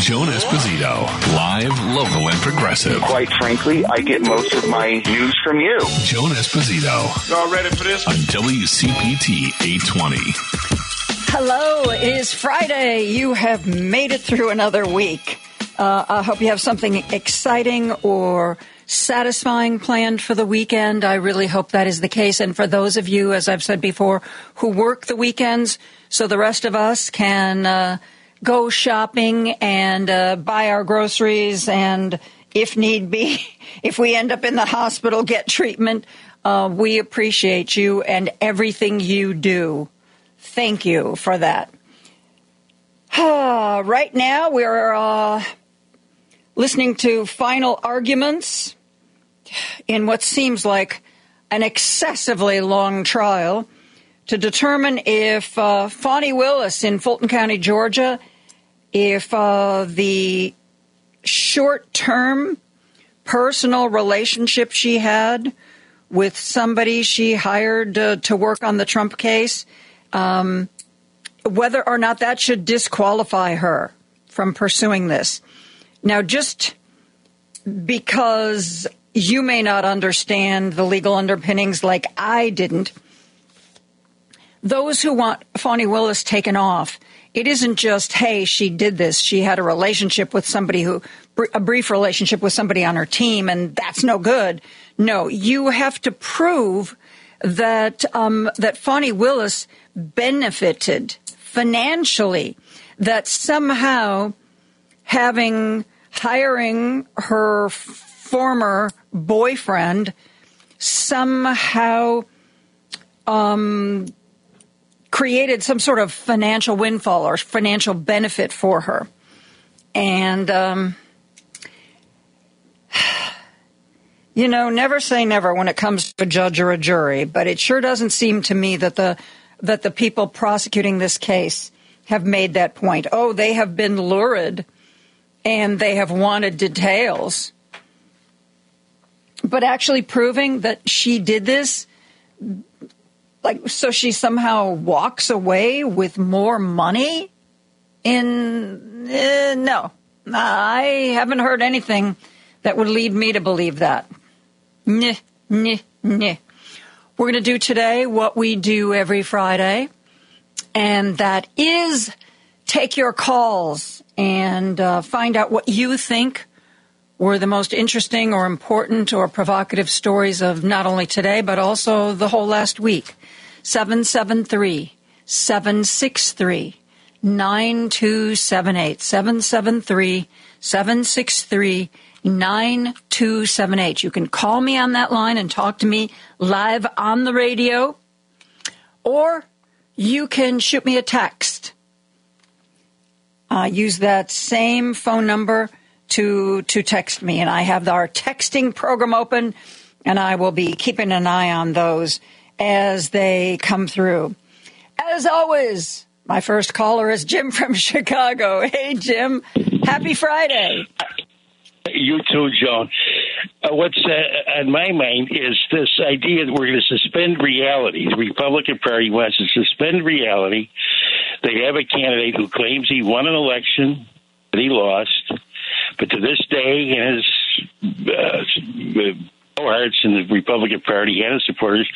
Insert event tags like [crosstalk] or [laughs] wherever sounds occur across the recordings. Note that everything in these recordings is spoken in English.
Joan Esposito, live, local, and progressive. Quite frankly, I get most of my news from you. Joan Esposito. Y'all ready for this? On WCPT 820. Hello, it is Friday. You have made it through another week. Uh, I hope you have something exciting or satisfying planned for the weekend. I really hope that is the case. And for those of you, as I've said before, who work the weekends, so the rest of us can uh, go shopping and uh, buy our groceries and, if need be, [laughs] if we end up in the hospital, get treatment. Uh, we appreciate you and everything you do. Thank you for that. [sighs] right now, we're uh, listening to final arguments in what seems like an excessively long trial to determine if uh, Willis in Fulton County, Georgia, if uh, the short term personal relationship she had with somebody she hired uh, to work on the Trump case, um, whether or not that should disqualify her from pursuing this. Now, just because you may not understand the legal underpinnings like I didn't. Those who want Fani Willis taken off, it isn't just, hey, she did this. She had a relationship with somebody who, a brief relationship with somebody on her team, and that's no good. No, you have to prove that, um, that Fani Willis benefited financially, that somehow having, hiring her former boyfriend somehow um, created some sort of financial windfall or financial benefit for her. And, um, [sighs] you know, never say never when it comes to a judge or a jury, but it sure doesn't seem to me that the that the people prosecuting this case have made that point. Oh, they have been lurid and they have wanted details but actually proving that she did this like so she somehow walks away with more money in uh, no. I haven't heard anything that would lead me to believe that. We're going to do today what we do every friday and that is take your calls and uh, find out what you think were the most interesting or important or provocative stories of not only today, but also the whole last week. 773 763 9278. 773 763 9278. You can call me on that line and talk to me live on the radio, or you can shoot me a text. Uh, use that same phone number to to text me, and I have our texting program open, and I will be keeping an eye on those as they come through. As always, my first caller is Jim from [laughs] Chicago. Hey, Jim, happy Friday. You too, Joan. Uh, what's uh, on my mind is this idea that we're going to suspend reality. The Republican Party wants to suspend reality. They have a candidate who claims he won an election, but he lost. But to this day, his uh, hearts in the Republican Party and his supporters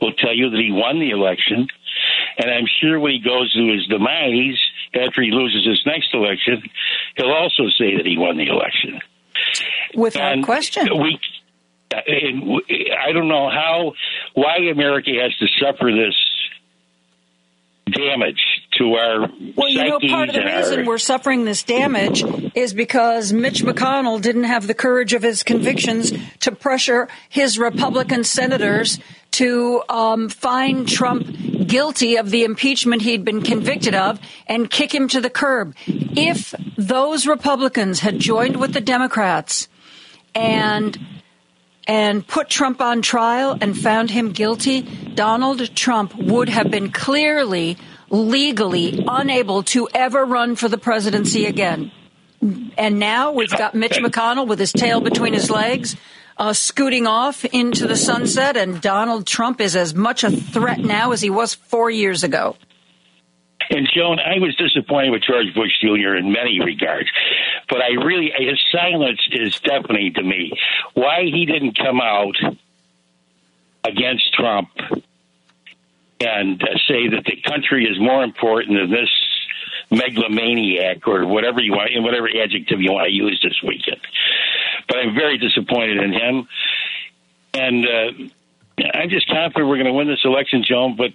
will tell you that he won the election. And I'm sure when he goes to his demise after he loses his next election, he'll also say that he won the election. Without and question. We, uh, and I don't know how, why America has to suffer this damage to our well you know part of the reason our... we're suffering this damage is because mitch mcconnell didn't have the courage of his convictions to pressure his republican senators to um, find trump guilty of the impeachment he'd been convicted of and kick him to the curb. If those republicans had joined with the democrats and and put Trump on trial and found him guilty, Donald Trump would have been clearly, legally unable to ever run for the presidency again. And now we've got Mitch McConnell with his tail between his legs, uh, scooting off into the sunset, and Donald Trump is as much a threat now as he was four years ago. And Joan, I was disappointed with George Bush Jr. in many regards. But I really, his silence is deafening to me. Why he didn't come out against Trump and uh, say that the country is more important than this megalomaniac or whatever you want, whatever adjective you want to use this weekend. But I'm very disappointed in him, and uh, I'm just confident we're going to win this election, Joan. But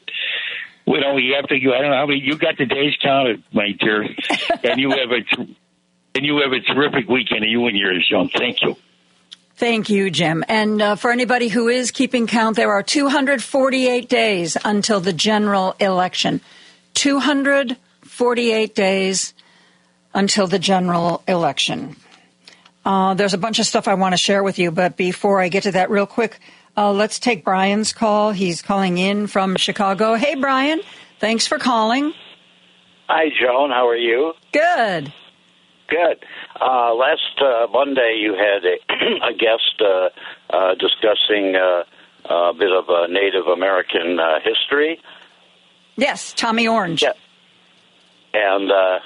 you know, we have to. I don't know how many you got the days counted, my dear, [laughs] and you have a and you have a terrific weekend, and you and yours, Joan. Thank you. Thank you, Jim. And uh, for anybody who is keeping count, there are 248 days until the general election. 248 days until the general election. Uh, there's a bunch of stuff I want to share with you, but before I get to that, real quick, uh, let's take Brian's call. He's calling in from Chicago. Hey, Brian. Thanks for calling. Hi, Joan. How are you? Good. Good. Uh, last uh, Monday, you had a, [clears throat] a guest uh, uh, discussing uh, a bit of uh, Native American uh, history. Yes, Tommy Orange. Yeah. And uh,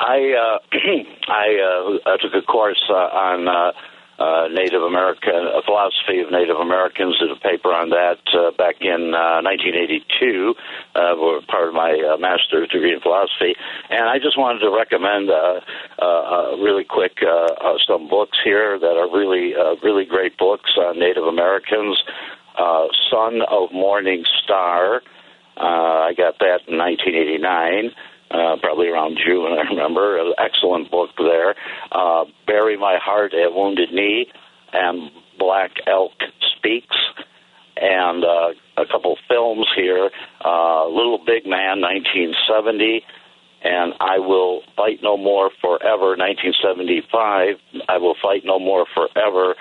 I uh, [clears throat] I uh, took a course uh, on uh, uh, Native American uh, philosophy of Native Americans. Did a paper on that uh, back in uh, 1982. Uh, part of my uh, master's degree in philosophy, and I just wanted to recommend uh, uh, uh, really quick uh, uh, some books here that are really uh, really great books on Native Americans. Uh, Son of Morning Star. Uh, I got that in 1989 uh, probably around June, I remember. An excellent book there. Uh, Bury My Heart at Wounded Knee and Black Elk Speaks. And uh, a couple films here uh, Little Big Man, 1970, and I Will Fight No More Forever, 1975. I Will Fight No More Forever.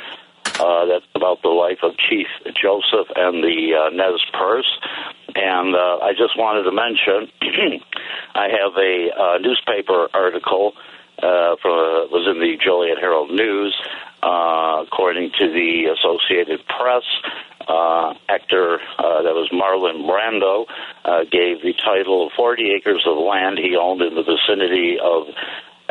Uh, that's about the life of Chief Joseph and the uh, Nez Perce. And uh, I just wanted to mention, [clears throat] I have a uh, newspaper article uh, from was in the Joliet Herald News. Uh, according to the Associated Press, uh, actor uh, that was Marlon Brando uh, gave the title of 40 acres of land he owned in the vicinity of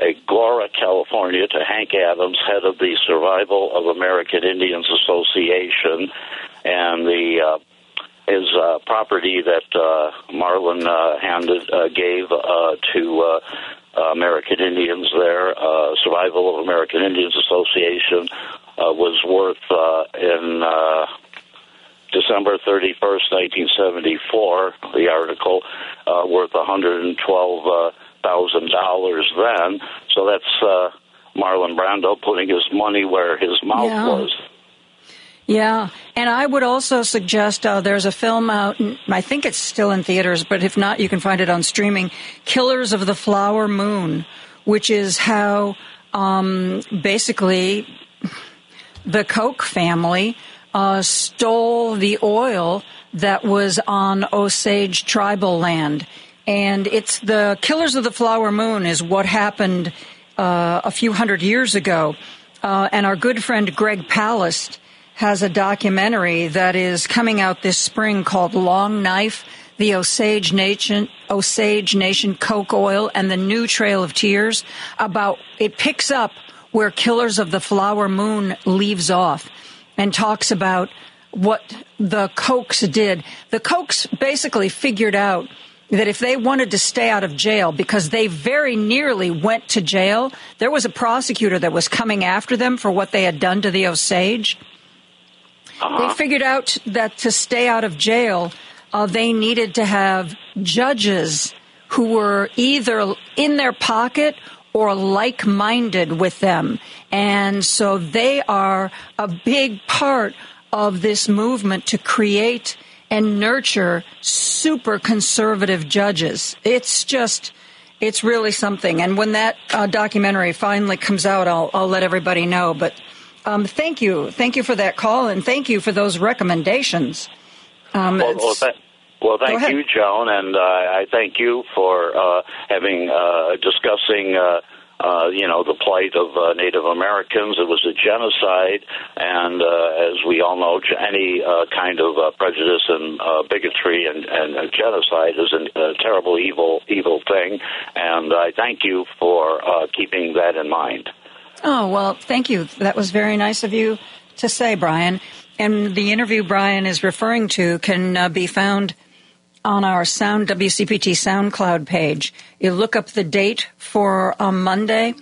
Agoura, California, to Hank Adams, head of the Survival of American Indians Association, and the uh, his uh, property that uh, Marlon uh, handed uh, gave uh, to uh, American Indians there. Uh, Survival of American Indians Association uh, was worth uh, in. Uh, December 31st, 1974, the article, uh, worth 112 uh, thousand dollars then. So that's uh, Marlon Brando putting his money where his mouth Yeah. was. Yeah, and I would also suggest uh, there's a film out. I think it's still in theaters, but if not, you can find it on streaming. "Killers of the Flower Moon," which is how um, basically the Koch family uh, stole the oil that was on Osage tribal land. And it's the Killers of the Flower Moon is what happened uh, a few hundred years ago. Uh, and our good friend Greg Palast has a documentary that is coming out this spring called Long Knife, the Osage Nation, Osage Nation Koch Oil and the New Trail of Tears about, it picks up where Killers of the Flower Moon leaves off and talks about what the Kochs did. The Kochs basically figured out that if they wanted to stay out of jail, because they very nearly went to jail, there was a prosecutor that was coming after them for what they had done to the Osage. They figured out that to stay out of jail, uh, they needed to have judges who were either in their pocket or like minded with them. And so they are a big part of this movement to create and nurture super conservative judges. It's just, it's really something. And when that uh, documentary finally comes out, I'll, I'll let everybody know. But um, thank you. Thank you for that call and thank you for those recommendations. Um, Well, well, th- well thank you, Joan, and uh, I thank you for uh, having uh, discussing. Uh, uh, you know the plight of uh, Native Americans. It was a genocide, and uh, as we all know, any uh, kind of uh, prejudice and uh, bigotry and, and uh, genocide is a terrible, evil, evil thing. And I thank you for uh, keeping that in mind. Oh, well, thank you. That was very nice of you to say, Brian. And the interview Brian is referring to can uh, be found on our Sound WCPT SoundCloud page. You look up the date for um, Monday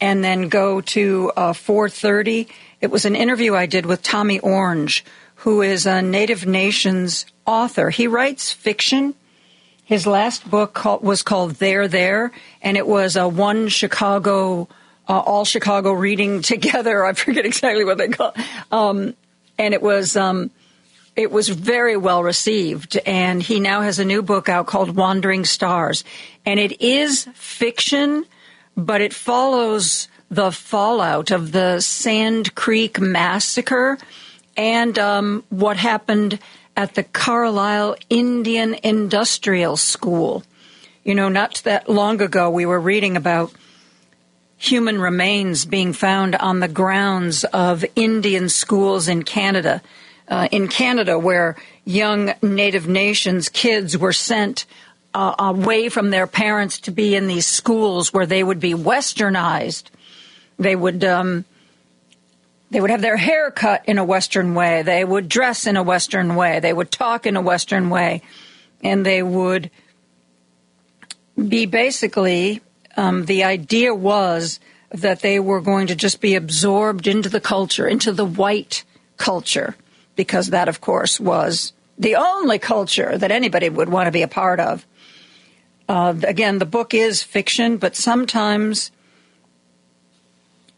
and then go to uh, 4:30. It was an interview I did with Tommy Orange, who is a Native Nations author. He writes fiction. His last book was called There There, and it was a one Chicago, uh, all Chicago reading [laughs] together. I forget exactly what they call. Um, and it was um, it was very well received. And he now has a new book out called Wandering Stars, and it is fiction, but it follows the fallout of the Sand Creek massacre and um, what happened at the Carlisle Indian Industrial School. You know, not that long ago, we were reading about human remains being found on the grounds of Indian schools in Canada. Uh, in Canada, where young Native Nations kids were sent uh, away from their parents to be in these schools where they would be westernized. They would um, they would have their hair cut in a Western way. They would dress in a Western way. They would talk in a Western way, and they would be basically um, the idea was that they were going to just be absorbed into the culture, into the white culture, because that, of course, was the only culture that anybody would want to be a part of. Uh, again, the book is fiction, but sometimes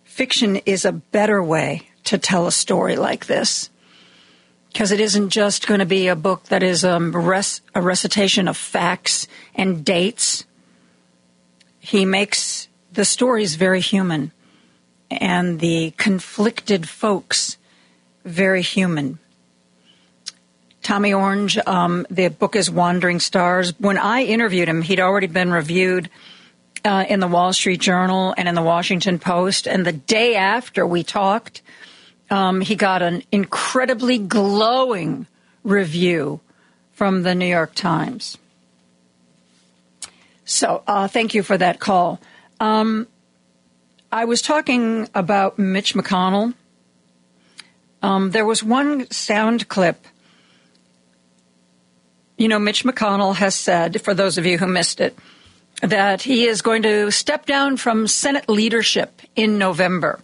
fiction is a better way to tell a story like this. Because it isn't just going to be a book that is um, res- a recitation of facts and dates he makes the stories very human and the conflicted folks very human. Tommy Orange, um, the book is Wandering Stars. When I interviewed him, he'd already been reviewed uh, in the Wall Street Journal and in the Washington Post. And the day after we talked, um, he got an incredibly glowing review from the New York Times. So uh, thank you for that call. Um, I was talking about Mitch McConnell. Um, there was one sound clip. You know, Mitch McConnell has said, for those of you who missed it, that he is going to step down from Senate leadership in November.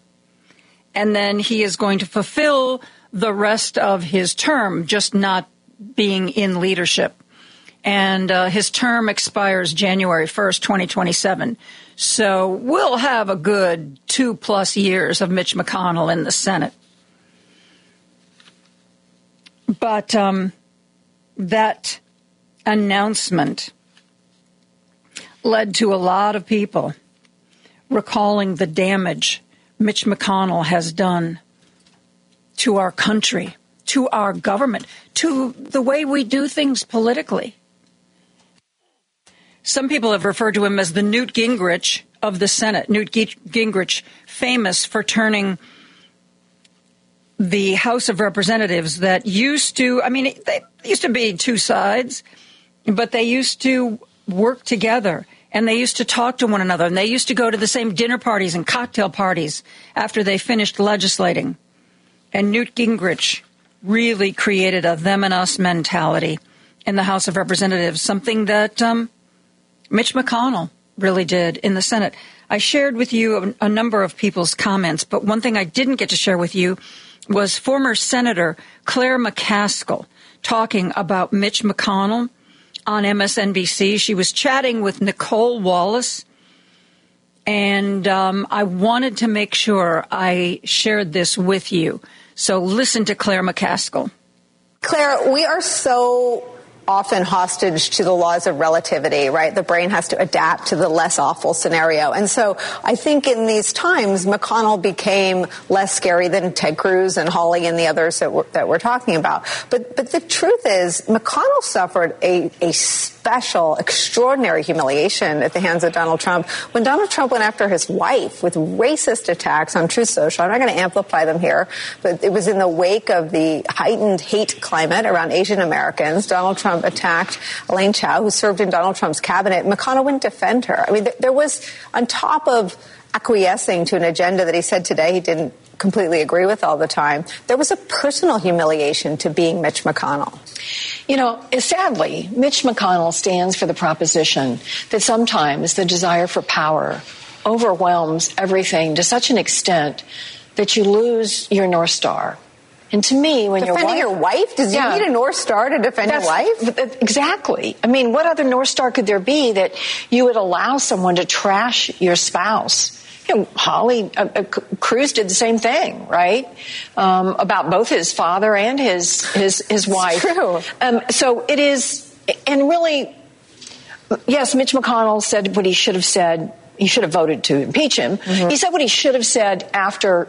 And then he is going to fulfill the rest of his term, just not being in leadership and uh, his term expires January 1st, 2027. So we'll have a good two plus years of Mitch McConnell in the Senate. But um, that announcement led to a lot of people recalling the damage Mitch McConnell has done to our country, to our government, to the way we do things politically. Some people have referred to him as the Newt Gingrich of the Senate. Newt Gingrich, famous for turning the House of Representatives that used to, I mean, they used to be two sides, but they used to work together and they used to talk to one another and they used to go to the same dinner parties and cocktail parties after they finished legislating. And Newt Gingrich really created a them and us mentality in the House of Representatives, something that um, Mitch McConnell really did in the Senate. I shared with you a, a, number of people's comments, but one thing I didn't get to share with you was former Senator Claire McCaskill talking about Mitch McConnell on MSNBC. She was chatting with Nicolle Wallace, and um, I wanted to make sure I shared this with you. So listen to Claire McCaskill. Claire, we are so often hostage to the laws of relativity, right? The brain has to adapt to the less awful scenario. And so I think in these times, McConnell became less scary than Ted Cruz and Hawley and the others that we're, that we're talking about. But, but the truth is, McConnell suffered a, a special, extraordinary humiliation at the hands of Donald Trump when Donald Trump went after his wife with racist attacks on Truth Social. I'm not going to amplify them here, but it was in the wake of the heightened hate climate around Asian Americans. Donald Trump Trump attacked Elaine Chao, who served in Donald Trump's cabinet, McConnell wouldn't defend her. I mean, there was, on top of acquiescing to an agenda that he said today he didn't completely agree with all the time, there was a personal humiliation to being Mitch McConnell. You know, sadly, Mitch McConnell stands for the proposition that sometimes the desire for power overwhelms everything to such an extent that you lose your North Star. And to me, when defending your wife, your wife, does yeah, you need a North Star to defend your wife? Exactly. I mean, what other North Star could there be that you would allow someone to trash your spouse? You know, Hawley uh, uh, Cruz did the same thing, right? Um, about both his father and his his his wife. true. Um, so it is, and really, yes, Mitch McConnell said what he should have said. He should have voted to impeach him. Mm-hmm. He said what he should have said after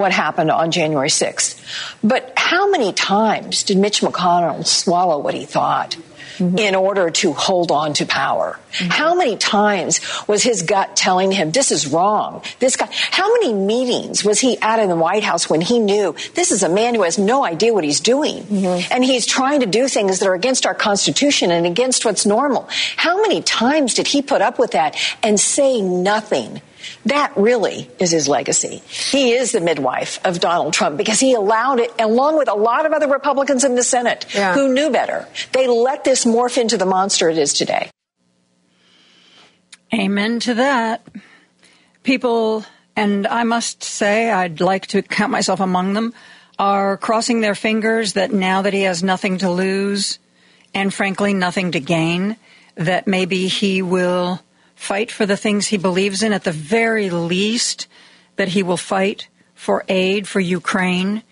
what happened on January 6th. But how many times did Mitch McConnell swallow what he thought? Mm-hmm. in order to hold on to power. Mm-hmm. How many times was his gut telling him this is wrong? This guy, how many meetings was he at in the White House when he knew this is a man who has no idea what he's doing mm-hmm. and he's trying to do things that are against our Constitution and against what's normal? How many times did he put up with that and say nothing? That really is his legacy. He is the midwife of Donald Trump because he allowed it, along with a lot of other Republicans in the Senate yeah. who knew better. They let this morph into the monster it is today. Amen to that. People, and I must say, I'd like to count myself among them, are crossing their fingers that now that he has nothing to lose and frankly nothing to gain, that maybe he will fight for the things he believes in, at the very least, that he will fight for aid for Ukraine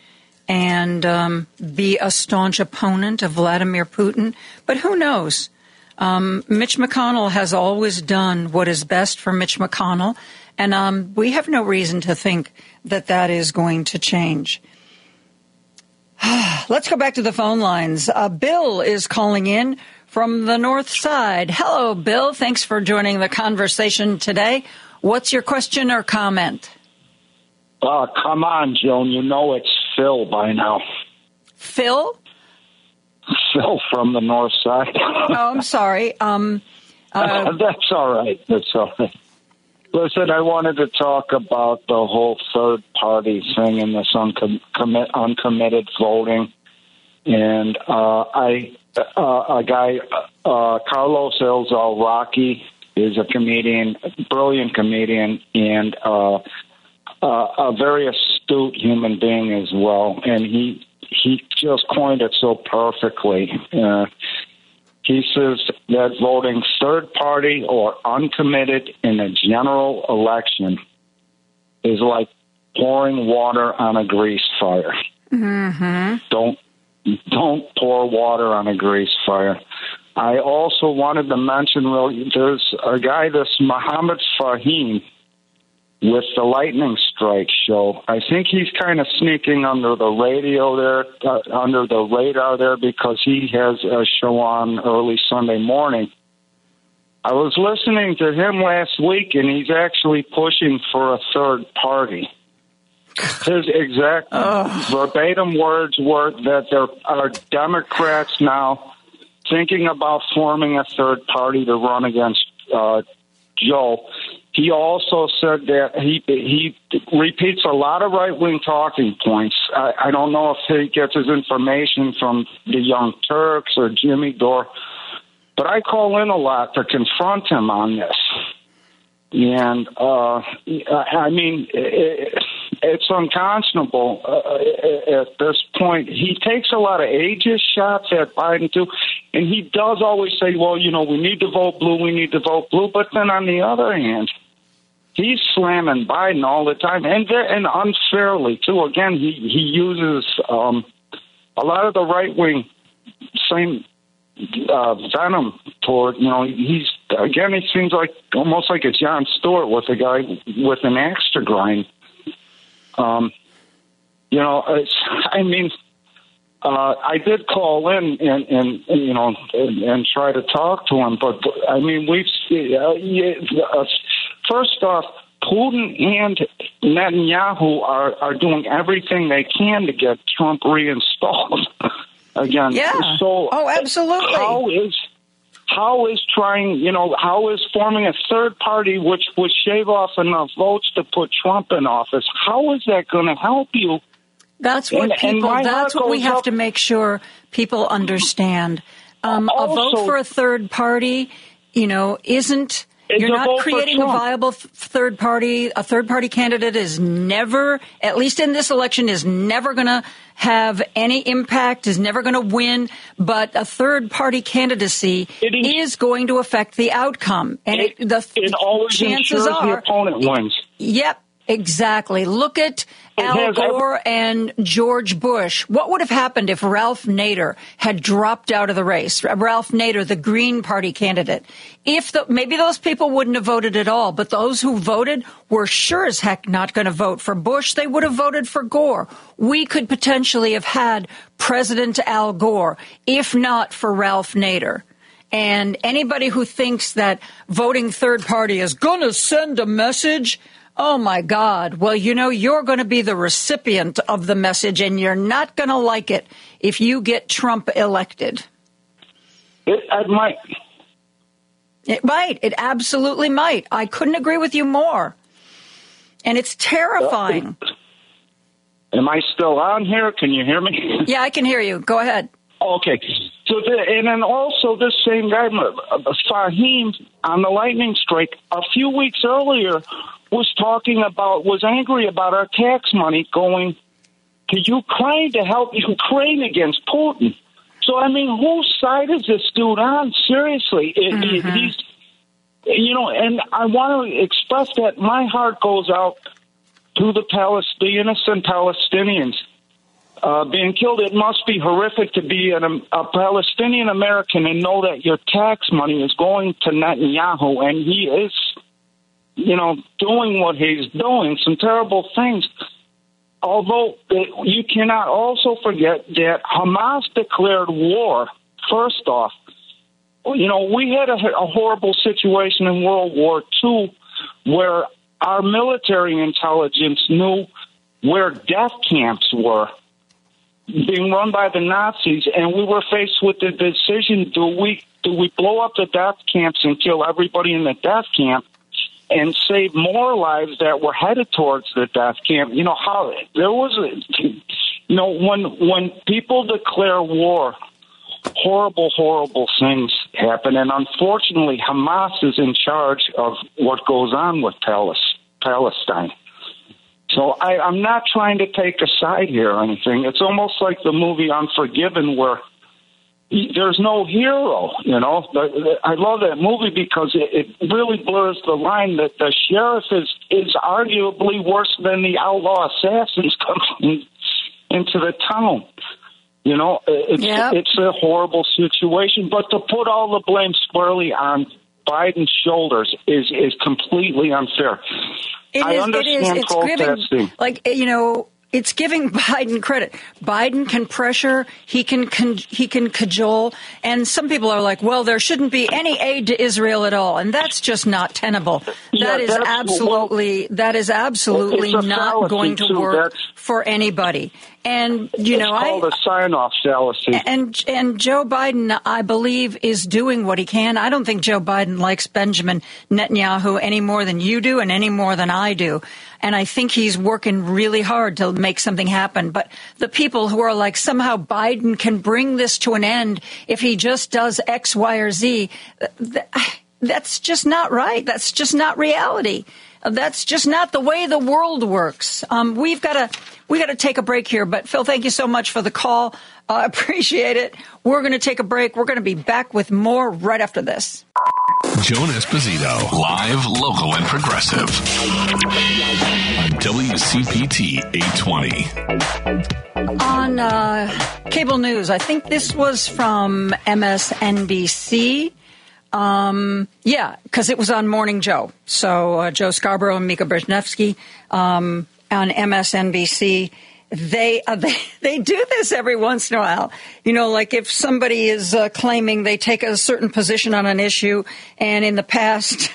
and um, be a staunch opponent of Vladimir Putin. But who knows? Um, Mitch McConnell has always done what is best for Mitch McConnell, and um, we have no reason to think that that is going to change. [sighs] Let's go back to the phone lines. Uh, Bill is calling in from the north side. Hello, Bill. Thanks for joining the conversation today. What's your question or comment? Uh, come on, Joan. You know it's Phil by now. Phil? Phil from the north side. oh, I'm sorry. Um, [laughs] uh, That's all right. That's all right. Listen, I wanted to talk about the whole third party thing and this uncom- uncommitted voting. And uh, I uh, a guy, uh, Carlos El is a comedian, brilliant comedian, and uh, uh, a very astute human being as well. And he he just coined it so perfectly. Uh, he says that voting third party or uncommitted in a general election is like pouring water on a grease fire. Mm-hmm. Don't don't pour water on a grease fire. I also wanted to mention, well, there's a guy, this Muhammad Fahim, with the Lightning Strike show. I think he's kind of sneaking under the radio there, uh, under the radar there, because he has a show on early Sunday morning. I was listening to him last week, and he's actually pushing for a third party. His exact verbatim words were that there are Democrats now thinking about forming a third party to run against uh, Joe. He also said that he he repeats a lot of right wing talking points. I, I don't know if he gets his information from the Young Turks or Jimmy Dore, but I call in a lot to confront him on this. And uh, I mean, it, it's unconscionable uh, at this point. He takes a lot of ageist shots at Biden too, and he does always say, "Well, you know, we need to vote blue. We need to vote blue." But then on the other hand, he's slamming Biden all the time, and and unfairly too. Again, he he uses um, a lot of the right wing same uh, venom toward you know he's again it seems like almost like a Jon Stewart with a guy with an axe to grind. Um, you know, it's, [laughs] I mean, uh, I did call in and, and, and you know and, and try to talk to him, but I mean we've uh, yeah, uh, first off, Putin and Netanyahu are are doing everything they can to get Trump reinstalled. [laughs] again. Yeah. So oh, absolutely. How is how is trying, you know, how is forming a third party which would shave off enough votes to put Trump in office? How is that going to help you? That's what And- and people. my That's what we have up- to make sure people understand. Um, a vote for a third party, you know, isn't. It's You're not creating a viable third party. A third party candidate is never, at least in this election, is never going to have any impact. Is never going to win. But a third party candidacy It is- is going to affect the outcome, and it, the it always chances ensures the opponent wins. Yep, exactly. Look at It Al Gore and George Bush. What would have happened if Ralph Nader had dropped out of the race? Ralph Nader, the Green Party candidate. If the, maybe those people wouldn't have voted at all, but those who voted were sure as heck not going to vote for Bush. They would have voted for Gore. We could potentially have had President Al Gore, if not for Ralph Nader. And anybody who thinks that voting third party is going to send a message, oh my God. Well, you know, you're going to be the recipient of the message and you're not going to like it if you get Trump elected. It, I might. It might. It absolutely might. I couldn't agree with you more. And it's terrifying. Am I still on here? Can you hear me? Yeah, I can hear you. Go ahead. Okay. So the, and then also this same guy, uh, Fahim, on the lightning strike a few weeks earlier was talking about was angry about our tax money going to Ukraine to help Ukraine against Putin. So I mean, whose side is this dude on? Seriously, it- he's you know, and I want to express that my heart goes out to the Palestinians and Palestinians uh, being killed. It must be horrific to be an, a Palestinian American and know that your tax money is going to Netanyahu, and he is, you know, doing what he's doing, some terrible things. Although uh, you cannot also forget that Hamas declared war. First off, you know, we had a, a horrible situation in World War II where our military intelligence knew where death camps were being run by the Nazis, and we were faced with the decision: do we do we blow up the death camps and kill everybody in the death camp, and save more lives that were headed towards the death camp? You know how there was, a, you know, when when people declare war, horrible, horrible things happen, and unfortunately, Hamas is in charge of what goes on with Palestine. So I, I'm not trying to take a side here or anything. It's almost like the movie Unforgiven, where he- there's no hero. You know, the- uh, I love that movie because it, it really blurs the line that the sheriff is is arguably worse than the outlaw assassins [laughs] coming into the town. You know, uh, it's Yep. it's a horrible situation. But to put all the blame squarely on Biden's shoulders is is completely unfair. It I is. Understand is. It's protesting. giving, like you know, it's giving [laughs] Biden credit. Biden can pressure. He can, he can cajole. And some people are like, well, there shouldn't be any aid to Israel at all, and that's just not tenable. Yeah, that is absolutely that is absolutely not fallacy, going to too. work That's- for anybody. And you know, it's I called a sign-off fallacy. and and Joe Biden, I believe, is doing what he can. I don't think Joe Biden likes Benjamin Netanyahu any more than you do, and any more than I do. And I think he's working really hard to make something happen. But the people who are like somehow Biden can bring this to an end if he just does X, Y, or Z, th- [sighs] that's just not right. That's just not reality. That's just not the way the world works. Um, we've got to we got to take a break here. But Phil, thank you so much for the call. I [laughs] appreciate it. We're going to take a break. We're going to be back with more right after this. Joan Esposito, live, local, and progressive. On WCPT 820. On uh, cable news, I think this was from MSNBC. Um, yeah, because it was on Morning Joe. So uh, Joe Scarborough and Mika Brzezinski um, on MSNBC. They, uh, [laughs] they they do this every once in a while. You know, like if somebody is uh, claiming they take a certain position on an issue, and in the past.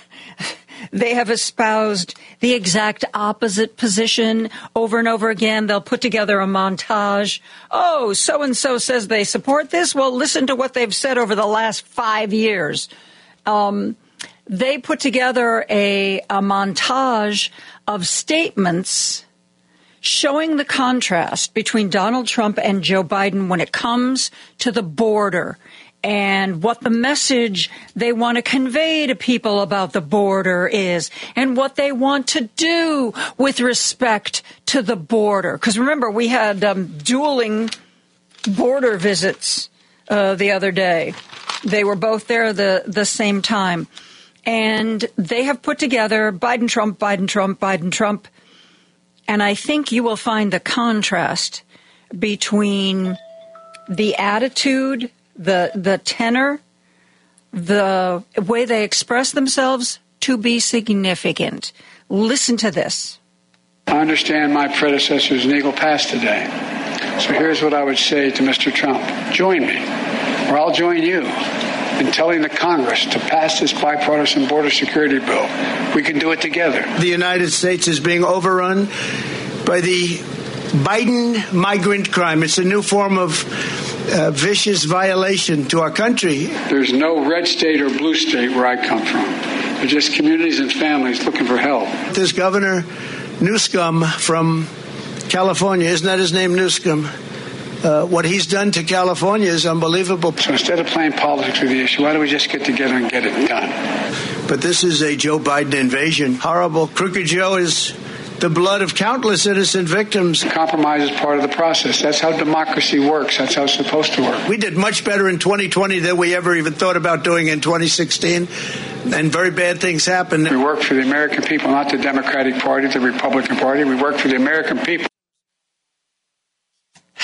They have espoused the exact opposite position over and over again. They'll put together a montage. Oh, so and so says they support this. Well, listen to what they've said over the last five years. Um, they put together a, a montage of statements showing the contrast between Donald Trump and Joe Biden when it comes to the border and what the message they want to convey to people about the border is and what they want to do with respect to the border. Because remember, we had um, dueling border visits uh, the other day. They were both there the, the same time. And they have put together Biden, Trump, Biden, Trump, Biden, Trump. And I think you will find the contrast between the attitude the the tenor, the way they express themselves to be significant. Listen to this. I understand my predecessor's legal past today. So here's what I would say to Mr. Trump join me, or I'll join you in telling the Congress to pass this bipartisan border security bill. We can do it together. The United States is being overrun by the Biden migrant crime. It's a new form of uh, vicious violation to our country. There's no red state or blue state where I come from. They're just communities and families looking for help. This Governor Newsom from California, isn't that his name, Newsom? Uh, what he's done to California is unbelievable. So instead of playing politics with the issue, why don't we just get together and get it done? But this is a Joe Biden invasion. Horrible. Crooked Joe is the blood of countless innocent victims. Compromise is part of the process. That's how democracy works. That's how it's supposed to work. We did much better in 2020 than we ever even thought about doing in 2016, and very bad things happened. We work for the American people, not the Democratic Party, the Republican Party. We work for the American people. [sighs]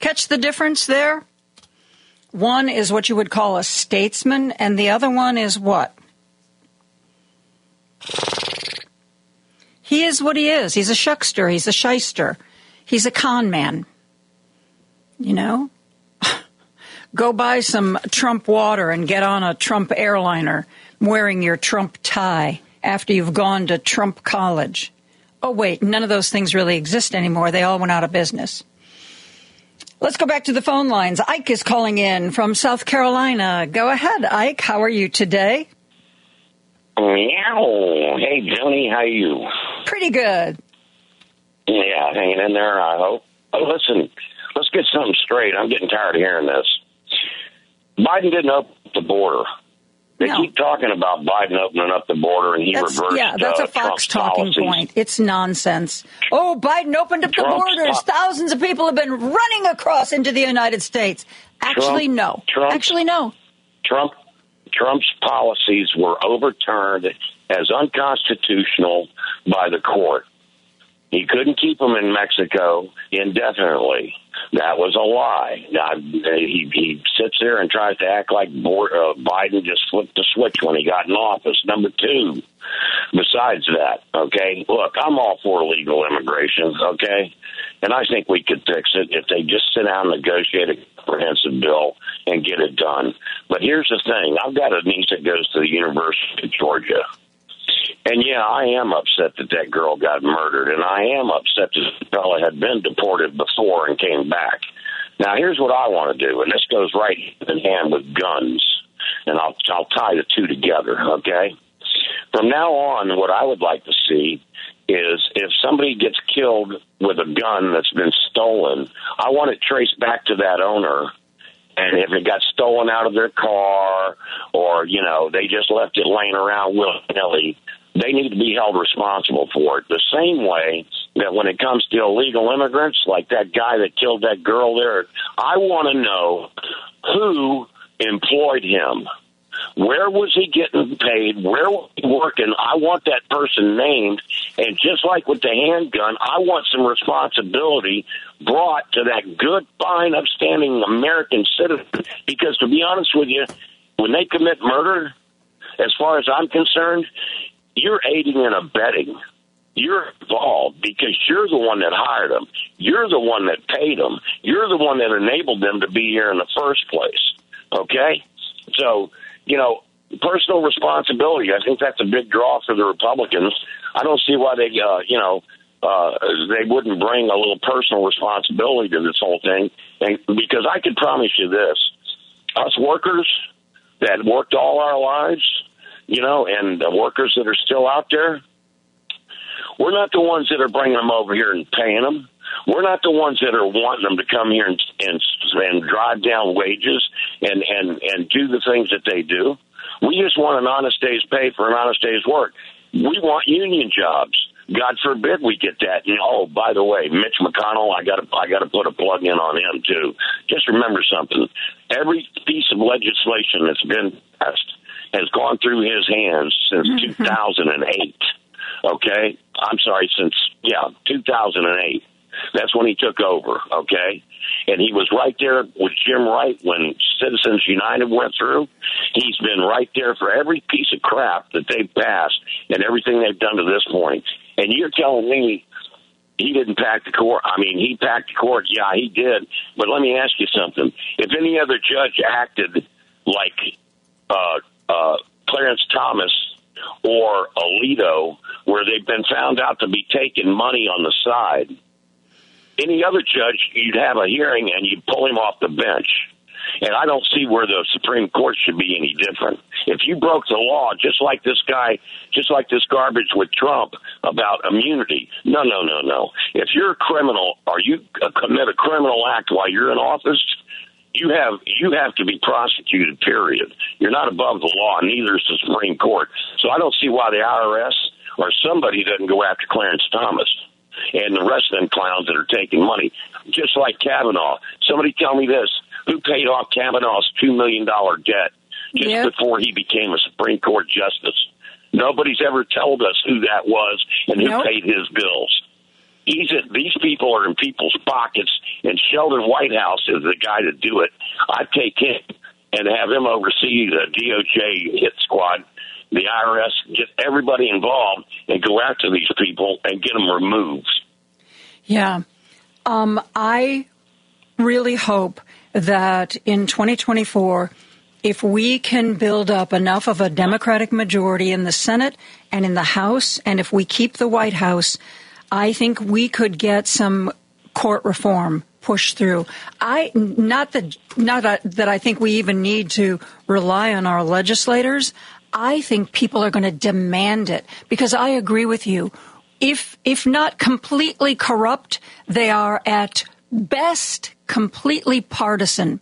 Catch the difference there? One is what you would call a statesman, and the other one is what? He is what he is. He's a shuckster. He's a shyster. He's a con man. You know? [laughs] Go buy some Trump water and get on a Trump airliner wearing your Trump tie after you've gone to Trump college. Oh, wait, none of those things really exist anymore. They all went out of business. Let's go back to the phone lines. Ike is calling in from South Carolina. Go ahead, Ike. How are you today? Meow. Hey, Joni, how are you? Pretty good. Yeah, hanging in there, I hope. Oh, listen, let's get something straight. I'm getting tired of hearing this. Biden didn't open the border. They No. keep talking about Biden opening up the border and he That's, reversed yeah, that's uh, a Fox Trump's talking policies. point. It's nonsense. Oh, Biden opened up the borders. Thousands of people have been running across into the United States. Actually, Trump- no. Trump's- Actually, no. Trump Trump's policies were overturned as unconstitutional by the court. He couldn't keep them in Mexico indefinitely. That was a lie. Now, he, he sits there and tries to act like uh, Biden just flipped the switch when he got in office. Number two, besides that, okay, look, I'm all for legal immigration, okay? And I think we could fix it if they just sit down and negotiate a comprehensive bill and get it done. But here's the thing I've got a niece that goes to the University of Georgia. And yeah, I am upset that that girl got murdered, and I am upset that the fellow had been deported before and came back. Now, here's what I want to do, and this goes right in hand with guns, and I'll I'll tie the two together. Okay. From now on, what I would like to see is if somebody gets killed with a gun that's been stolen, I want it traced back to that owner and if it got stolen out of their car or you know they just left it laying around willy nilly, they need to be held responsible for it. The same way that when it comes to illegal immigrants, like that guy that killed that girl there, I want to know who employed him. Where was he getting paid? Where was he working? I want that person named. And just like with the handgun, I want some responsibility brought to that good, fine, upstanding American citizen. Because to be honest with you, when they commit murder, as far as I'm concerned, you're aiding and abetting. You're involved because you're the one that hired them. You're the one that paid them. You're the one that enabled them to be here in the first place. Okay? So, you know, personal responsibility. I think that's a big draw for the Republicans. I don't see why they, uh, you know, uh, they wouldn't bring a little personal responsibility to this whole thing. And because I can promise you this, us workers that worked all our lives, you know, and the workers that are still out there, we're not the ones that are bringing them over here and paying them. We're not the ones that are wanting them to come here and and, and drive down wages and and and do the things that they do. We just want an honest day's pay for an honest day's work. We want union jobs. God forbid we get that. And, oh, by the way, Mitch McConnell, I got to I got to put a plug in on him too. Just remember something: every piece of legislation that's been passed has gone through his hands since mm-hmm. 2008. Okay, I'm sorry, since yeah, 2008. That's when he took over, okay? And he was right there with Jim Wright when Citizens United went through. He's been right there for every piece of crap that they've passed and everything they've done to this point. And you're telling me he didn't pack the court. I mean, he packed the court. Yeah, he did. But let me ask you something. If any other judge acted like uh, uh, Clarence Thomas or Alito, where they've been found out to be taking money on the side, any other judge, you'd have a hearing and you'd pull him off the bench. And I don't see where the Supreme Court should be any different. If you broke the law, just like this guy, just like this garbage with Trump about immunity, no, no, no, no. If you're a criminal or you uh, commit a criminal act while you're in office, you have you have to be prosecuted. Period. You're not above the law. Neither is the Supreme Court. So I don't see why the IRS or somebody doesn't go after Clarence Thomas and the rest of them clowns that are taking money, just like Kavanaugh. Somebody tell me this: who paid off Kavanaugh's two million dollar debt just yep. before he became a Supreme Court justice? Nobody's ever told us who that was and who nope. paid his bills. He's a, these people are in people's pockets, and Sheldon Whitehouse is the guy to do it. I'd take him and have him oversee the DOJ hit squad the IRS, get everybody involved and go after these people and get them removed. Yeah. Um, I really hope that in 2024, if we can build up enough of a Democratic majority in the Senate and in the House, and if we keep the White House, I think we could get some court reform pushed through. I not that not that I think we even need to rely on our legislators. I think people are going to demand it because I agree with you. If, if not completely corrupt, they are at best completely partisan.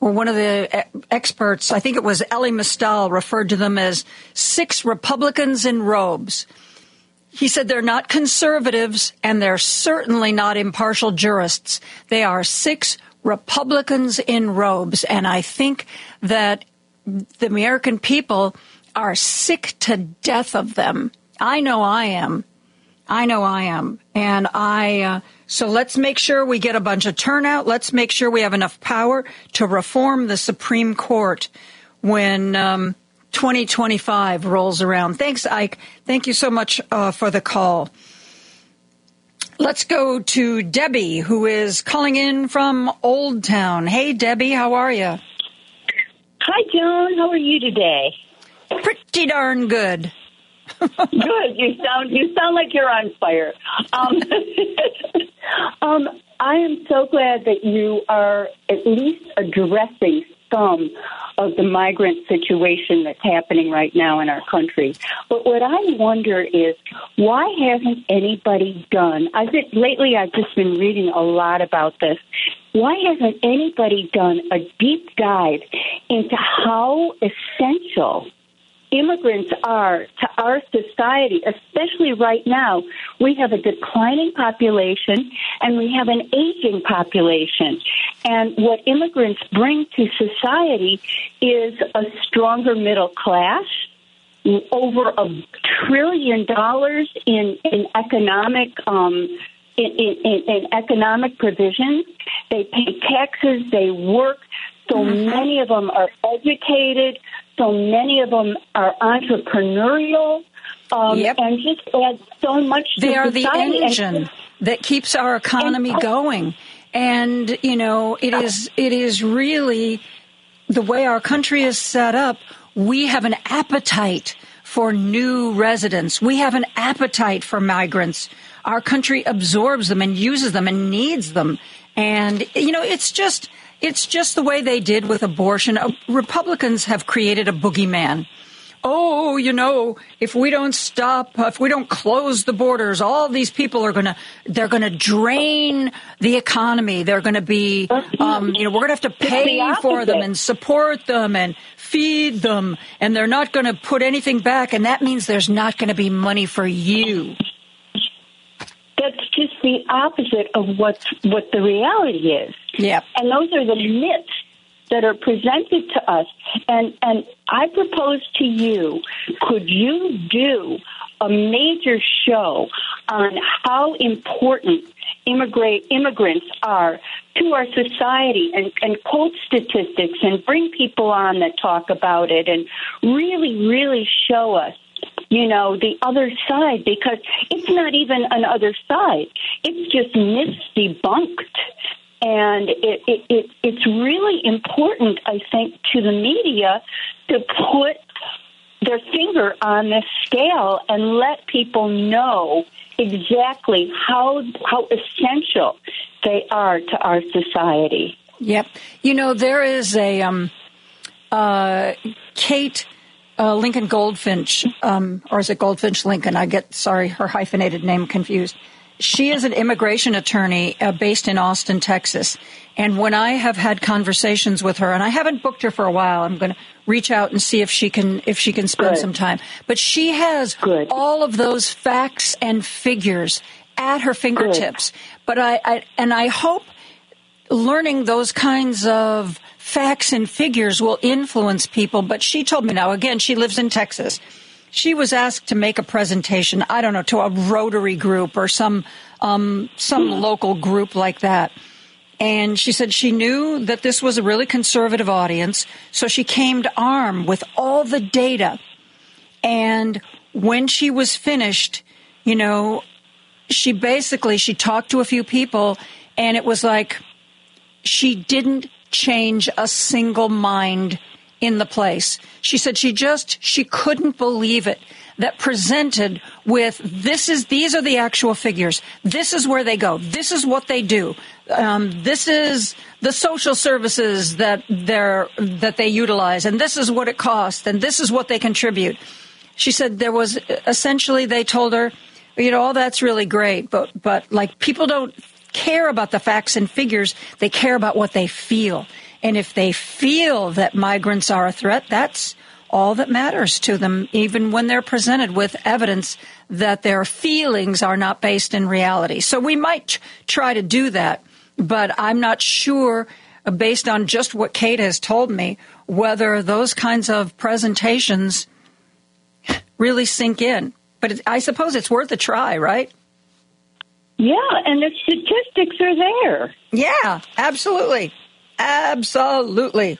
Well, one of the uh, experts, I think it was Elie Mystal, referred to them as six Republicans in robes. He said they're not conservatives and they're certainly not impartial jurists. They are six Republicans in robes. And I think that the American people are sick to death of them. I know I am. I know I am. And I, uh, so let's make sure we get a bunch of turnout. Let's make sure we have enough power to reform the Supreme Court when um, 2025 rolls around. Thanks, Ike. Thank you so much uh, for the call. Let's go to Debbie, who is calling in from Old Town. Hey, Debbie, how are you? Hi, Joan. How are you today? Pretty darn good. good. You sound you sound like you're on fire. Um, [laughs] um, I am so glad that you are at least addressing some of the migrant situation that's happening right now in our country. But what I wonder is why hasn't anybody done? I've been, lately I've just been reading a lot about this. Why hasn't anybody done a deep dive into how essential immigrants are to our society, especially right now. We have a declining population and we have an aging population. And what immigrants bring to society is a stronger middle class, over a trillion dollars in, in economic um, in, in, in, economic provisions. They pay taxes, they work. So mm-hmm. many of them are educated. So many of them are entrepreneurial. Um, yep. and just add so much they are the engine that keeps our economy and, going and you know it is it is really the way our country is set up we have an appetite for new residents. We have an appetite for migrants. Our country absorbs them and uses them and needs them. And, you know, it's just, it's just the way they did with abortion. Uh, Republicans have created a boogeyman oh, you know, if we don't stop, if we don't close the borders, all these people are going to, they're going to drain the economy. They're going to be, um, you know, we're going to have to pay for them and support them and feed them, and they're not going to put anything back, and that means there's not going to be money for you. That's just the opposite of what what the reality is. Yeah. And those are the myths that are presented to us. And, and I propose to you, could you do a major show on how important immigrate, immigrants are to our society and, and quote statistics and bring people on that talk about it and really, really show us you know, the other side because it's not even an other side. It's just myths debunked. And it, it, it, it's really important, I think, to the media to put their finger on this scale and let people know exactly how how essential they are to our society. Yep. You know, there is a um, uh, Kate uh, Lincoln Goldfinch, um, or is it Goldfinch Lincoln? I get sorry, her hyphenated name confused. She is an immigration attorney uh, based in Austin, Texas. And when I have had conversations with her, and I haven't booked her for a while, I'm going to reach out and see if she can if she can spend Good. some time. But she has Good. all of those facts and figures at her fingertips. But I, I and I hope learning those kinds of facts and figures will influence people. But she told me now again, she lives in Texas she was asked to make a presentation. I don't know to a Rotary group or some um, some local group like that. And she said she knew that this was a really conservative audience, so she came to arm with all the data. And when she was finished, you know, she basically she talked to a few people, and it was like she didn't change a single mind in the place. She said she just she couldn't believe it that presented with this is these are the actual figures. This is where they go. This is what they do. Um, this is the social services that they're that they utilize, and this is what it costs, and this is what they contribute. She said there was essentially they told her, you know, all that's really great, but but like people don't care about the facts and figures. They care about what they feel. And if they feel that migrants are a threat, that's all that matters to them, even when they're presented with evidence that their feelings are not based in reality. So we might try to do that, but I'm not sure, uh, based on just what Kate has told me, whether those kinds of presentations really sink in. But I suppose it's worth a try, right? Yeah, and the statistics are there. Yeah, absolutely. Absolutely.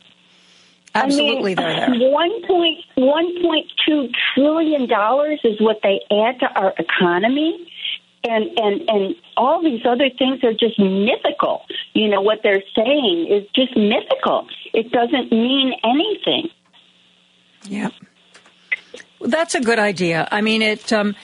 Absolutely, I mean, they're there. One point one point two trillion dollars is what they add to our economy, and and and all these other things are just mythical. You know what they're saying is just mythical. It doesn't mean anything. Yeah, well, that's a good idea. I mean, it. Um,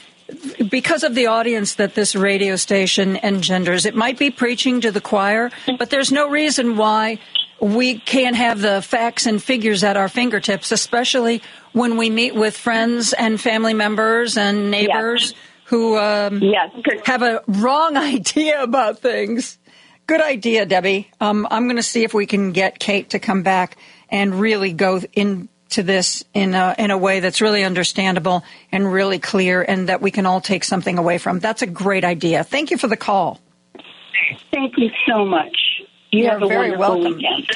because of the audience that this radio station engenders, it might be preaching to the choir, but there's no reason why we can't have the facts and figures at our fingertips, especially when we meet with friends and family members and neighbors yes. who um, yes. have a wrong [laughs] idea about things. Good idea, Debbie. Um, I'm going to see if we can get Kate to come back and really go into this in a, in a way that's really understandable and really clear and that we can all take something away from. That's a great idea. Thank you for the call. Thank you so much. You You're have a very wonderful welcome. weekend.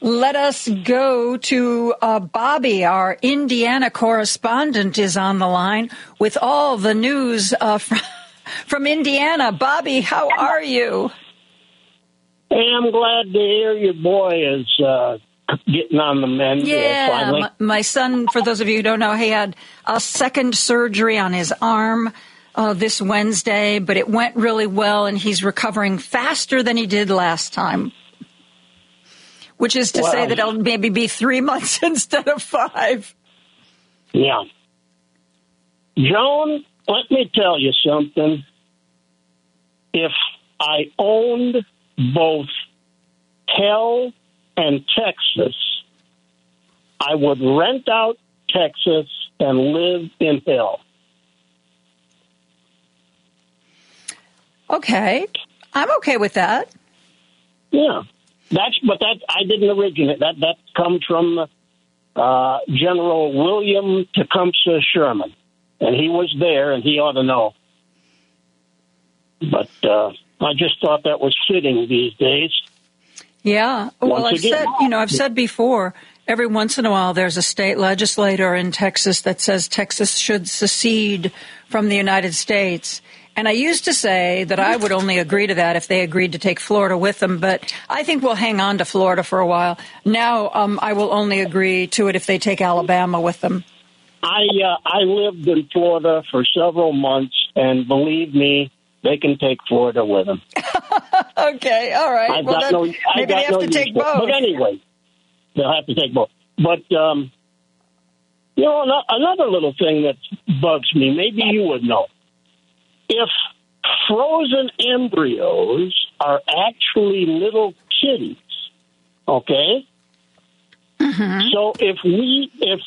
Let us go to uh, Bobby, our Indiana correspondent, is on the line with all the news uh, [laughs] from, from Indiana. Bobby, how are you? Hey, I'm glad to hear your boy is uh, getting on the mend. Yeah, my, my son, for those of you who don't know, he had a second surgery on his arm uh, this Wednesday, but it went really well, and he's recovering faster than he did last time. which is to say that it'll maybe be three [laughs] months instead of five. Yeah. Joan, let me tell you something. If I owned both hell and Texas, I would rent out Texas and live in hell. Okay, I'm okay with that. Yeah, that's but that I didn't originate that. That comes from uh, General William Tecumseh Sherman, and he was there, and he ought to know. But uh, I just thought that was fitting these days. Yeah. Well, I've said, you know, I've said before, every once in a while there's a state legislator in Texas that says Texas should secede from the United States. And I used to say that I would only agree to that if they agreed to take Florida with them, but I think we'll hang on to Florida for a while. Now, um, I will only agree to it if they take Alabama with them. I uh, I lived in Florida for several months, and believe me, they can take Florida with them. [laughs] okay, all right. I've well, no, maybe got they have no to take it. both. But anyway, they'll have to take both. But um, you know, another little thing that bugs me. Maybe you would know if frozen embryos are actually little kitties. Okay. So if we if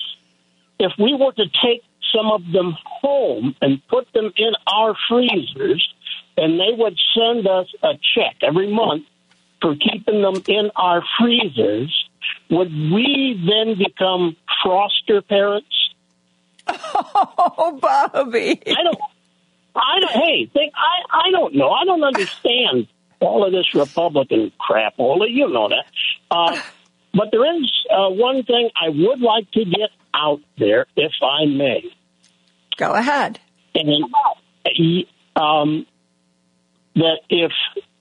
if we were to take some of them home and put them in our freezers, and they would send us a check every month for keeping them in our freezers, would we then become foster parents? Oh, Bobby. I don't. I don't. Hey, think. I. I don't know. I don't understand all of this Republican crap. All of you know that. Uh, but there is uh, one thing I would like to get out there, if I may. Go ahead. And um, that if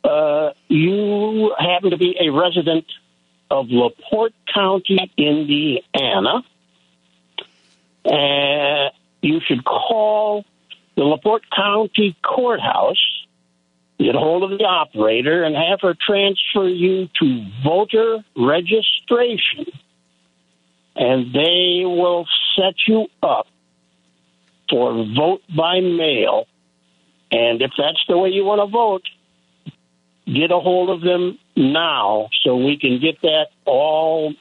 uh, you happen to be a resident of LaPorte County, Indiana, uh, you should call the LaPorte County Courthouse, get hold of the operator, and have her transfer you to voter registration. And they will set you up for vote by mail. And if that's the way you want to vote, get a hold of them now so we can get that all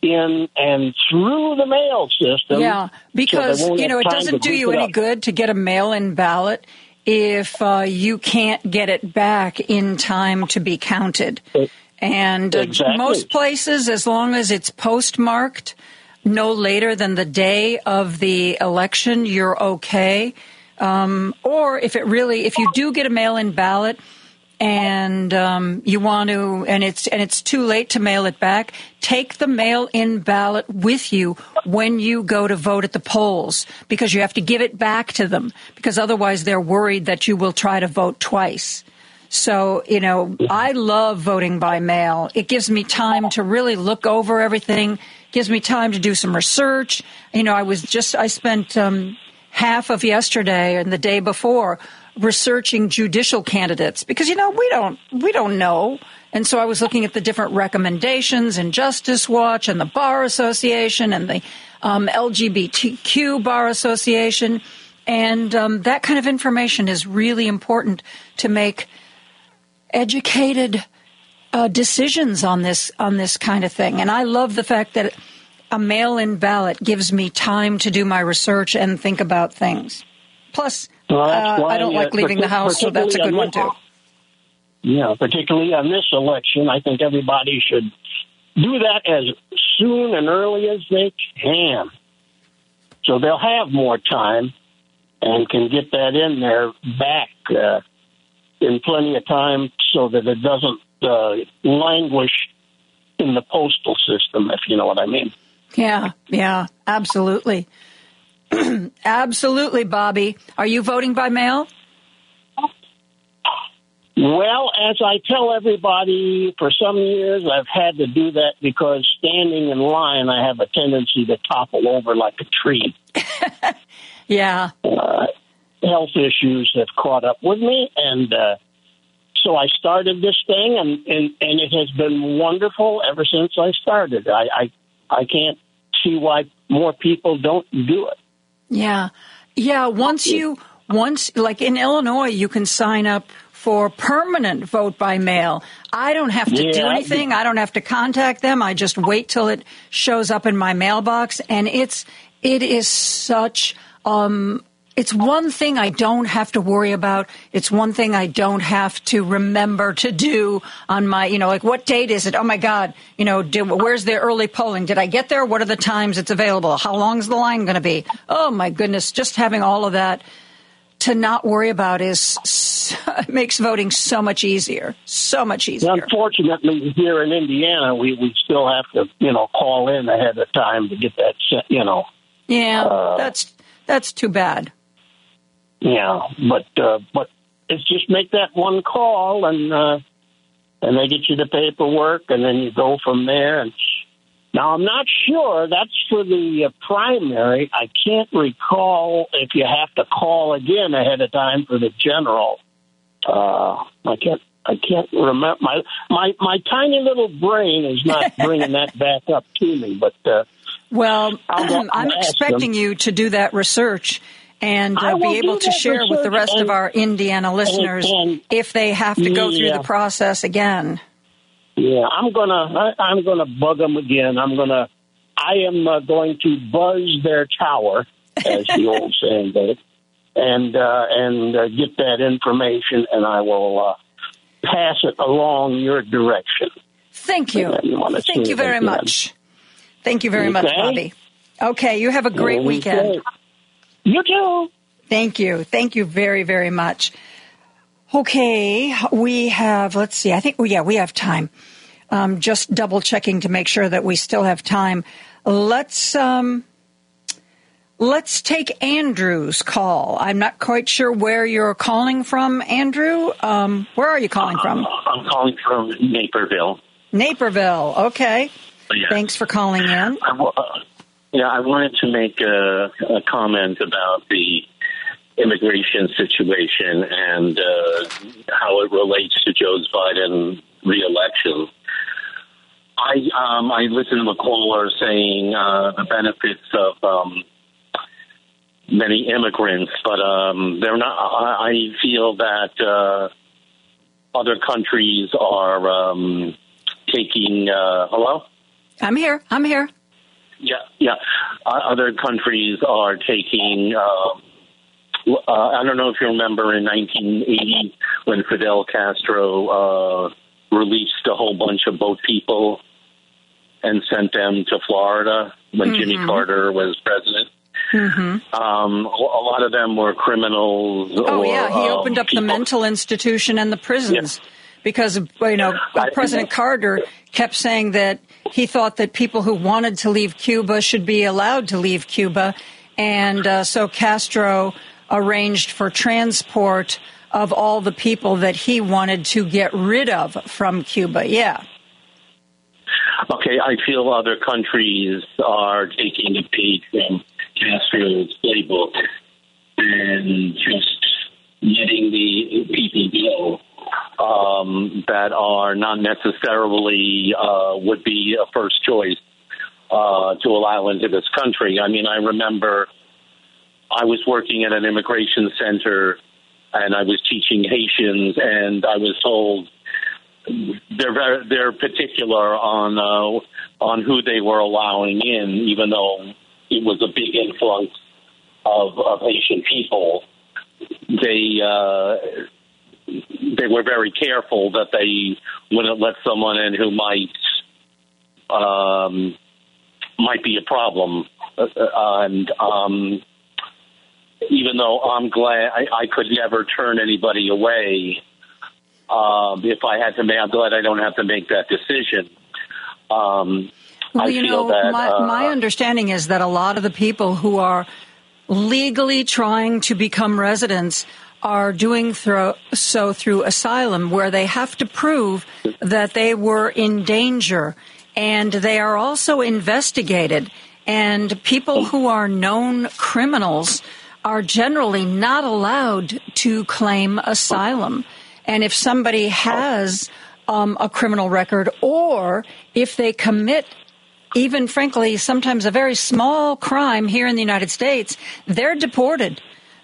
in and through the mail system. Yeah, because won't you know it doesn't do you any up. good to get a mail-in ballot if uh, you can't get it back in time to be counted. And uh, Exactly. most places, as long as it's postmarked no later than the day of the election, you're okay. Um, or if it really, if you do get a mail-in ballot and um, you want to, and it's and it's too late to mail it back, take the mail-in ballot with you when you go to vote at the polls because you have to give it back to them because otherwise they're worried that you will try to vote twice. So, you know, I love voting by mail. It gives me time to really look over everything, gives me time to do some research. You know, I was just, I spent um, half of yesterday and the day before researching judicial candidates because, you know, we don't, we don't know. And so I was looking at the different recommendations in Justice Watch and the Bar Association and the um, LGBTQ Bar Association. And um, that kind of information is really important to make educated uh, decisions on this on this kind of thing. And I love the fact that a mail-in ballot gives me time to do my research and think about things. Plus, Well, uh, I don't like leaving the house, so that's a good one too. Yeah, particularly on this election, I think everybody should do that as soon and early as they can. So they'll have more time and can get that in there back uh, in plenty of time so that it doesn't uh, languish in the postal system, if you know what I mean. Yeah, yeah, absolutely. [clears throat] absolutely, Bobby. Are you voting by mail? Well, as I tell everybody, for some years I've had to do that because standing in line, I have a tendency to topple over like a tree. [laughs] Yeah. Uh, health issues have caught up with me, and uh, so I started this thing, and, and, and it has been wonderful ever since I started. I, I, I can't see why more people don't do it. Yeah. Yeah. Once you, once, like in Illinois, you can sign up for permanent vote by mail. I don't have to Yeah, do anything. I don't have to contact them. I just wait till it shows up in my mailbox. And it's, it is such, um, it's one thing I don't have to worry about. It's one thing I don't have to remember to do on my, you know, like what date is it? Oh my God, you know, do, where's the early polling? Did I get there? What are the times it's available? How long is the line going to be? Oh my goodness, just having all of that to not worry about is [laughs] makes voting so much easier, so much easier. Unfortunately, here in Indiana, we, we still have to, you know, call in ahead of time to get that, you know. Yeah, Uh, that's that's too bad. Yeah, but uh, but it's just make that one call and uh, and they get you the paperwork and then you go from there. And now I'm not sure that's for the uh, primary. I can't recall if you have to call again ahead of time for the general. Uh, I can't. I can't remember. My my my tiny little brain is not [laughs] bringing that back up to me. But uh, Well, go- [clears throat] I'm expecting them. you to do that research and uh, be able to share with the rest of our Indiana listeners and- if they have to go through the process again. Yeah, I'm gonna I, I'm gonna bug them again. I'm gonna I am uh, going to buzz their tower, as the [laughs] old saying goes, and uh, and uh, get that information, and I will uh, pass it along your direction. Thank you. You Thank you very again. much. Thank you very much, Bobby. Okay, you have a great Okay. weekend. You too. Thank you. Thank you very, very much. Okay, we have, let's see, I think, oh, yeah, we have time. Um, just double checking to make sure that we still have time. Let's, um, let's take Andrew's call. I'm not quite sure where you're calling from, Andrew. Um, where are you calling from? I'm calling from Naperville. Naperville. Okay. Yeah. Thanks for calling in. I wa- uh, yeah, I wanted to make a, a comment about the immigration situation and uh, how it relates to Joe Biden reelection. I um, I listened to a caller saying uh, the benefits of um, many immigrants, but um, they're not. I, I feel that uh, other countries are um, taking. Uh, hello. I'm here. I'm here. Yeah, yeah. Uh, other countries are taking. Uh, uh, I don't know if you remember in 1980 when Fidel Castro uh, released a whole bunch of boat people and sent them to Florida when Jimmy Mhm. Carter was president. Mm-hmm. Um, a lot of them were criminals. Oh or, yeah, he um, opened up the mental institution and the prisons because you know President Carter kept saying that he thought that people who wanted to leave Cuba should be allowed to leave Cuba, and uh, so Castro arranged for transport of all the people that he wanted to get rid of from Cuba. Yeah. Okay, I feel other countries are taking a page from Castro's playbook and just letting the people bill um, that are not necessarily uh, would be a first choice uh, to allow into this country. I mean, I remember I was working at an immigration center and I was teaching Haitians, and I was told they're very they're particular on uh, on who they were allowing in, even though it was a big influx of, of Haitian people. They uh, they were very careful that they wouldn't let someone in who might um, might be a problem, uh, uh, and um, even though I'm glad I, I could never turn anybody away um, if I had to make. I'm glad I don't have to make that decision. Um, Well, I you feel know, that my, uh, my understanding is that a lot of the people who are legally trying to become residents are doing so through asylum, where they have to prove that they were in danger, and they are also investigated. And people who are known criminals are generally not allowed to claim asylum. And if somebody has um, a criminal record, or if they commit even frankly, sometimes a very small crime here in the United States, they're deported.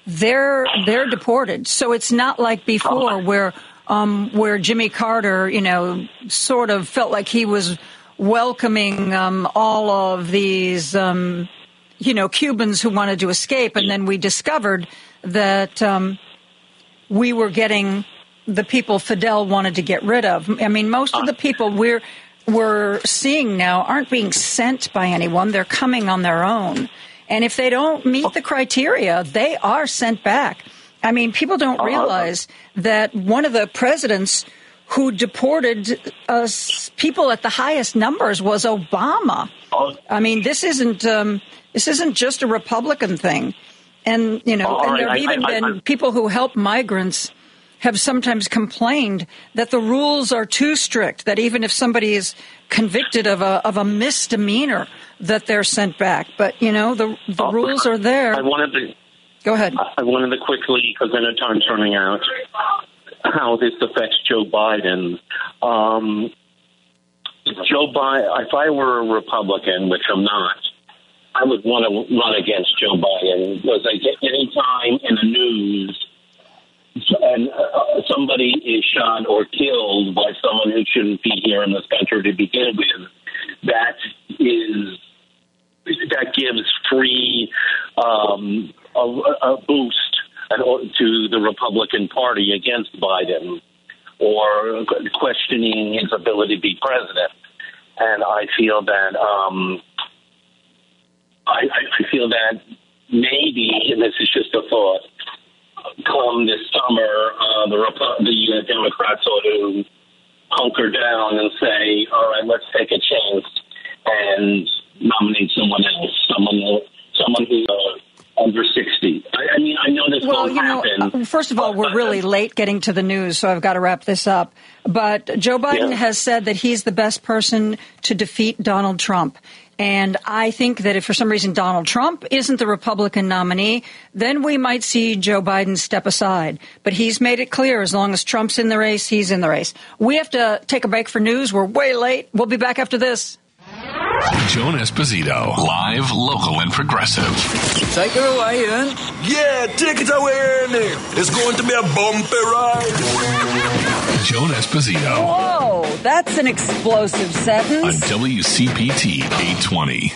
They're they're deported. So it's not like before where um, where Jimmy Carter, you know, sort of felt like he was welcoming um, all of these, um, you know, Cubans who wanted to escape, and then we discovered that um, we were getting the people Fidel wanted to get rid of. I mean, most of the people we're we're seeing now aren't being sent by anyone; they're coming on their own. And if they don't meet the criteria, they are sent back. I mean, people don't realize that one of the presidents who deported us people at the highest numbers was Obama. I mean, this isn't um, this isn't just a Republican thing, and you know, and right, there have even been people who help migrants have sometimes complained that the rules are too strict. That even if somebody is convicted of a of a misdemeanor, that they're sent back. But you know, the the rules are there. I wanted to Go ahead. I wanted to quickly, because I know time's running out, how this affects Joe Biden. Um, Joe Biden, if I were a Republican, which I'm not, I would want to run against Joe Biden because I get any time in the news and uh, somebody is shot or killed by someone who shouldn't be here in this country to begin with, that is that gives free um, a, a boost to the Republican Party against Biden or questioning his ability to be president. And I feel that um, I, I feel that maybe, and this is just a thought, come this summer, uh, the the Democrats ought to hunker down and say, "All right, let's take a chance and nominate someone else, someone someone who's uh, under sixty. I, I mean, I know this Well, won't you happen. uh, first of all, we're really late getting to the news, so I've got to wrap this up. But Joe Biden Yeah. has said that he's the best person to defeat Donald Trump. And I think that if for some reason Donald Trump isn't the Republican nominee, then we might see Joe Biden step aside. But he's made it clear as long as Trump's in the race, he's in the race. We have to take a break for news. We're way late. We'll be back after this. Joan Esposito, live, local, and progressive. Take it away, Ian. Yeah, take it away, Ernie. It's going to be a bumpy ride. Joan Esposito Whoa, that's an explosive sentence. on sentence. WCPT 820.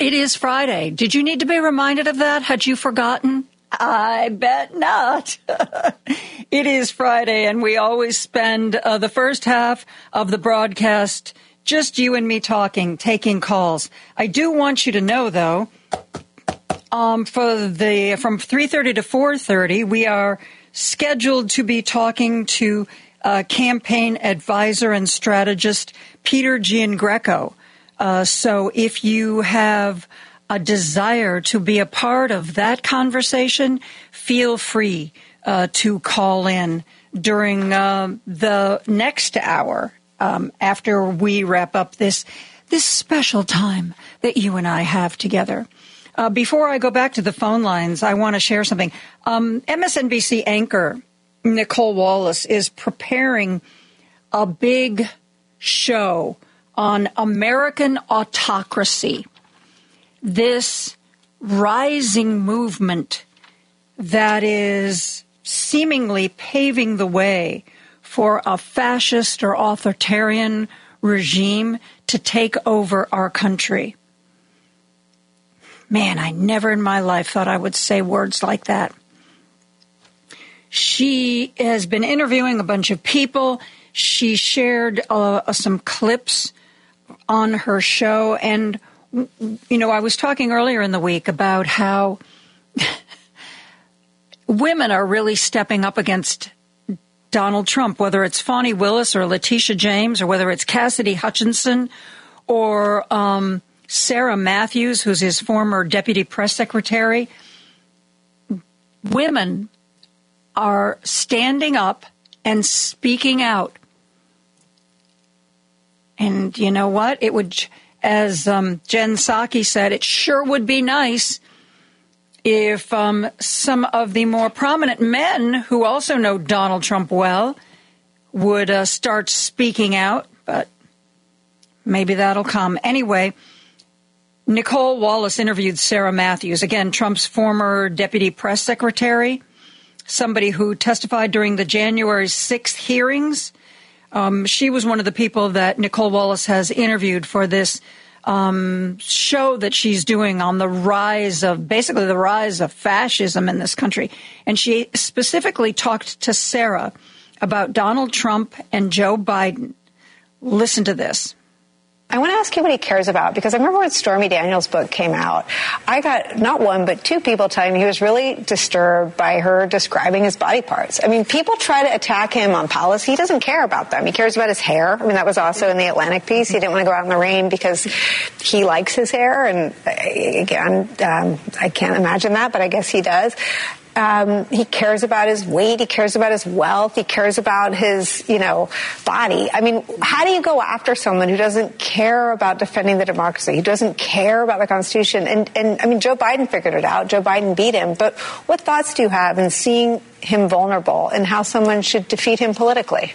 It is Friday. Did you need to be reminded of that? Had you forgotten? I bet not. [laughs] it is Friday, and we always spend uh, the first half of the broadcast just you and me talking, taking calls. I do want you to know, though, um, for the from three thirty to four thirty, we are scheduled to be talking to uh, campaign advisor and strategist Peter Giangreco. Uh, so if you have a desire to be a part of that conversation, feel free uh, to call in during uh, the next hour um, after we wrap up this this special time that you and I have together. Uh, before I go back to the phone lines, I want to share something. Um, MSNBC anchor Nicolle Wallace is preparing a big show on American autocracy, this rising movement that is seemingly paving the way for a fascist or authoritarian regime to take over our country. Man, I never in my life thought I would say words like that. She has been interviewing a bunch of people. She shared uh, some clips on her show. And, you know, I was talking earlier in the week about how [laughs] women are really stepping up against Donald Trump, whether it's Fani Willis or Letitia James, or whether it's Cassidy Hutchinson or um, Sarah Matthews, who's his former deputy press secretary. Women are standing up and speaking out. And you know what? It would, as um, Jen Psaki said, it sure would be nice if um, some of the more prominent men who also know Donald Trump well would uh, start speaking out, but maybe that'll come. Anyway, Nicolle Wallace interviewed Sarah Matthews, again, Trump's former deputy press secretary, somebody who testified during the January 6th hearings. Um, she was one of the people that Nicolle Wallace has interviewed for this um, show that she's doing on the rise of basically the rise of fascism in this country. And she specifically talked to Sarah about Donald Trump and Joe Biden. Listen to this. I want to ask you what he cares about because I remember when Stormy Daniels' book came out, I got not one but two people telling me he was really disturbed by her describing his body parts. I mean, people try to attack him on policy. He doesn't care about them. He cares about his hair. I mean, that was also in the Atlantic piece. He didn't want to go out in the rain because he likes his hair. And uh, again, um, I can't imagine that, but I guess he does. Um, he cares about his weight. He cares about his wealth. He cares about his, you know, body. I mean, how do you go after someone who doesn't care about defending the democracy? Who doesn't care about the Constitution? And, and I mean, Joe Biden figured it out. Joe Biden beat him. But what thoughts do you have in seeing him vulnerable and how someone should defeat him politically?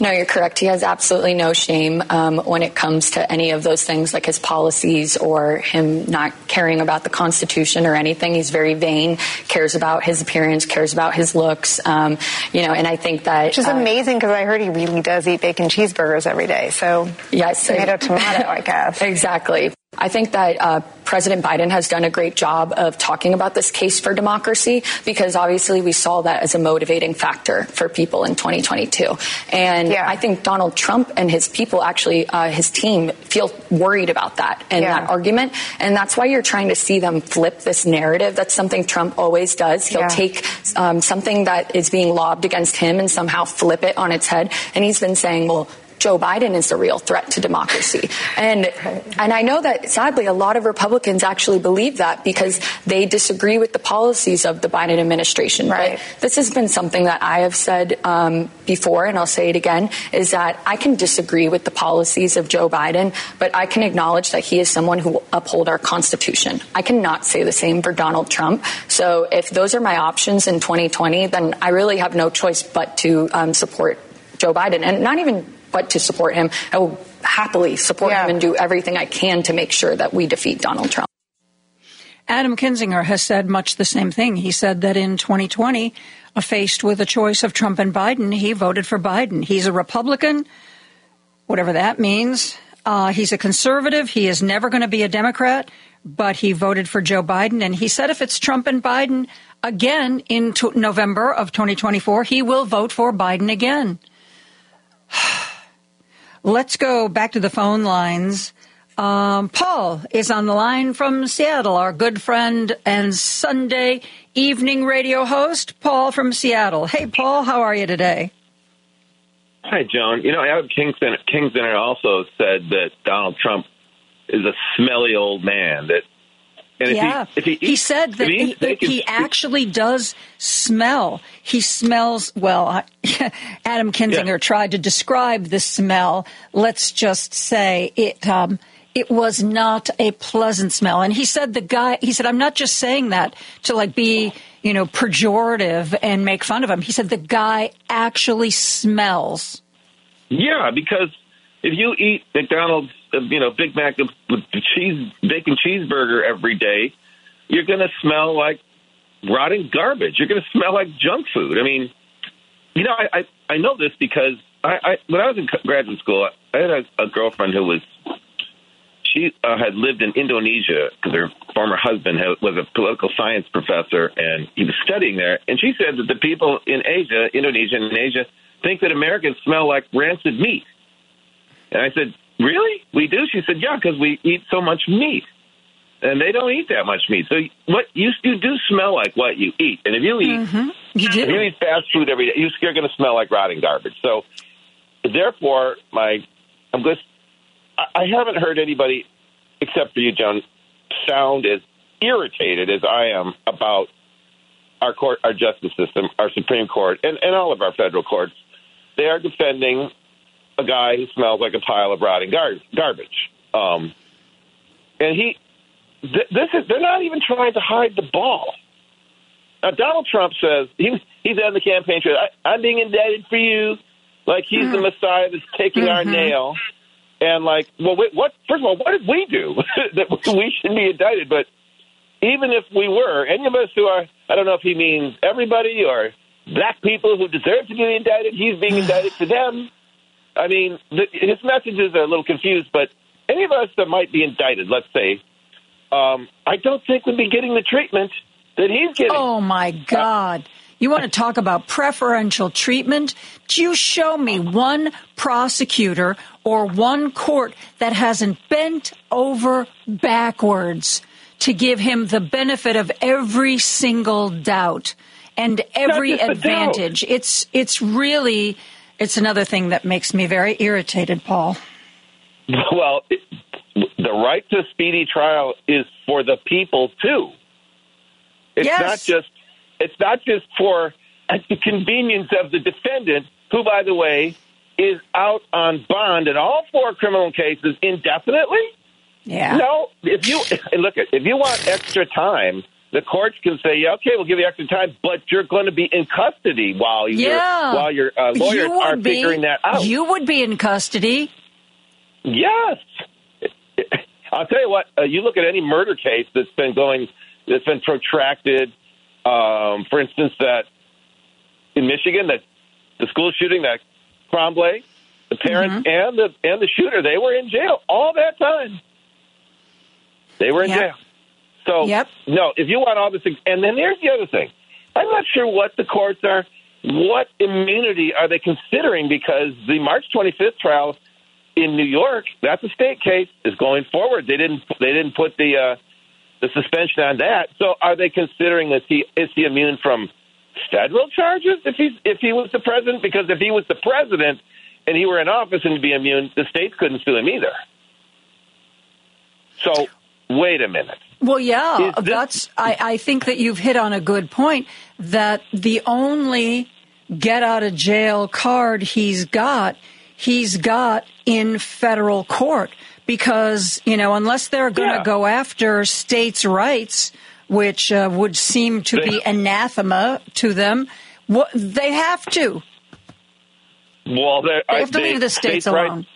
No, you're correct. He has absolutely no shame um, when it comes to any of those things, like his policies or him not caring about the Constitution or anything. He's very vain, cares about his appearance, cares about his looks. Um, you know, and I think that which is uh, amazing because I heard he really does eat bacon cheeseburgers every day. So yes, tomato tomato, I guess. [laughs] exactly. I think that uh, President Biden has done a great job of talking about this case for democracy because obviously we saw that as a motivating factor for people in 2022. And yeah. I think Donald Trump and his people, actually, uh, his team, feel worried about that and yeah. that argument. And that's why you're trying to see them flip this narrative. That's something Trump always does. He'll yeah. take um, something that is being lobbed against him and somehow flip it on its head. And he's been saying, well, Joe Biden is the real threat to democracy. And and I know that sadly a lot of Republicans actually believe that because they disagree with the policies of the Biden administration. Right. But this has been something that I have said um, before, and I'll say it again, is that I can disagree with the policies of Joe Biden, but I can acknowledge that he is someone who will uphold our Constitution. I cannot say the same for Donald Trump. So if those are my options in 2020, then I really have no choice but to um, support Joe Biden, and not even but to support him. I will happily support yeah. him and do everything I can to make sure that we defeat Donald Trump. Adam Kinzinger has said much the same thing. He said that in 2020, uh, faced with a choice of Trump and Biden, he voted for Biden. He's a Republican, whatever that means. Uh, he's a conservative. He is never going to be a Democrat, but he voted for Joe Biden. And he said if it's Trump and Biden again in t- November of 2024, he will vote for Biden again. [sighs] [sighs] [sighs] Let's go back to the phone lines. Um, Paul is on the line from Seattle, our good friend and Sunday evening radio host, Paul from Seattle. Hey, Paul, how are you today? Hi, Joan. You know, Adam Kingston, Kingston also said that Donald Trump is a smelly old man. That and yeah, he, he, he, said that he, he, he, actually does smell. He smells well. [laughs] Adam Kinzinger yeah. tried to describe the smell. Let's just say it. Um, it was not a pleasant smell, and he said the guy. He said, "I'm not just saying that to like be, you know, pejorative and make fun of him." He said the guy actually smells. Yeah, because if you eat McDonald's you know Big Mac with cheese bacon cheeseburger every day, you're going to smell like rotting garbage. You're going to smell like junk food. I mean, you know, I I, I know this because I, I when I was in graduate school, I had a, a girlfriend who was she uh, had lived in Indonesia because her former husband had, was a political science professor and he was studying there. And she said that the people in Asia, Indonesia and Asia, think that Americans smell like rancid meat. And I said, Really? We do? She said, Yeah, because we eat so much meat. And they don't eat that much meat. So what you, you do smell like what you eat. And if you eat mm-hmm. you, if you eat fast food every day, you're going to smell like rotting garbage. So therefore, my I'm just I haven't heard anybody except for you, Joan, sound as irritated as I am about our court, our justice system, our Supreme Court, and, and all of our federal courts. They are defending a guy who smells like a pile of rotting gar- garbage. Um, and he, th- this is they're not even trying to hide the ball. Now Donald Trump says he he's on the campaign trail. I, I'm being indicted for you, like he's the Messiah that's taking our Mhm. nail. And like, well, wait, what? First of all, what did we do [laughs] that we should be indicted? But even if we were, any of us who are, I don't know if he means everybody or black people who deserve to be indicted, he's being [sighs] indicted for them. I mean, the, his messages are a little confused, but any of us that might be indicted, let's say, um, I don't think would be getting the treatment that he's getting. Oh my God. You want to talk about preferential treatment? Do you show me one prosecutor or one court that hasn't bent over backwards to give him the benefit of every single doubt and every doubt. advantage? It's it's really it's another thing that makes me very irritated, Paul. Well, it, the right to speedy trial is for the people too. It's Yes. not just it's not just for at the convenience of the defendant, who, by the way, is out on bond in all four criminal cases indefinitely. Yeah. No, if you [laughs] look at if you want extra time, the courts can say, "Yeah, okay, we'll give you extra time, but you're going to be in custody while you're while your uh, lawyers you are be, figuring that out." You would be in custody. Yes. I'll tell you what, uh, you look at any murder case that's been going, that's been protracted. Um, for instance, that in Michigan, that the school shooting, that Crumbley, the parents and the and the shooter, they were in jail all that time. They were in Yep. jail. So yep. no, if you want all this, and then there's the other thing. I'm not sure what the courts are. What immunity are they considering? Because the March 25th trial in New York, that's a state case, is going forward. They didn't they didn't put the uh, the suspension on that. So are they considering is he is he immune from federal charges if he's if he was the president? Because if he was the president and he were in office and be immune, the states couldn't sue him either. So wait a minute. Well, yeah, that's. I, I think that you've hit on a good point. That the only get out of jail card he's got, he's got in federal court because you know unless they're going to Yeah. go after states' rights, which uh, would seem to be anathema to them, what, they have to. Well, They have to leave the states rights- alone.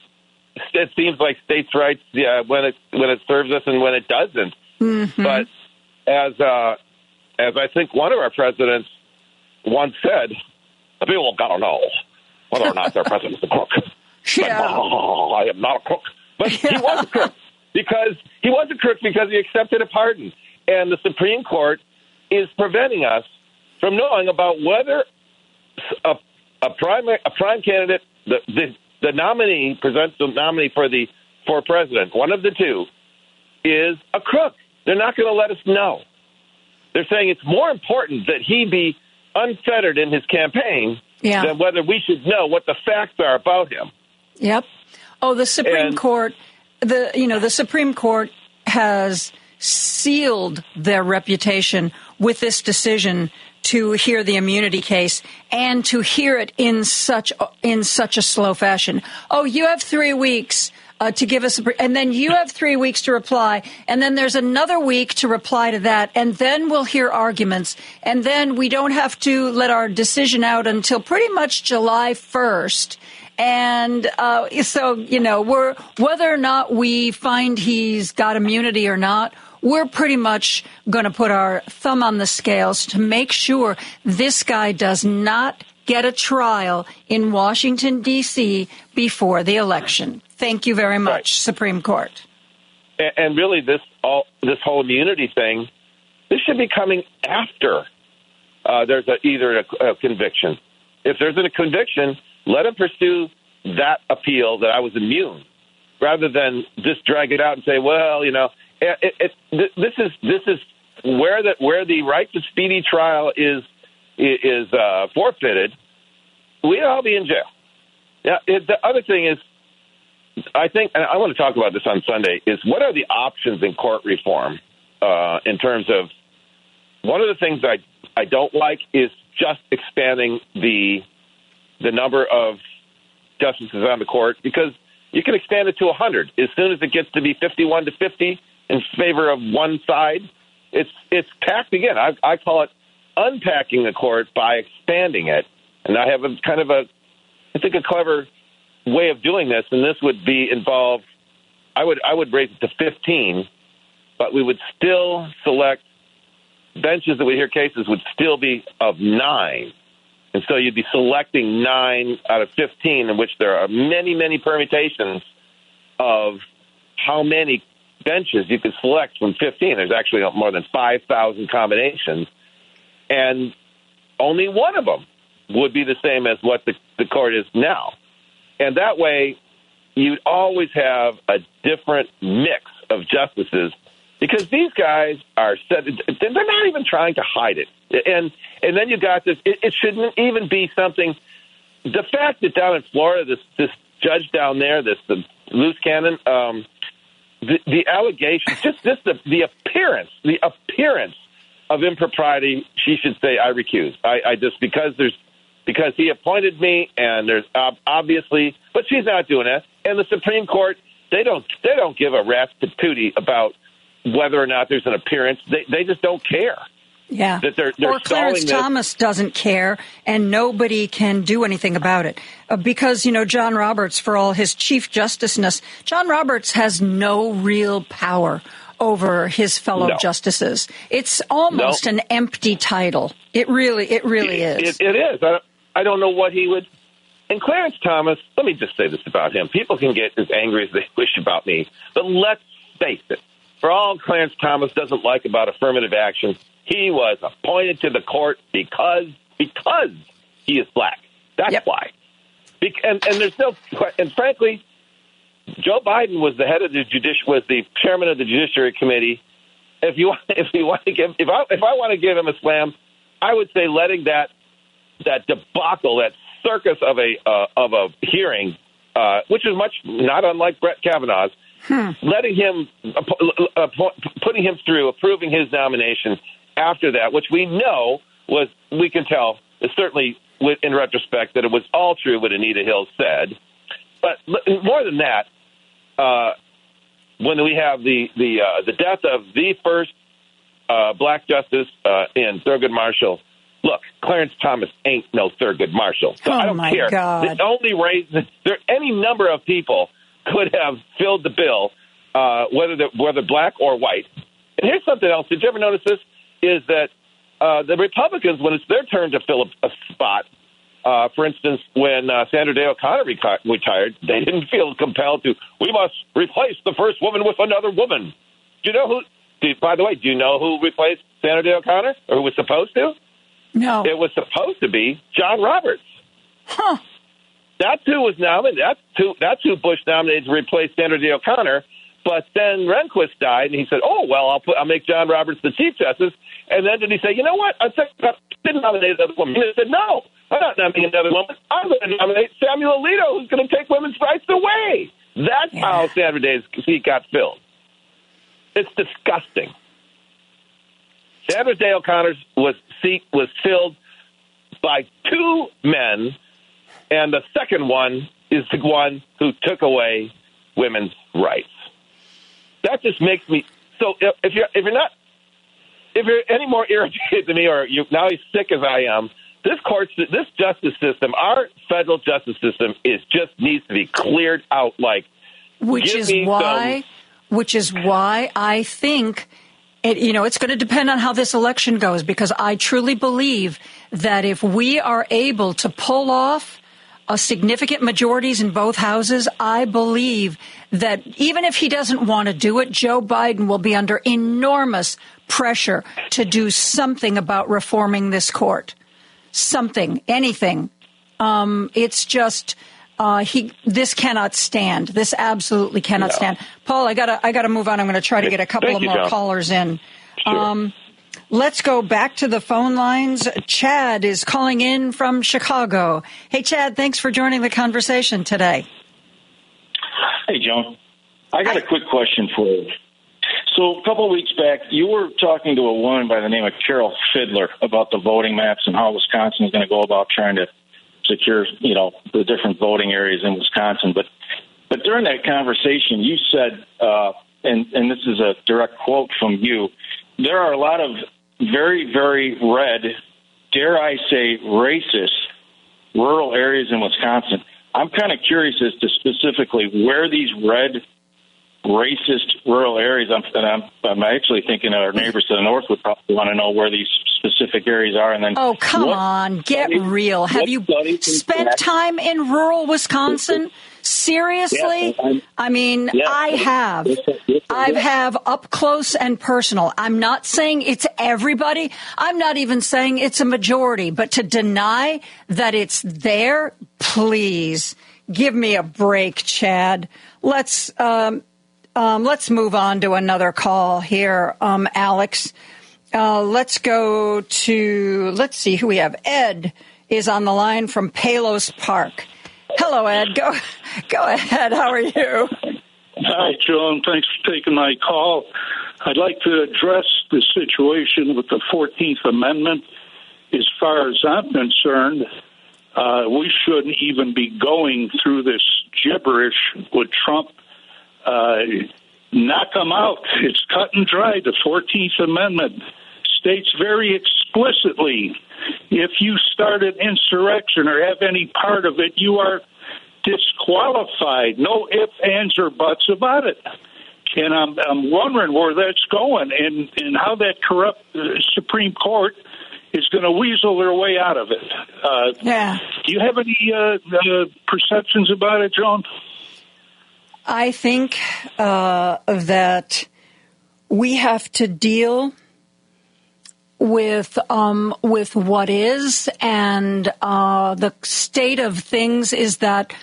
It seems like states' rights, yeah, when it when it serves us and when it doesn't. Mhm. But as uh, as I think one of our presidents once said, the people got to know whether or not their president's a crook. [laughs] Yeah. Oh, I am not a crook. But he was a crook because he was a crook because he accepted a pardon, and the Supreme Court is preventing us from knowing about whether a, a prime a prime candidate, the, the the nominee presents the nominee for the for president, one of the two, is a crook. They're not going to let us know. They're saying it's more important that he be unfettered in his campaign Yeah. than whether we should know what the facts are about him. Yep. Oh, the Supreme And- Court, the you know the Supreme Court has sealed their reputation with this decision to hear the immunity case and to hear it in such in such a slow fashion. Oh, you have three weeks. Uh, to give us, a, and then you have three weeks to reply, and then there's another week to reply to that, and then we'll hear arguments, and then we don't have to let our decision out until pretty much July 1st. And uh, so, you know, we're whether or not we find he's got immunity or not, we're pretty much going to put our thumb on the scales to make sure this guy does not get a trial in Washington D.C. before the election. Thank you very much, Supreme Court. And, and really, this all this whole immunity thing, this should be coming after uh, there's a, either a, a conviction. If there's a conviction, let him pursue that appeal that I was immune, rather than just drag it out and say, well, you know, it, it, it, this is this is where the where the right to speedy trial is is uh, forfeited. We'd all be in jail. Yeah. It, the other thing is, I think, and I want to talk about this on Sunday, is what are the options in court reform uh, in terms of one of the things I I don't like is just expanding the the number of justices on the court because you can expand it to 100 as soon as it gets to be 51 to 50 in favor of one side. It's it's packed again. I, I call it unpacking the court by expanding it, and I have a kind of a, I think a clever way of doing this, and this would be involve. I would I would raise it to fifteen, but we would still select benches that would hear cases would still be of nine. And so you'd be selecting nine out of 15, in which there are many, many permutations of how many benches you could select from 15. There's actually more than 5,000 combinations. And only one of them would be the same as what the, the court is now. And that way, you'd always have a different mix of justices because these guys are said they're not even trying to hide it. And and then you got this. It, it shouldn't even be something. The fact that down in Florida, this this judge down there, this the loose cannon, um, the, the allegations, just just the the appearance, the appearance of impropriety. She should say, "I recuse." I, I just because there's because he appointed me, and there's obviously, but she's not doing that. And the Supreme Court, they don't they don't give a rat's patootie about whether or not there's an appearance. They they just don't care. Yeah. That they're, they're or Clarence this. Thomas doesn't care, and nobody can do anything about it. Uh, because, you know, John Roberts, for all his Chief Justiceness, John Roberts has no real power over his fellow No. justices. It's almost No. an empty title. It really, it really is. It, it is. I don't, I don't know what he would. And Clarence Thomas, let me just say this about him. People can get as angry as they [laughs] wish about me, but let's face it. For all Clarence Thomas doesn't like about affirmative action, he was appointed to the court because because he is black. That's why. Bec- and, and there's no and frankly, Joe Biden was the head of the judici- was the chairman of the Judiciary Committee. If you [laughs] if you want to give if I if I want to give him a slam, I would say letting that that debacle, that circus of a uh, of a hearing, uh, which is much not unlike Brett Kavanaugh's, letting him uh, uh, pu- putting him through, approving his nomination after that, which we know was we can tell is certainly in retrospect that it was all true what Anita Hill said. But more than that, uh, when we have the the uh, the death of the first uh, black justice uh, in Thurgood Marshall. Look, Clarence Thomas ain't no Thurgood Marshall. So I Oh, don't my care. God. The only reason [laughs] there any number of people could have filled the bill, uh, whether they're, whether black or white. And here's something else. Did you ever notice this? Is that uh, the Republicans, when it's their turn to fill a, a spot, uh, for instance, when uh, Sandra Day O'Connor retired, they didn't feel compelled to. We must replace the first woman with another woman. Do you know who? Do, by the way, do you know who replaced Sandra Day O'Connor, or who was supposed to? No. It was supposed to be John Roberts. Huh. That's who was nominated. That's who. That's who Bush nominated to replace Sandra Day O'Connor. But then Rehnquist died, and he said, "Oh well, I'll put I'll make John Roberts the Chief Justice." And then did he say, "You know what? I didn't nominate another woman." He said, "No, I'm not nominating another woman. I'm going to nominate Samuel Alito, who's going to take women's rights away." That's how Sandra Day's seat got filled. It's disgusting. Sandra Day O'Connor's was seat was filled by two men, and the second one is the one who took away women's rights. That just makes me so. If, if you're if you're not if you're any more irritated than me, or you now as sick as I am, this court, this justice system, our federal justice system, is just needs to be cleared out. Like, which is why which is why I think it, you know it's going to depend on how this election goes because I truly believe that if we are able to pull off a significant majorities in both houses, I believe that even if he doesn't want to do it, Joe Biden will be under enormous pressure to do something about reforming this court. Something, anything. Um, it's just uh, he. This cannot stand. This absolutely cannot No. stand. Paul, I gotta, I gotta move on. I'm going to try to get a couple Thank of you, more John. callers in. Um, let's go back to the phone lines. Chad is calling in from Chicago. Hey, Chad, thanks for joining the conversation today. Hey, Joan. I got a quick question for you. So, a couple of weeks back, you were talking to a woman by the name of Carol Fiddler about the voting maps and how Wisconsin is going to go about trying to secure, you know, the different voting areas in Wisconsin. But, but during that conversation, you said uh, and, and this is a direct quote from you, there are a lot of very, very red, dare I say, racist rural areas in Wisconsin. I'm kind of curious as to specifically where these red, racist rural areas. I'm, and I'm, I'm actually thinking our neighbors to the north would probably want to know where these specific areas are. And then, Oh, come what on, get studies- real. Have you spent time in rural Wisconsin? Seriously? Yes, I'm- mean, Yes. I have. I have up close and personal. I'm not saying it's everybody. I'm not even saying it's a majority, but to deny that it's there, please give me a break, Chad. Let's um, um, let's move on to another call here, um, Alex. Uh, let's go to let's see who we have. Ed is on the line from Palos Park. Hello, Ed. Go [laughs] go ahead. How are you? Hi, Joan. Thanks for taking my call. I'd like to address the situation with the 14th Amendment. As far as I'm concerned, uh, we shouldn't even be going through this gibberish with Trump. Uh, knock them out. It's cut and dry. The 14th Amendment states very explicitly if you start an insurrection or have any part of it, you are disqualified. No ifs, ands, or buts about it. And I'm, I'm wondering where that's going and, and how that corrupt uh, Supreme Court is going to weasel their way out of it. Uh, yeah. Do you have any uh, uh, perceptions about it, Joan? I think uh, that we have to deal with um, with what is, and uh, the state of things is that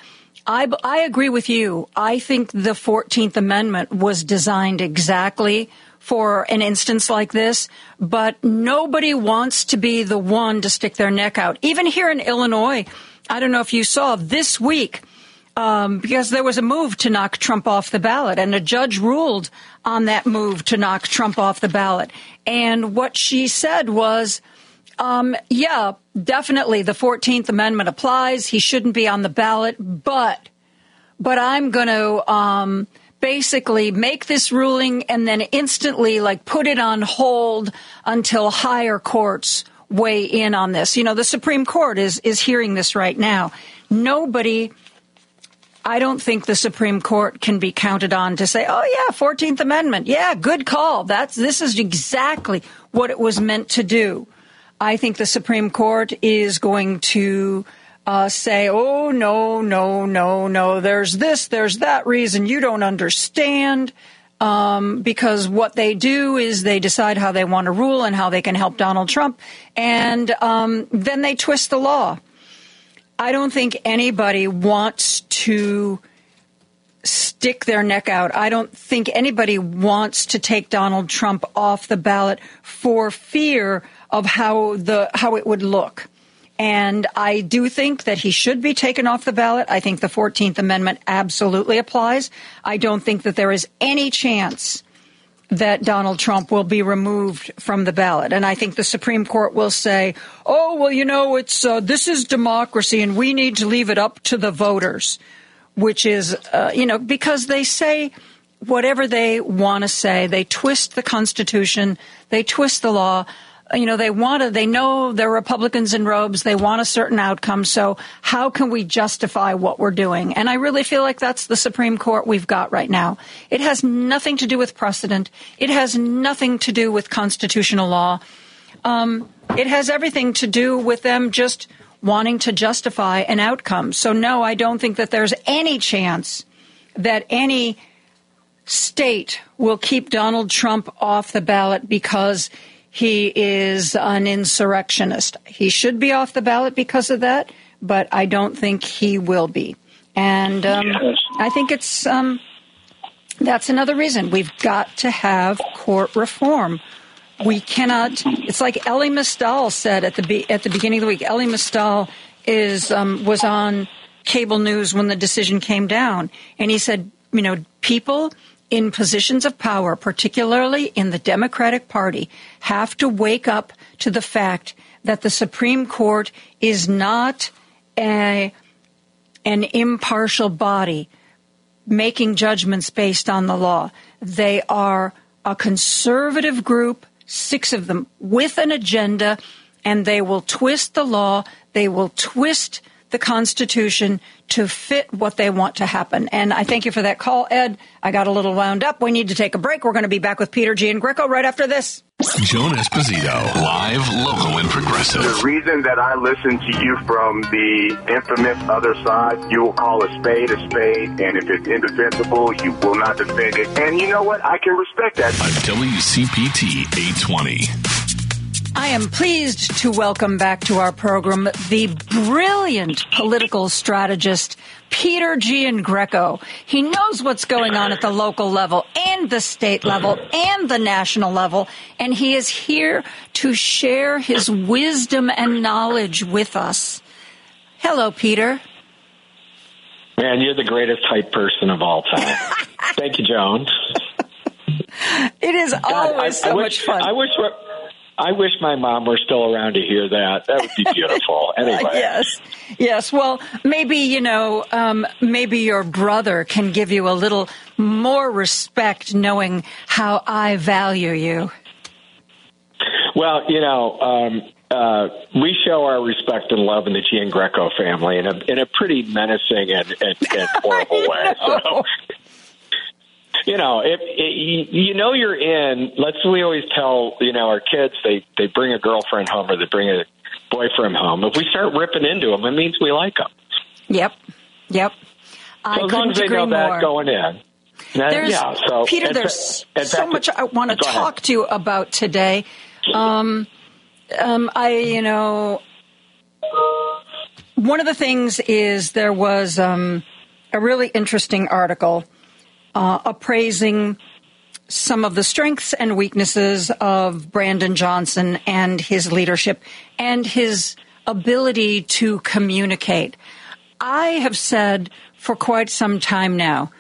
I, I agree with you. I think the Fourteenth Amendment was designed exactly for an instance like this, but nobody wants to be the one to stick their neck out. Even here in Illinois, I don't know if you saw this week um, because there was a move to knock Trump off the ballot, and a judge ruled on that move to knock Trump off the ballot. And what she said was, um, yeah, definitely the 14th Amendment applies. He shouldn't be on the ballot, but, but I'm going to, um, basically make this ruling and then instantly like put it on hold until higher courts weigh in on this. You know, the Supreme Court is, is hearing this right now. Nobody, I don't think the Supreme Court can be counted on to say, "Oh yeah, 14th Amendment. Yeah, good call. That's this is exactly what it was meant to do." I think the Supreme Court is going to uh, say, "Oh no, no, no, no. There's this, there's that reason you don't understand." Um, because what they do is they decide how they want to rule and how they can help Donald Trump, and um, then they twist the law. I don't think anybody wants to stick their neck out. I don't think anybody wants to take Donald Trump off the ballot for fear of how the how it would look. And I do think that he should be taken off the ballot. I think the 14th Amendment absolutely applies. I don't think that there is any chance that Donald Trump will be removed from the ballot. And I think the Supreme Court will say, oh, well, you know, it's, uh, this is democracy and we need to leave it up to the voters, which is, uh, you know, because they say whatever they want to say. They twist the Constitution. They twist the law. You know, they want to, they know they're Republicans in robes. They want a certain outcome. So how can we justify what we're doing? And I really feel like that's the Supreme Court we've got right now. It has nothing to do with precedent. It has nothing to do with constitutional law. Um, it has everything to do with them just wanting to justify an outcome. So no, I don't think that there's any chance that any state will keep Donald Trump off the ballot because he is an insurrectionist. He should be off the ballot because of that, but I don't think he will be. And um, Yes. I think it's um, that's another reason we've got to have court reform. We cannot. It's like Elie Mystal said at the be, at the beginning of the week. Elie Mystal is um, was on cable news when the decision came down, and he said, you know, people in positions of power, particularly in the Democratic Party, have to wake up to the fact that the Supreme Court is not a, an impartial body making judgments based on the law. They are a conservative group, six of them, with an agenda, and they will twist the law. They will twist the Constitution to fit what they want to happen. And I thank you for that call, Ed. I got a little wound up. We need to take a break. We're going to be back with Peter Giangreco right after this. Joan Esposito, live, local, and progressive. The reason that I listen to you from the infamous other side, you will call a spade a spade, and if it's indefensible, you will not defend it. And you know what? I can respect that. On WCPT 820. I am pleased to welcome back to our program the brilliant political strategist, Peter Giangreco. He knows what's going on at the local level and the state level and the national level, and he is here to share his wisdom and knowledge with us. Hello, Peter. Man, you're the greatest hype person of all time. [laughs] Thank you, Joan. It is God, always I, so I wish, much fun. I wish. I wish my mom were still around to hear that. That would be [laughs] beautiful. Anyway. yes, yes. Well, maybe you know, um, maybe your brother can give you a little more respect, knowing how I value you. Well, you know, um, uh, we show our respect and love in the Giangreco family in a in a pretty menacing and, and, and horrible [laughs] way. So, you know, if, if you know you're in, let's we always tell you know our kids they they bring a girlfriend home or they bring a boyfriend home. If we start ripping into them, it means we like them. Yep, yep. I So as long as they know that going in. There's, yeah, so Peter, there's so much I want to Go ahead. talk to you about today. Um, um, I, you know, one of the things is there was um, a really interesting article uh, appraising some of the strengths and weaknesses of Brandon Johnson and his leadership and his ability to communicate. I have said for quite some time now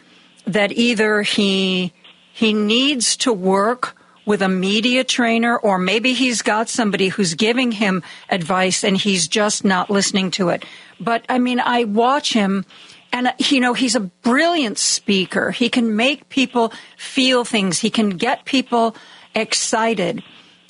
that either he he needs to work with a media trainer or maybe he's got somebody who's giving him advice and he's just not listening to it. But I mean, I watch him and you know, he's a brilliant speaker. He can make people feel things. He can get people excited.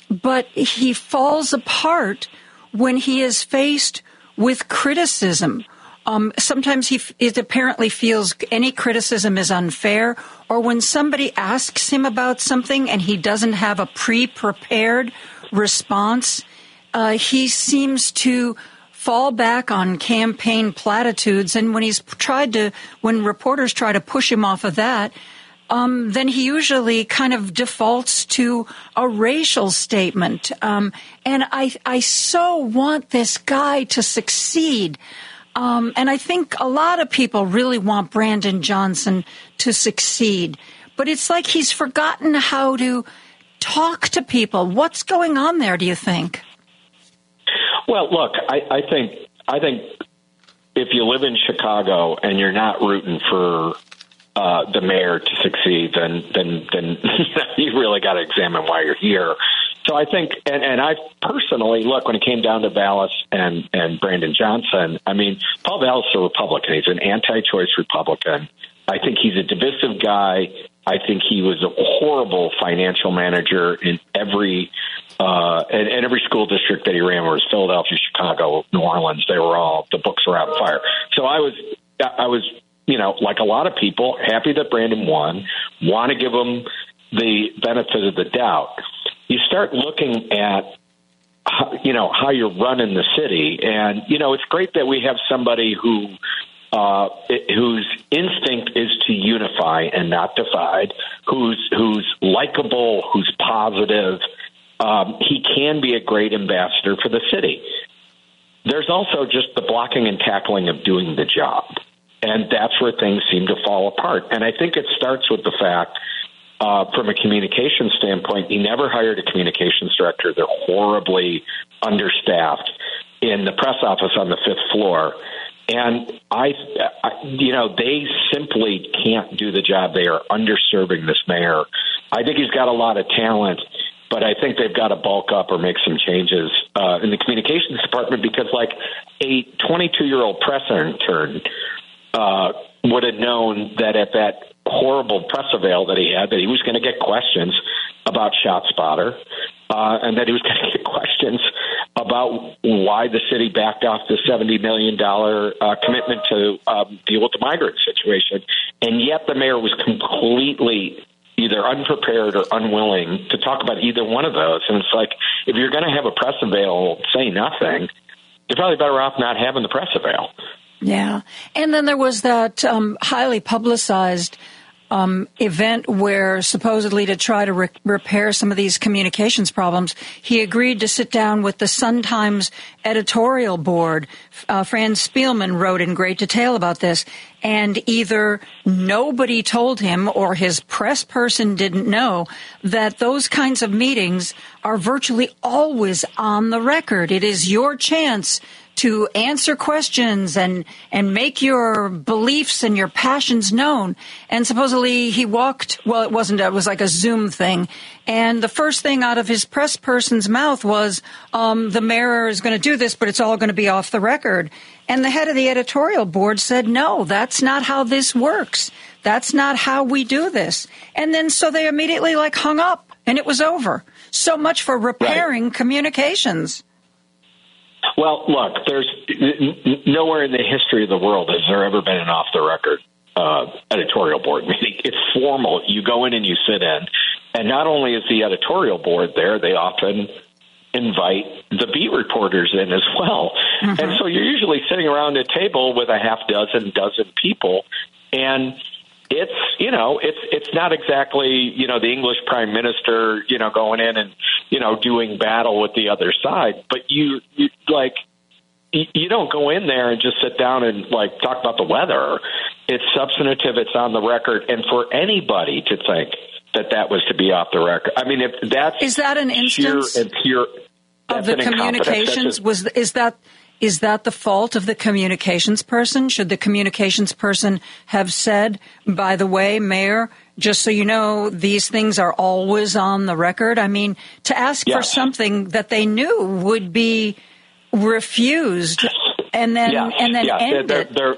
But he falls apart when he is faced with criticism. Um, sometimes he it apparently feels any criticism is unfair, or when somebody asks him about something and he doesn't have a pre-prepared response, uh, he seems to fall back on campaign platitudes. And when he's tried to, when reporters try to push him off of that, um, then he usually kind of defaults to a racial statement. Um, and I, I so want this guy to succeed. Um, and I think a lot of people really want Brandon Johnson to succeed. But it's like he's forgotten how to talk to people. What's going on there, do you think? Well, look, I, I think I think if you live in Chicago and you're not rooting for uh, the mayor to succeed, then then then [laughs] you really got to examine why you're here. So I think, and, and I personally look when it came down to Vallas and and Brandon Johnson. I mean, Paul Vallas is a Republican. He's an anti-choice Republican. I think he's a divisive guy. I think he was a horrible financial manager in every uh, in, in every school district that he ran, was Philadelphia, Chicago, New Orleans. They were all the books were on fire. So I was I was you know like a lot of people happy that Brandon won. Want to give him the benefit of the doubt. You start looking at you know how you're running the city, and you know it's great that we have somebody who uh, whose instinct is to unify and not divide, who's who's likable, who's positive. Um, he can be a great ambassador for the city. There's also just the blocking and tackling of doing the job, and that's where things seem to fall apart. And I think it starts with the fact. Uh, from a communication standpoint, he never hired a communications director. They're horribly understaffed in the press office on the fifth floor. And I, I, you know, they simply can't do the job. They are underserving this mayor. I think he's got a lot of talent, but I think they've got to bulk up or make some changes uh, in the communications department because, like, a 22 year old press intern uh, would have known that at that horrible press avail that he had that he was going to get questions about ShotSpotter, uh, and that he was [laughs] going to get questions about why the city backed off the seventy million dollar uh, commitment to um, deal with the migrant situation, and yet the mayor was completely either unprepared or unwilling to talk about either one of those. And it's like if you're going to have a press avail say nothing, you're probably better off not having the press avail. Yeah. And then there was that um, highly publicized um, event where supposedly to try to re- repair some of these communications problems, he agreed to sit down with the Sun Times editorial board. Uh, Fran Spielman wrote in great detail about this, and either nobody told him or his press person didn't know that those kinds of meetings are virtually always on the record. It is your chance to answer questions and and make your beliefs and your passions known. And supposedly he walked. Well, it wasn't. It was like a Zoom thing. And the first thing out of his press person's mouth was, um, "The mayor is going to do this, but it's all going to be off the record." And the head of the editorial board said, "No, that's not how this works. That's not how we do this." And then so they immediately like hung up, and it was over. So much for repairing right. communications. Well, look, there's n- nowhere in the history of the world has there ever been an off the record uh, editorial board meeting. [laughs] It's formal. You go in and you sit in. And not only is the editorial board there, they often invite the beat reporters in as well. Mm-hmm. And so you're usually sitting around a table with a half dozen, dozen people. And it's you know it's it's not exactly you know the English prime minister you know going in and you know doing battle with the other side, but you you like you don't go in there and just sit down and like talk about the weather. It's substantive. It's on the record, and for anybody to think that that was to be off the record, I mean, if that's is that an instance and pure of the communications? Was is that is that the fault of the communications person? Should the communications person have said, by the way, Mayor, just so you know, these things are always on the record? I mean, to ask yes. for something that they knew would be refused and then yes. and then yeah. end they're, it. They're,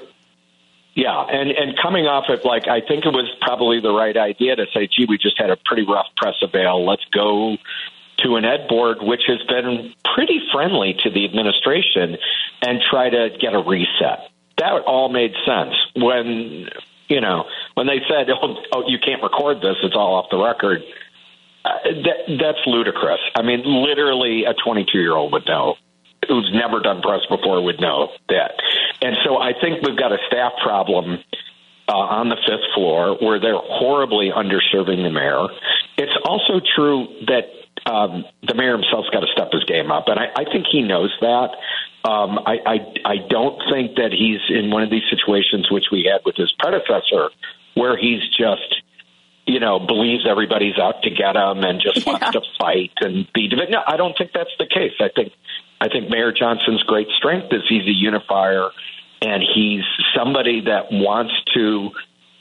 yeah, and and coming off of like I think it was probably the right idea to say, gee, we just had a pretty rough press avail. Let's go to an ed board which has been pretty friendly to the administration and try to get a reset. That all made sense when you know when they said, [laughs] "Oh, oh you can't record this; it's all off the record." Uh, that, that's ludicrous. I mean, literally, a 22 year old would know who's never done press before would know that. And so I think we've got a staff problem uh, on the fifth floor where they're horribly underserving the mayor. It's also true that um, the mayor himself's got to step his game up, and I, I think he knows that. Um, I, I I don't think that he's in one of these situations which we had with his predecessor, where he's just you know believes everybody's out to get him and just yeah. wants to fight and be. No, I don't think that's the case. I think I think Mayor Johnson's great strength is he's a unifier, and he's somebody that wants to.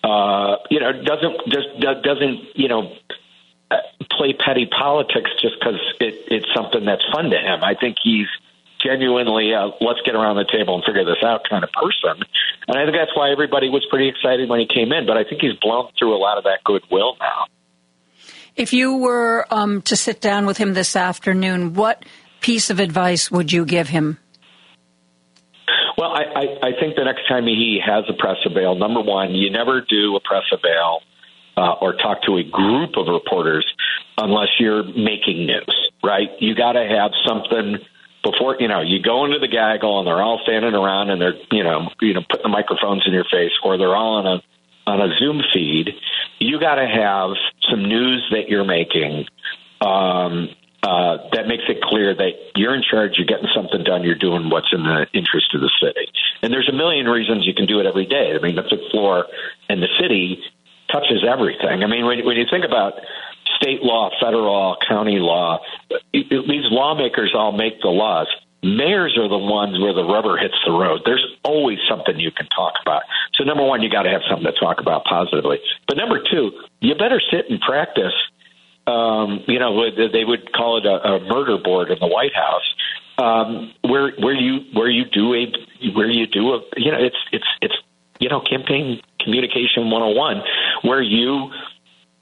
Uh, you know, doesn't just doesn't you know play petty politics just because it, it's something that's fun to him. I think he's genuinely uh, let's get around the table and figure this out kind of person. And I think that's why everybody was pretty excited when he came in. But I think he's blown through a lot of that goodwill now. If you were um, to sit down with him this afternoon, what piece of advice would you give him? Well, I, I, I think the next time he has a press avail, number one, you never do a press avail uh, or talk to a group of reporters unless you're making news, right? You got to have something before you know you go into the gaggle and they're all standing around and they're you know you know putting the microphones in your face or they're all on a on a Zoom feed. You got to have some news that you're making. Um, uh, that makes it clear that you're in charge, you're getting something done, you're doing what's in the interest of the city. And there's a million reasons you can do it every day. I mean, the fifth floor and the city touches everything. I mean, when, when you think about state law, federal law, county law, these lawmakers all make the laws. Mayors are the ones where the rubber hits the road. There's always something you can talk about. So, number one, you got to have something to talk about positively. But number two, you better sit and practice. Um, you know, they would call it a, a murder board in the White House, um, where where you where you do a where you do a you know it's it's it's you know campaign communication 101 where you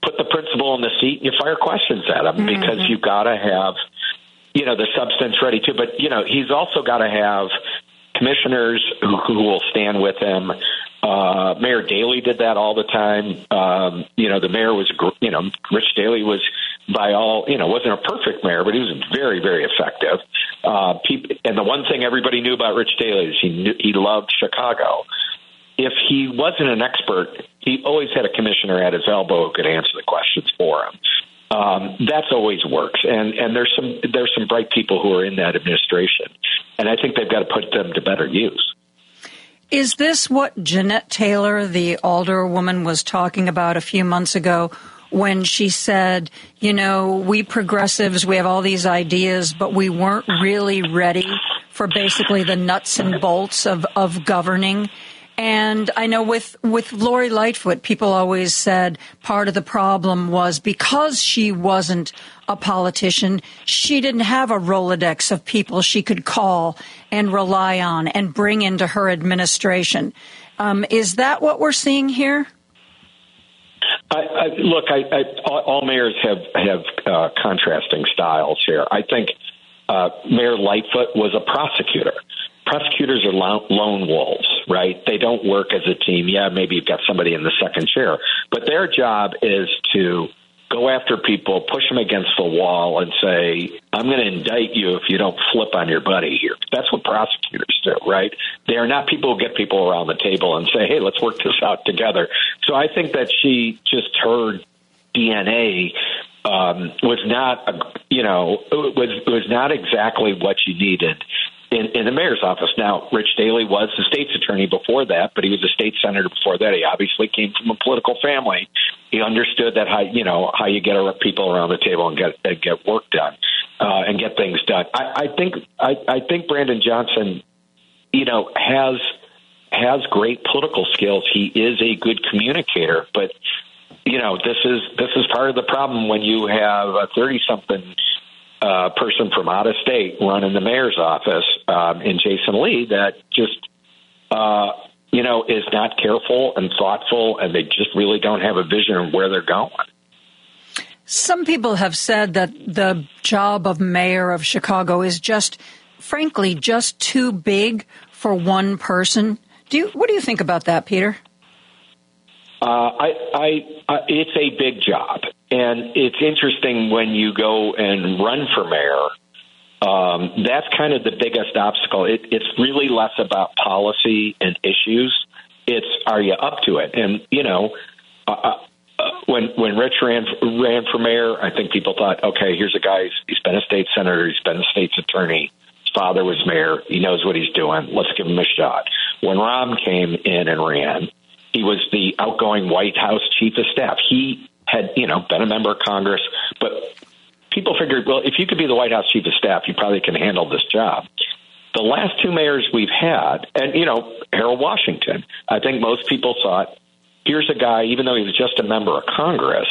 put the principal in the seat and you fire questions at him mm-hmm. because you've got to have you know the substance ready too but you know he's also got to have commissioners who, who will stand with him uh, Mayor Daley did that all the time. Um, you know, the mayor was, you know, Rich Daley was by all, you know, wasn't a perfect mayor, but he was very, very effective. Uh, people, and the one thing everybody knew about Rich Daley is he knew, he loved Chicago. If he wasn't an expert, he always had a commissioner at his elbow who could answer the questions for him. Um, that's always works, and and there's some there's some bright people who are in that administration, and I think they've got to put them to better use. Is this what Jeanette Taylor, the alderwoman, was talking about a few months ago when she said, you know, we progressives, we have all these ideas, but we weren't really ready for basically the nuts and bolts of, of governing? And I know with, with Lori Lightfoot, people always said part of the problem was because she wasn't a politician, she didn't have a Rolodex of people she could call and rely on and bring into her administration. Um, is that what we're seeing here? I, I, look, I, all mayors have have uh, contrasting styles here. I think uh, Mayor Lightfoot was a prosecutor prosecutors are lone wolves, right? They don't work as a team. Yeah, maybe you've got somebody in the second chair, but their job is to go after people, push them against the wall, and say, I'm going to indict you if you don't flip on your buddy here. That's what prosecutors do, right? They are not people who get people around the table and say, hey, let's work this out together. So I think that she just heard DNA um, was not, you know, was was not exactly what you needed in, in the mayor's office. Now, Rich Daley was the state's attorney before that, but he was a state senator before that. He obviously came from a political family. He understood that how you know how you get people around the table and get and get work done uh, and get things done. I, I think I, I think Brandon Johnson, you know, has has great political skills. He is a good communicator, but you know this is this is part of the problem when you have a thirty something uh, person from out of state running the mayor's office um, in Jason Lee that just, uh, you know, is not careful and thoughtful, and they just really don't have a vision of where they're going. Some people have said that the job of mayor of Chicago is just, frankly, just too big for one person. Do you, what do you think about that, Peter? Uh, I, I, uh, it's a big job, and it's interesting when you go and run for mayor. Um, that's kind of the biggest obstacle. It, it's really less about policy and issues. It's are you up to it? And you know, uh, uh, uh when when Rich ran ran for mayor, I think people thought, okay, here's a guy. He's been a state senator. He's been a state's attorney. His father was mayor. He knows what he's doing. Let's give him a shot. When Rahm came in and ran, he was the outgoing White House chief of staff. He had, you know, been a member of Congress, but people figured, well, if you could be the White House chief of staff, you probably can handle this job. The last two mayors we've had, and, you know, Harold Washington, I think most people thought, here's a guy, even though he was just a member of Congress,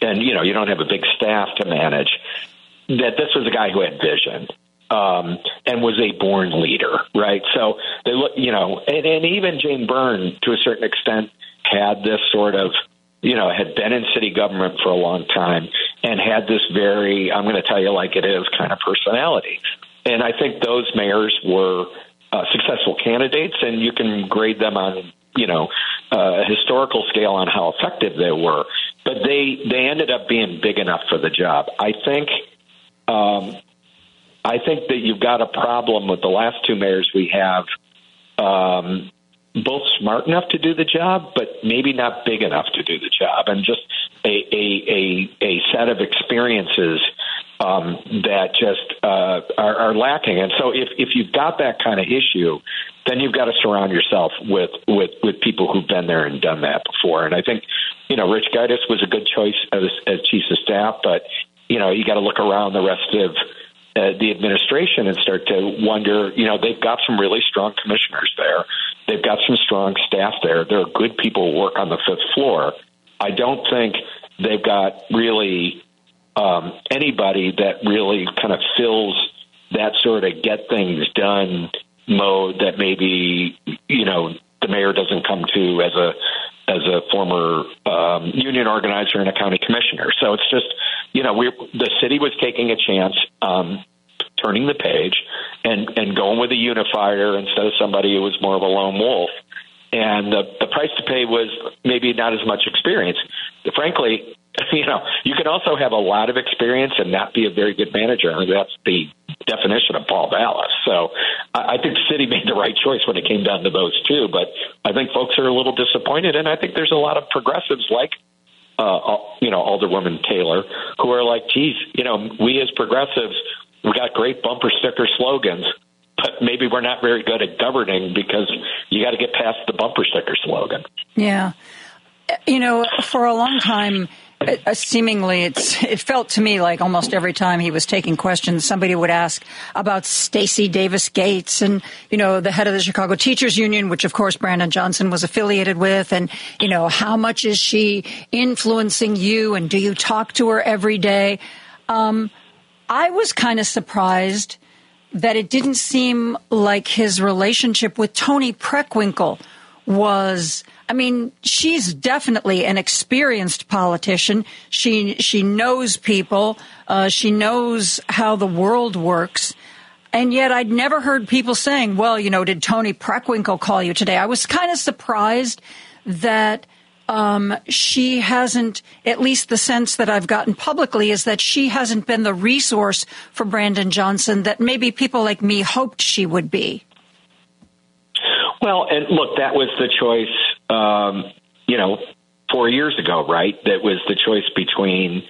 and, you know, you don't have a big staff to manage, that this was a guy who had vision um, and was a born leader, right? So they look, you know, and, and even Jane Byrne, to a certain extent, had this sort of, you know, had been in city government for a long time and had this very, I'm going to tell you like it is kind of personality. And I think those mayors were uh, successful candidates, and you can grade them on, you know, uh, a historical scale on how effective they were. But they they ended up being big enough for the job. I think um, I think that you've got a problem with the last two mayors we have. Um, both smart enough to do the job, but maybe not big enough to do the job, and just a a a, a set of experiences um, that just uh, are, are lacking. And so, if if you've got that kind of issue, then you've got to surround yourself with with with people who've been there and done that before. And I think you know Rich Guidice was a good choice as, as chief of staff, but you know you got to look around the rest of uh, the administration and start to wonder, you know, they've got some really strong commissioners there. They've got some strong staff there. There are good people who work on the fifth floor. I don't think they've got really um, anybody that really kind of fills that sort of get things done mode that maybe, you know, the mayor doesn't come to as a as a former um, union organizer and a county commissioner. So it's just, you know, we the city was taking a chance, um, turning the page, and and going with a unifier instead of somebody who was more of a lone wolf. And the the price to pay was maybe not as much experience. Frankly, [laughs] you know, you can also have a lot of experience and not be a very good manager. I mean, that's the definition of Paul Vallas. So I, I think the city [laughs] made the right choice when it came down to those two. But I think folks are a little disappointed, and I think there's a lot of progressives like. Uh, you know, Alderwoman Taylor, who are like, geez, you know, we as progressives, we got great bumper sticker slogans, but maybe we're not very good at governing because you got to get past the bumper sticker slogan. Yeah. You know, for a long time, uh, seemingly it's it felt to me like almost every time he was taking questions somebody would ask about Stacy Davis Gates and you know the head of the Chicago Teachers Union which of course Brandon Johnson was affiliated with and you know how much is she influencing you and do you talk to her every day? Um, I was kind of surprised that it didn't seem like his relationship with Toni Preckwinkle was I mean, she's definitely an experienced politician. She she knows people. Uh, she knows how the world works. And yet, I'd never heard people saying, "Well, you know, did Toni Preckwinkle call you today?" I was kind of surprised that um, she hasn't. At least the sense that I've gotten publicly is that she hasn't been the resource for Brandon Johnson that maybe people like me hoped she would be. Well, and look, that was the choice um, you know, four years ago, right? That was the choice between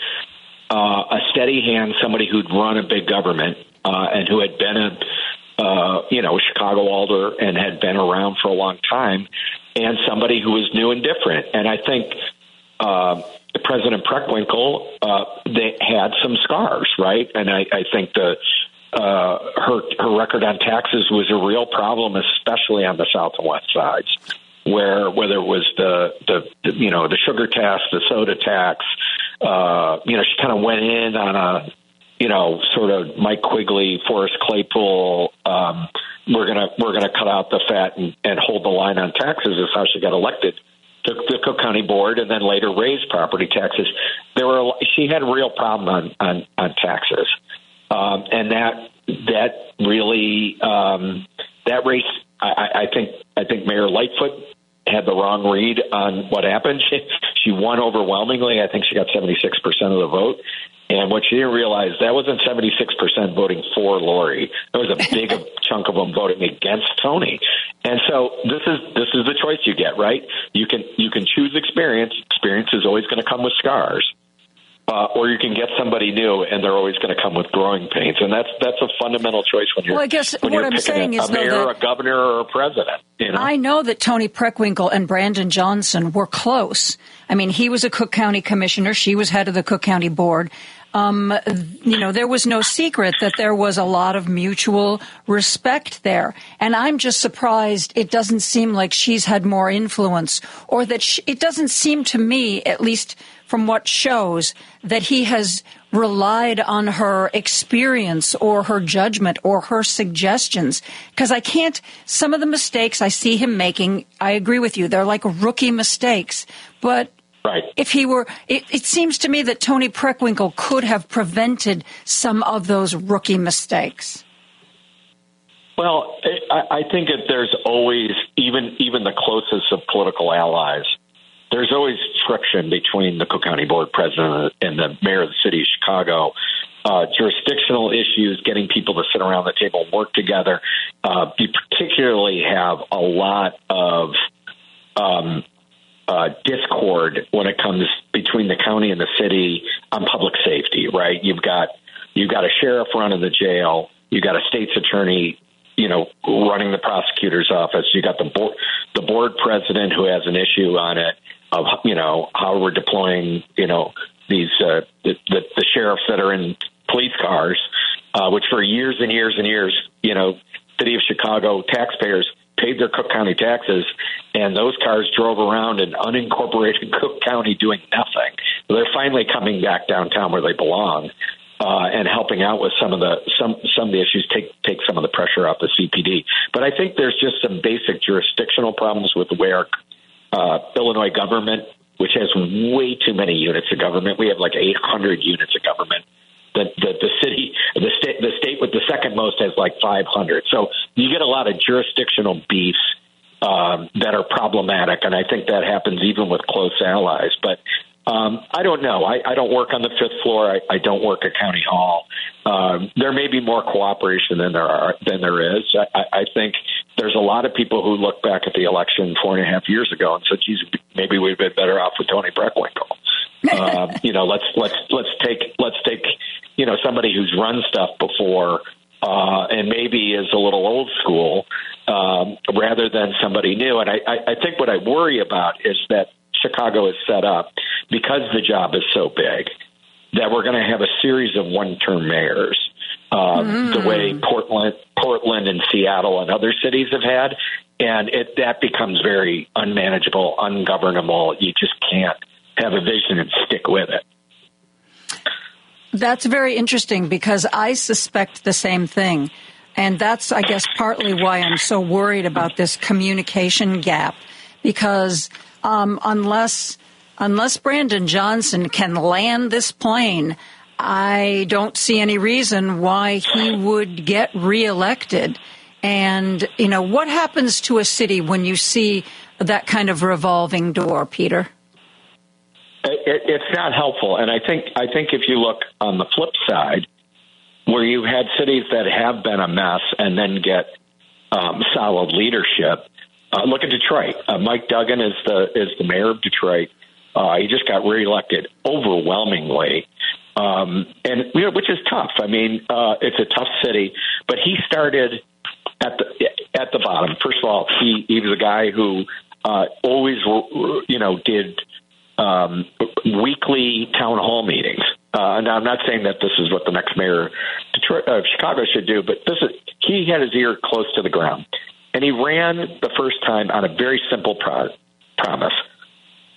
uh, a steady hand, somebody who'd run a big government uh, and who had been a uh, you know Chicago alder and had been around for a long time, and somebody who was new and different. And I think uh, President Preckwinkle uh, they had some scars, right? And I, I think the uh, her her record on taxes was a real problem, especially on the south and west sides where whether it was the, the, the you know the sugar tax, the soda tax, uh, you know she kind of went in on a you know sort of Mike Quigley, Forrest Claypool. Um, we're gonna we're gonna cut out the fat and, and hold the line on taxes. Is how she got elected to the Cook County Board, and then later raised property taxes. There were she had a real problem on on, on taxes, um, and that that really um, that race. I, I think I think Mayor Lightfoot had the wrong read on what happened. [laughs] She, she won overwhelmingly. I think she got 76% of the vote. And what she didn't realize, that wasn't 76% voting for Lori. There was a big [laughs] chunk of them voting against Toni. And so this is this is the choice you get, right? You can you can choose experience. Experience is always going to come with scars uh, or you can get somebody new, and they're always going to come with growing pains, and that's that's a fundamental choice when you're. Well, I guess what I'm saying a, is a mayor, that a governor, or a president. You know? I know that Toni Preckwinkle and Brandon Johnson were close. I mean, he was a Cook County commissioner; she was head of the Cook County board. Um, you know, there was no secret that there was a lot of mutual respect there. And I'm just surprised it doesn't seem like she's had more influence or that she, it doesn't seem to me, at least from what shows that he has relied on her experience or her judgment or her suggestions. Because I can't, some of the mistakes I see him making, I agree with you, they're like rookie mistakes. But Right. If he were, it, it, seems to me that Toni Preckwinkle could have prevented some of those rookie mistakes. Well, I, I think that there's always, even even the closest of political allies, there's always friction between the Cook County Board president and the mayor of the city of Chicago. Uh, jurisdictional issues, getting people to sit around the table and work together. Uh, you particularly have a lot of um, uh, discord when it comes between the county and the city on public safety. Right? You've got you've got a sheriff running the jail. You've got a state's attorney you know, running the prosecutor's office. You got the board, the board president who has an issue on it of you know how we're deploying you know these uh, the, the the sheriffs that are in police cars, uh, which for years and years and years, you know, city of Chicago taxpayers paid their Cook County taxes, and those cars drove around in unincorporated [laughs] Cook County doing nothing. They're finally coming back downtown where they belong. Uh, and helping out with some of the some some of the issues take take some of the pressure off the CPD. But I think there's just some basic jurisdictional problems with the way our uh, Illinois government, which has way too many units of government. We have like 800 units of government. The, the, the city, the state, the state with the second most has like 500. So you get a lot of jurisdictional beefs um, that are problematic, and I think that happens even with close allies. But um, I don't know. I, I don't work on the fifth floor. I, I don't work at county hall. Um, there may be more cooperation than there are than there is. I, I think there's a lot of people who look back at the election four and a half years ago and said, "Geez, maybe we'd been better off with Toni Preckwinkle." [laughs] um, you know, let's let's let's take let's take you know somebody who's run stuff before uh, and maybe is a little old school um, rather than somebody new. And I, I, I think what I worry about is that Chicago is set up because the job is so big that we're going to have a series of one-term mayors, uh, mm. the way Portland, Portland, and Seattle and other cities have had, and it that becomes very unmanageable, ungovernable. You just can't have a vision and stick with it. That's very interesting because I suspect the same thing. And that's, I guess, partly why I'm so worried about this communication gap because um, unless unless Brandon Johnson can land this plane, I don't see any reason why he would get reelected. And you know what happens to a city when you see that kind of revolving door, Peter? It, it's not helpful, and I think I think if you look on the flip side, where you had cities that have been a mess and then get um, solid leadership, uh, look at Detroit. Uh, Mike Duggan is the is the mayor of Detroit. Uh, he just got reelected overwhelmingly, um, and you know, which is tough. I mean, uh, it's a tough city, but he started at the at the bottom. First of all, he he was a guy who uh, always you know did um, weekly town hall meetings. Uh, now, I'm not saying that this is what the next mayor of Detroit, Chicago should do, but this is he had his ear close to the ground. And he ran the first time on a very simple pro- promise.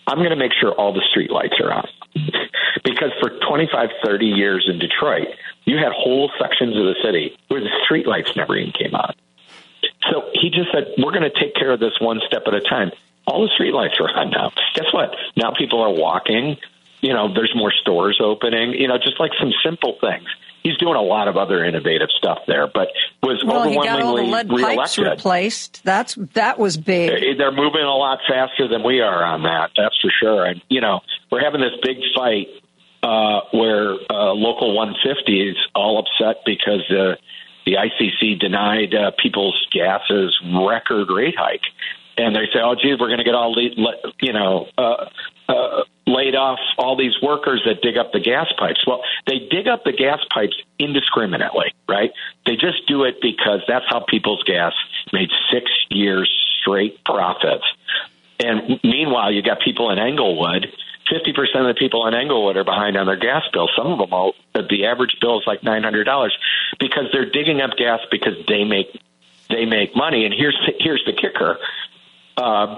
I'm going to make sure all the street lights are on. [laughs] because for 25, 30 years in Detroit, you had whole sections of the city where the street lights never even came on. So he just said, we're going to take care of this one step at a time. All the street lights are on now. Guess what? Now people are walking. You know, there's more stores opening. You know, just like some simple things he's doing a lot of other innovative stuff there, but was well, overwhelmingly he got all the lead reelected. pipes replaced. That's that was big. They're moving a lot faster than we are on that. That's for sure. And you know, we're having this big fight uh, where uh, local 150 is all upset because uh, the ICC denied uh, people's gases record rate hike and they say, "Oh, geez, we're going to get all the, you know, uh, uh, laid off all these workers that dig up the gas pipes." Well, they dig up the gas pipes indiscriminately, right? They just do it because that's how People's Gas made six years straight profits. And meanwhile, you got people in Englewood. Fifty percent of the people in Englewood are behind on their gas bill. Some of them, all, the average bill is like nine hundred dollars because they're digging up gas because they make they make money. And here's the, here's the kicker: uh,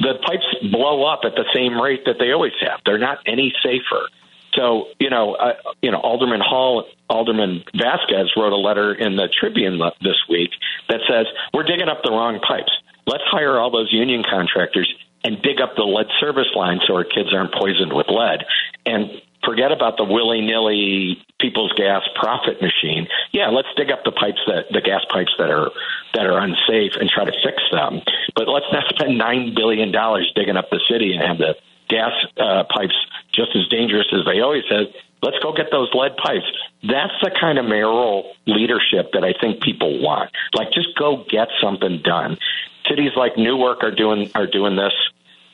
the pipes blow up at the same rate that they always have. They're not any safer. So you know, uh, you know, Alderman Hall, Alderman Vasquez wrote a letter in the Tribune this week that says we're digging up the wrong pipes. Let's hire all those union contractors and dig up the lead service line so our kids aren't poisoned with lead. And forget about the willy nilly people's gas profit machine. Yeah, let's dig up the pipes that the gas pipes that are that are unsafe and try to fix them. But let's not spend nine billion dollars digging up the city and have the gas uh, pipes just as dangerous as they always said. Let's go get those lead pipes. That's the kind of mayoral leadership that I think people want. Like, just go get something done. Cities like Newark are doing are doing this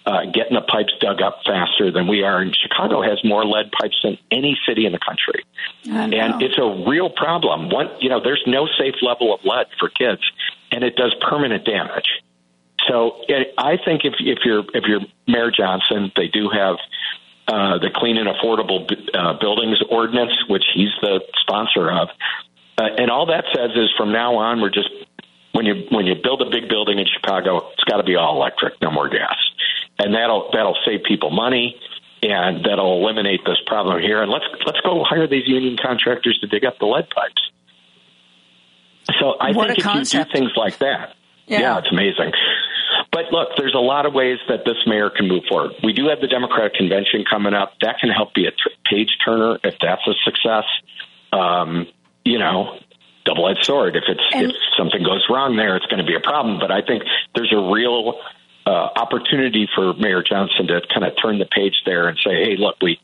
uh, getting the pipes dug up faster than we are. And Chicago has more lead pipes than any city in the country. And it's a real problem. One, you know, there's no safe level of lead for kids, and it does permanent damage. So it, I think if if you're if you're Mayor Johnson, they do have uh, the Clean and Affordable uh, Buildings Ordinance, which he's the sponsor of. Uh, and all that says is from now on, we're just when you when you build a big building in Chicago, it's got to be all electric, no more gas and that'll that'll save people money and that'll eliminate this problem here. And let's let's go hire these union contractors to dig up the lead pipes. So I What think if concept. you do things like that, Yeah. yeah, it's amazing. but look, there's a lot of ways that this mayor can move forward. We do have the Democratic convention coming up. That can help be a t- page turner if that's a success. Um, you know, double edged sword. If it's And- if something goes wrong there, it's going to be a problem. But I think there's a real uh, opportunity for Mayor Johnson to kind of turn the page there and say, hey, look, we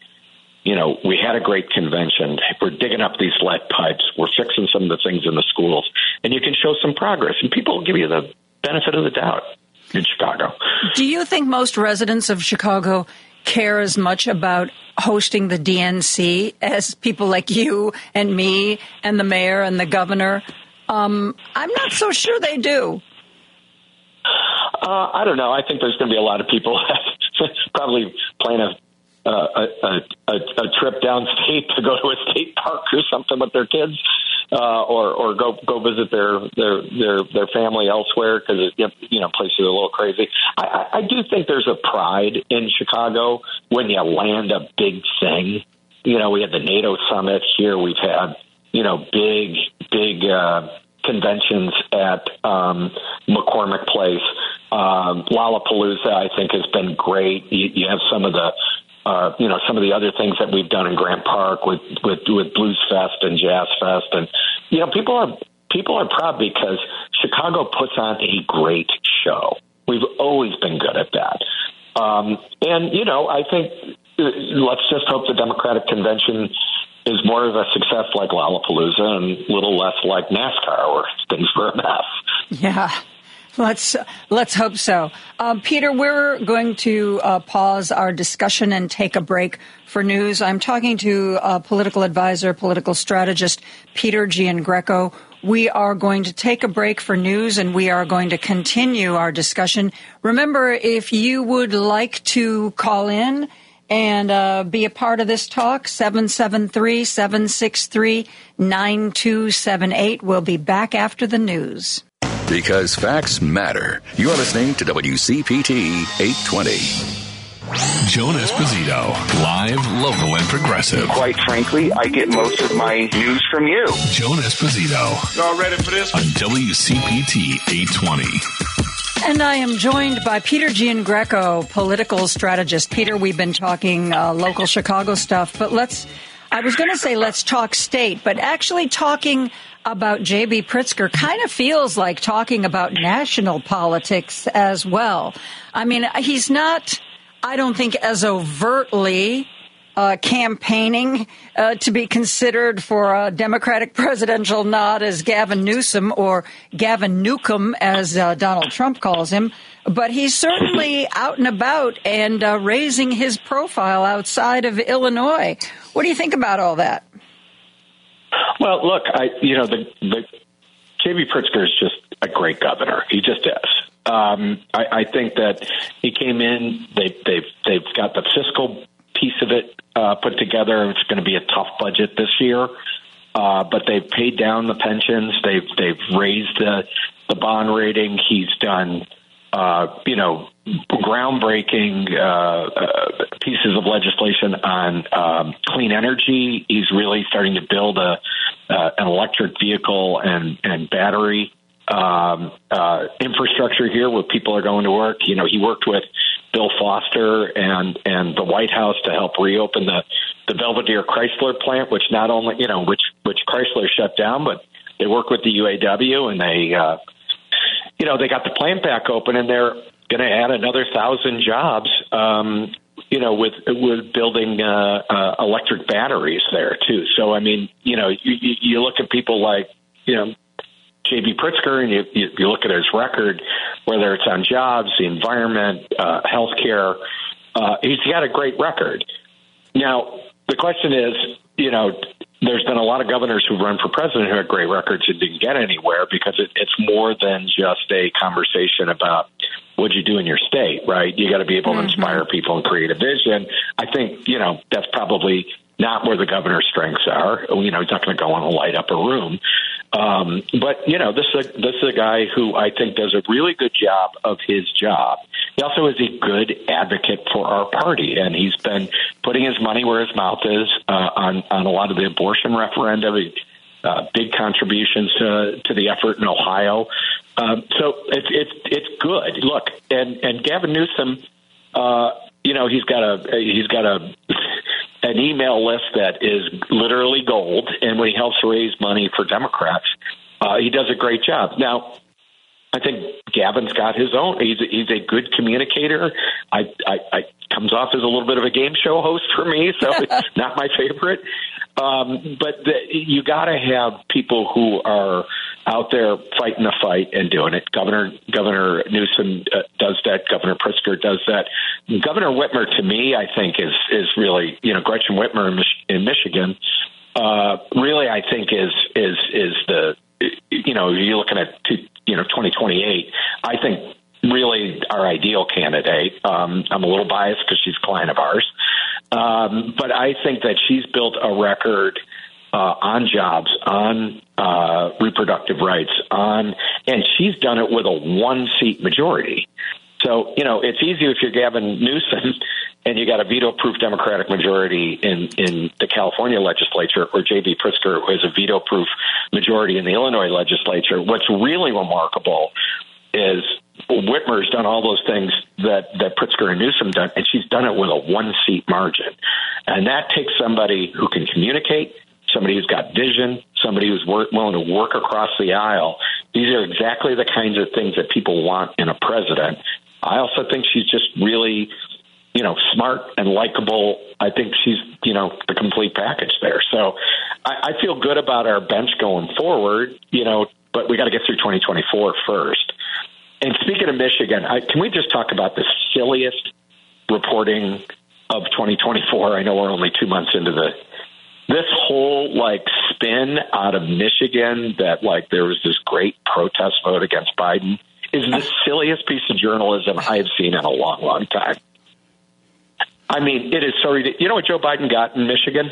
you know, we had a great convention. We're digging up these lead pipes. We're fixing some of the things in the schools, and you can show some progress, and people will give you the benefit of the doubt in Chicago. Do you think most residents of Chicago care as much about hosting the DNC as people like you and me and the mayor and the governor? Um, I'm not so sure they do. Uh, I don't know. I think there's going to be a lot of people [laughs] probably plan a uh, a, a, a, trip downstate to go to a state park or something with their kids, uh, or or go go visit their their their their family elsewhere because you know places are a little crazy. I, I, I do think there's a pride in Chicago when you land a big thing. You know, we had the NATO summit here. We've had you know big big. Uh, conventions at um, McCormick Place. Um, Lollapalooza, I think, has been great. You, you have some of the uh, you know, some of the other things that we've done in Grant Park with, with, with Blues Fest and Jazz Fest. And, you know, people are, people are proud because Chicago puts on a great show. We've always been good at that. Um, and, you know, I think uh, let's just hope the Democratic convention is more of a success like Lollapalooza and a little less like NASCAR where things were a mess. Yeah. Let's let's hope so. Um, Peter, we're going to uh, pause our discussion and take a break for news. I'm talking to uh, political advisor, political strategist Peter Giangreco. We are going to take a break for news and we are going to continue our discussion. Remember, if you would like to call in and uh, be a part of this talk, 773 763 9278. We'll be back after the news. Because facts matter. You're listening to WCPT 820. Joan Esposito, live, local, and progressive. Quite frankly, I get most of my news from you. Joan Esposito Y'all ready for this? on WCPT 820. And I am joined by Peter Giangreco, political strategist. Peter, we've been talking uh, local Chicago stuff, but let's, I was going to say let's talk state, but actually talking about J.B. Pritzker kind of feels like talking about national politics as well. I mean, he's not, I don't think, as overtly uh, campaigning uh, to be considered for a Democratic presidential nod as Gavin Newsom or Gavin Newcomb, as uh, Donald Trump calls him. But he's certainly out and about and uh, raising his profile outside of Illinois. What do you think about all that? Well, look, I you know the the JB Pritzker is just a great governor. He just is. Um, I, I think that he came in. They they've they've got the fiscal piece of it uh, put together. It's going to be a tough budget this year, uh, but they've paid down the pensions. They've they've raised the the bond rating. He's done uh, you know groundbreaking uh, uh, pieces of legislation on um, clean energy. He's really starting to build a uh, an electric vehicle and and battery um, uh, infrastructure here where people are going to work. You know, he worked with Bill Foster and and the White House to help reopen the the Belvidere Chrysler plant, which not only you know which which Chrysler shut down, but they work with the UAW and they uh, you know they got the plant back open and they're going to add another thousand jobs. Um, you know, with with building uh, uh, electric batteries there too. So I mean, you know, you, you you look at people like you know J.B. Pritzker, and you, you, you look at his record, whether it's on jobs, the environment, uh, healthcare. Uh, he's got a great record. Now, the question is, you know, there's been a lot of governors who've run for president who had great records and didn't get anywhere because it, it's more than just a conversation about what you do in your state, right? You got to be able to inspire people and create a vision. I think, you know, that's probably not where the governor's strengths are. You know, he's not going to go on and light up a room. Um, but you know, this is a, this is a guy who I think does a really good job of his job. He also is a good advocate for our party, and he's been putting his money where his mouth is uh, on on a lot of the abortion referenda. He, uh, big contributions to, to the effort in Ohio. Um, so it's it's it's good. Look, and and Gavin Newsom, uh, you know, he's got a he's got a [laughs] an email list that is literally gold, and when he helps raise money for Democrats, uh, he does a great job. Now, I think Gavin's got his own. He's a, he's a good communicator. I, I, I comes off as a little bit of a game show host for me, so [laughs] it's not my favorite. Um, but the, you got to have people who are out there fighting the fight and doing it. Governor Governor Newsom uh, does that. Governor Pritzker does that. Governor Whitmer, to me, I think is is really you know Gretchen Whitmer in, Mich- in Michigan. Uh, really, I think is is is the you know you're looking at two, you know 2028. I think really our ideal candidate. Um, I'm a little biased because she's a client of ours, um, but I think that she's built a record uh, on jobs, on uh, reproductive rights, on, and she's done it with a one seat majority. So, you know, it's easy if you're Gavin Newsom and you got a veto proof Democratic majority in, in the California legislature, or J.B. Pritzker, who has a veto proof majority in the Illinois legislature. What's really remarkable is Whitmer's done all those things that, that Pritzker and Newsom done, and she's done it with a one seat margin. And that takes somebody who can communicate, somebody who's got vision, somebody who's work, willing to work across the aisle. These are exactly the kinds of things that people want in a president. I also think she's just really, you know, smart and likable. I think she's, you know, the complete package there. So I, I feel good about our bench going forward, you know, but we got to get through 2024 first. And speaking of Michigan, I, can we just talk about the silliest reporting of 2024? I know we're only two months into the this whole like spin out of Michigan that like there was this great protest vote against Biden is the silliest piece of journalism I have seen in a long, long time. I mean, it is so ridiculous. You know what Joe Biden got in Michigan?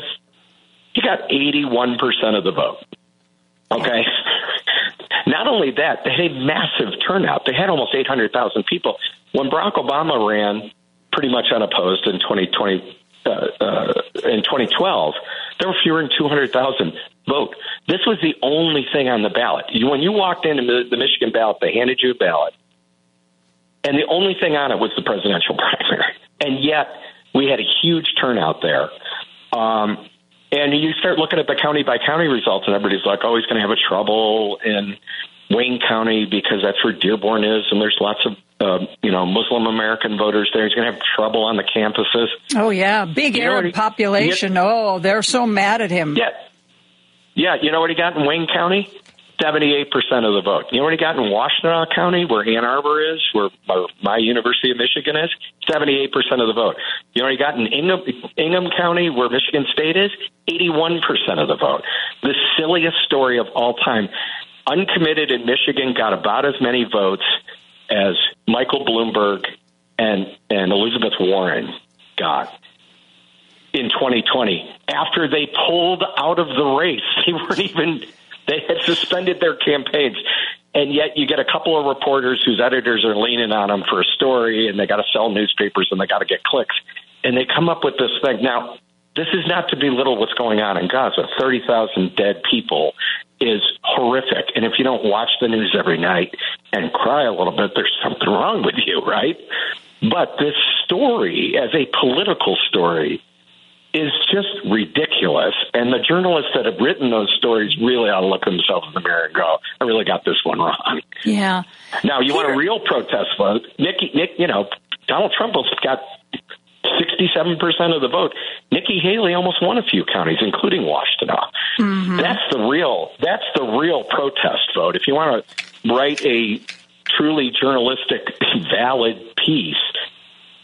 He got 81% of the vote. Okay. [laughs] Not only that, they had a massive turnout. They had almost 800,000 people. When Barack Obama ran pretty much unopposed in 2020, uh, uh, in 2012, there were fewer than 200,000 vote. This was the only thing on the ballot. When you walked into the, the Michigan ballot, they handed you a ballot, and the only thing on it was the presidential [laughs] primary. And yet, we had a huge turnout there. Um, and you start looking at the county by county results, and everybody's like, "Oh, he's going to have a trouble in Wayne County because that's where Dearborn is, and there's lots of uh, you know Muslim American voters there. He's going to have trouble on the campuses." Oh yeah, big You Arab he- population. Oh, they're so mad at him. Yeah, yeah. You know what he got in Wayne County? Seventy-eight percent of the vote. You know what he got in Washtenaw County, where Ann Arbor is, where my, my University of Michigan is? Seventy-eight percent of the vote. You know what he got in Ingham, Ingham County, where Michigan State is? Eighty-one percent of the vote. The silliest story of all time. Uncommitted in Michigan got about as many votes as Michael Bloomberg and and Elizabeth Warren got in 2020 after they pulled out of the race. [laughs] They weren't even, they had suspended their campaigns. And yet you get a couple of reporters whose editors are leaning on them for a story and they got to sell newspapers and they got to get clicks. And they come up with this thing. Now, this is not to belittle what's going on in Gaza. 30,000 dead people is horrific. And if you don't watch the news every night and cry a little bit, there's something wrong with you, right? But this story, as a political story, is just ridiculous. And the journalists that have written those stories really ought to look themselves in the mirror and go, I really got this one wrong. Yeah. Now, you want a real protest vote? Nikki, Nick, you know, Donald Trump has got 67% of the vote. Nikki Haley almost won a few counties, including Washtenaw. Mm-hmm. That's the real, that's the real protest vote. If you want to write a truly journalistic, [laughs] valid piece,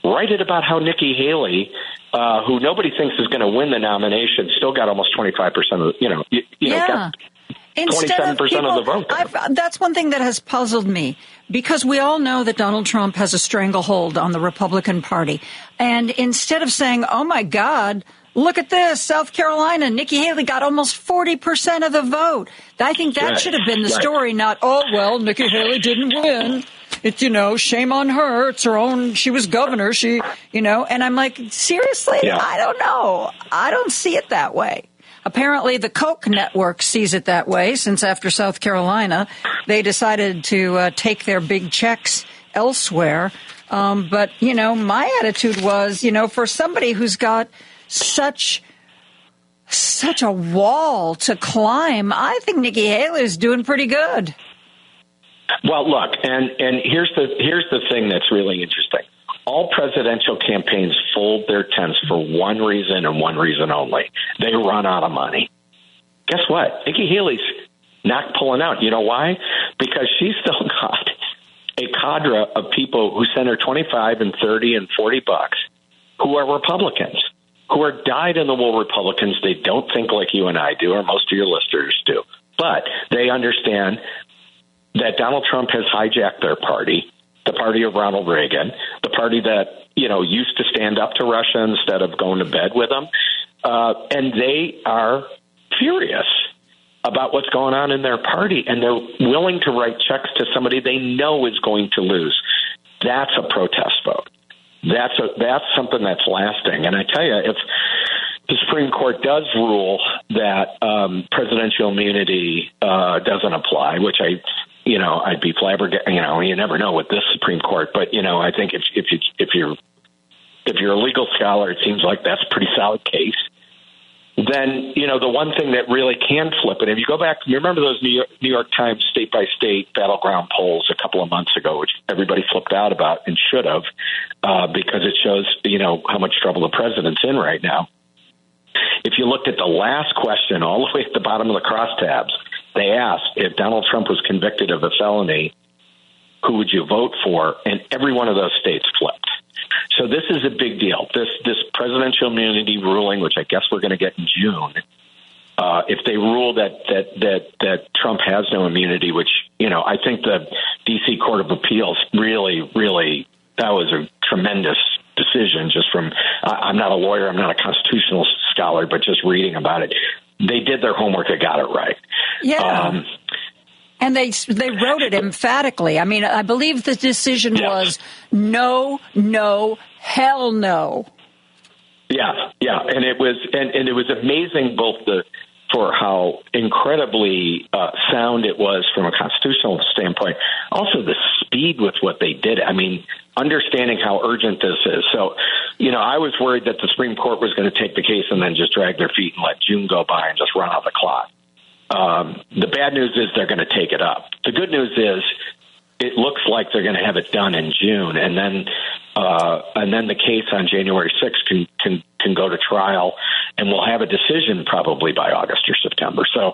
write it about how Nikki Haley, uh, who nobody thinks is going to win the nomination, still got almost 25% of the, you know, you, you know, Yeah. got Instead of 27% people, of the vote. I've, that's one thing that has puzzled me because we all know that Donald Trump has a stranglehold on the Republican Party. And instead of saying, oh my God, look at this, South Carolina, Nikki Haley got almost 40% of the vote. I think that Right, should have been the right. story, not, oh, well, Nikki Haley didn't win. It's, you know, shame on her. It's her own, she was governor. She, you know, and I'm like, seriously? Yeah. I don't know. I don't see it that way. Apparently the Koch network sees it that way since after South Carolina, they decided to uh, take their big checks elsewhere. Um, but, you know, my attitude was, you know, for somebody who's got such such a wall to climb, I think Nikki Haley is doing pretty good. Well, look, and and here's the here's the thing that's really interesting. All presidential campaigns fold their tents for one reason and one reason only. They run out of money. Guess what? Nikki Haley's not pulling out. You know why? Because she's still [laughs] got a cadre of people who send her 25 and 30 and 40 bucks who are Republicans, who are dyed in the wool Republicans. They don't think like you and I do, or most of your listeners do. But they understand that Donald Trump has hijacked their party, the party of Ronald Reagan, the party that you know used to stand up to Russia instead of going to bed with them, uh, and they are furious about what's going on in their party, and they're willing to write checks to somebody they know is going to lose. That's a protest vote. That's a that's something that's lasting. And I tell you, if the Supreme Court does rule that um, presidential immunity uh, doesn't apply, which I you know, I'd be flabbergasted. You know, you never know with this Supreme Court, but you know, I think if if you if you're if you're a legal scholar, it seems like that's a pretty solid case. Then you know the one thing that really can flip it. If you go back, you remember those New York, New York Times state by state battleground polls a couple of months ago, which everybody flipped out about and should have, uh, because it shows you know how much trouble the president's in right now. If you looked at the last question all the way at the bottom of the crosstabs, they asked if Donald Trump was convicted of a felony, who would you vote for? And every one of those states flipped. So this is a big deal. This this presidential immunity ruling, which I guess we're going to get in June, uh, if they rule that that that that Trump has no immunity, which you know I think the D.C. Court of Appeals really really that was a tremendous decision. Just from I'm not a lawyer, I'm not a constitutional scholar, but just reading about it, they did their homework. They got it right. Yeah. Um, and they they wrote it emphatically. I mean, I believe the decision was no, no, hell no. Yeah, yeah, and it was and, and it was amazing both the for how incredibly uh, sound it was from a constitutional standpoint. Also, the speed with what they did. I mean, understanding how urgent this is. So, you know, I was worried that the Supreme Court was going to take the case and then just drag their feet and let June go by and just run out the clock. Um, the bad news is they're going to take it up. The good news is it looks like they're going to have it done in June, and then uh, and then the case on January 6th can can can go to trial, and we'll have a decision probably by August or September. So,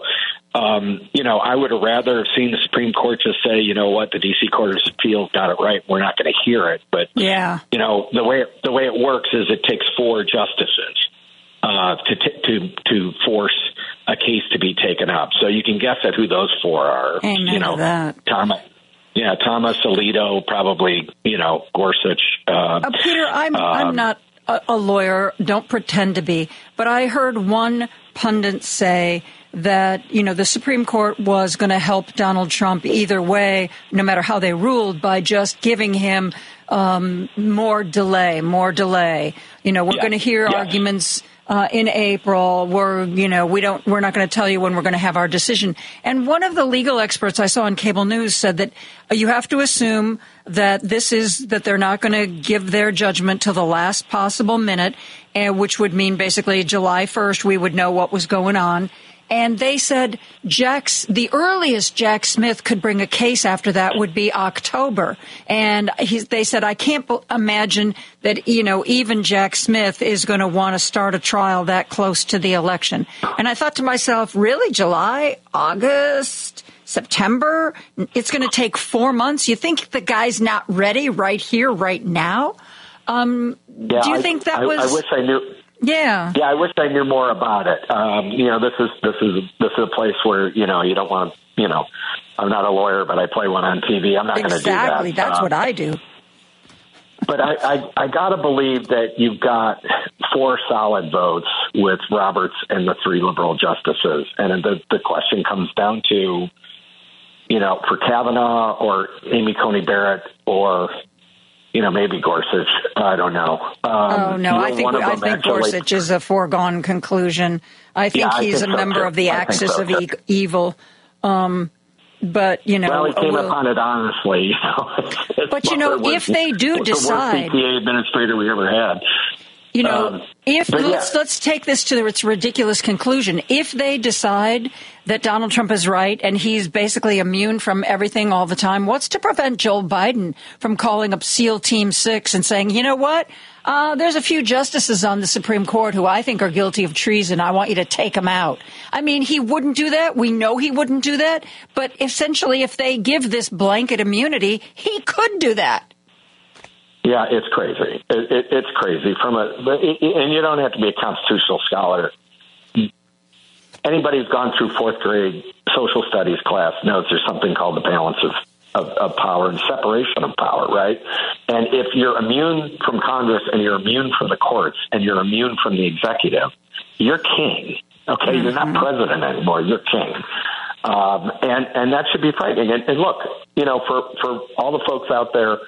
um, you know, I would have rather have seen the Supreme Court just say, you know what, the D.C. Court of Appeals got it right. We're not going to hear it. But yeah, you know, the way the way it works is it takes four justices uh, to t- to to force a case to be taken up. So you can guess at who those four are. Amen you know, that. Yeah, Thomas Alito, probably. You know, Gorsuch. Uh, uh, Peter, I'm I'm um, not a, a lawyer. Don't pretend to be. But I heard one pundit say that you know the Supreme Court was going to help Donald Trump either way, no matter how they ruled, by just giving him um, more delay, more delay. You know, we're going to hear yeah. arguments uh, in April. We're, you know, we don't, we're not going to tell you when we're going to have our decision. And one of the legal experts I saw on cable news said that uh, you have to assume that this is that they're not going to give their judgment till the last possible minute, and which would mean basically July 1st we would know what was going on and they said Jack's the earliest Jack Smith could bring a case after that would be October, and he, they said I can't imagine that you know even Jack Smith is going to want to start a trial that close to the election. And I thought to myself, really, July, August. September, it's going to take four months. You think the guy's not ready right here, right now? Um, yeah, do you I, think that I, was? I wish I knew. Yeah. Yeah, I wish I knew more about it. Um, you know, this is this is this is a place where you know you don't want you know. I'm not a lawyer, but I play one on TV. I'm not going to do that. Exactly, that's um, what I do. But I, I, I got to believe that you've got four solid votes with Roberts and the three liberal justices, and the the question comes down to, you know, for Kavanaugh or Amy Coney Barrett or you know, maybe Gorsuch. I don't know. Um, oh no, I think I think actually, Gorsuch is a foregone conclusion. I think yeah, he's I think a so member too. of the I axis so of e- evil. Um, but you know, well, he came we'll- upon it honestly. You know, [laughs] But, you know, if they do decide, the worst EPA administrator we ever had. You know, Um, if let's let's take this to its ridiculous conclusion. If they decide that Donald Trump is right and he's basically immune from everything all the time, what's to prevent Joe Biden from calling up SEAL Team Six and saying, you know what? Uh, there's a few justices on the Supreme Court who I think are guilty of treason. I want you to take them out. I mean, he wouldn't do that. We know he wouldn't do that. But essentially, if they give this blanket immunity, he could do that. Yeah, it's crazy. It, it, it's crazy from a, and you don't have to be a constitutional scholar. Anybody who's gone through fourth grade social studies class knows there's something called the balance of, of, of power and separation of power, right? And if you're immune from Congress and you're immune from the courts and you're immune from the executive, you're king. Okay, you're not president anymore. You're king. Um, and and that should be frightening. And, and look, you know, for for all the folks out there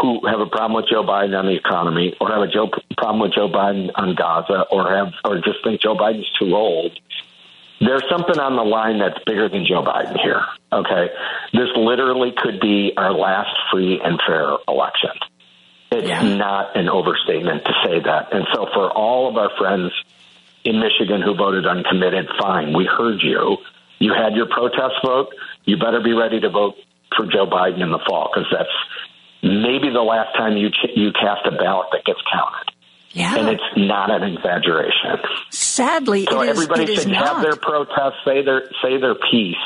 who have a problem with Joe Biden on the economy, or have a Joe, problem with Joe Biden on Gaza, or have or just think Joe Biden's too old, there's something on the line that's bigger than Joe Biden here. Okay, this literally could be our last free and fair election. It's not an overstatement to say that. And so, for all of our friends in Michigan who voted uncommitted, fine, we heard you. You had your protest vote. You better be ready to vote for Joe Biden in the fall because that's maybe the last time you ch- you cast a ballot that gets counted. Yeah. And it's not an exaggeration. Sadly, So it is, everybody it should have their protest, say their say their piece.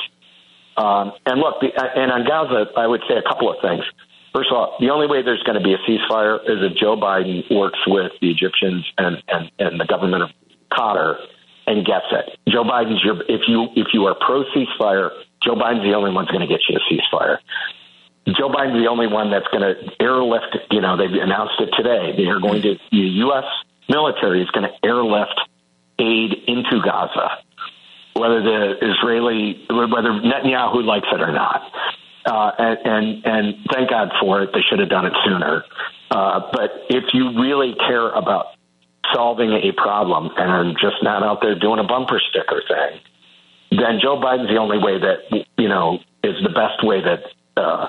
Um, and look, the, and on Gaza, I would say a couple of things. First of all, the only way there's going to be a ceasefire is if Joe Biden works with the Egyptians and, and, and the government of Qatar and gets it. Joe Biden's your if you if you are pro ceasefire, Joe Biden's the only one that's going to get you a ceasefire. Joe Biden's the only one that's going to airlift. You know, they've announced it today. They are going to the U.S. military is going to airlift aid into Gaza, whether the Israeli, whether Netanyahu likes it or not. Uh, and, and and thank God for it. They should have done it sooner. Uh, but if you really care about solving a problem and are just not out there doing a bumper sticker thing, then Joe Biden's the only way that you know is the best way that uh,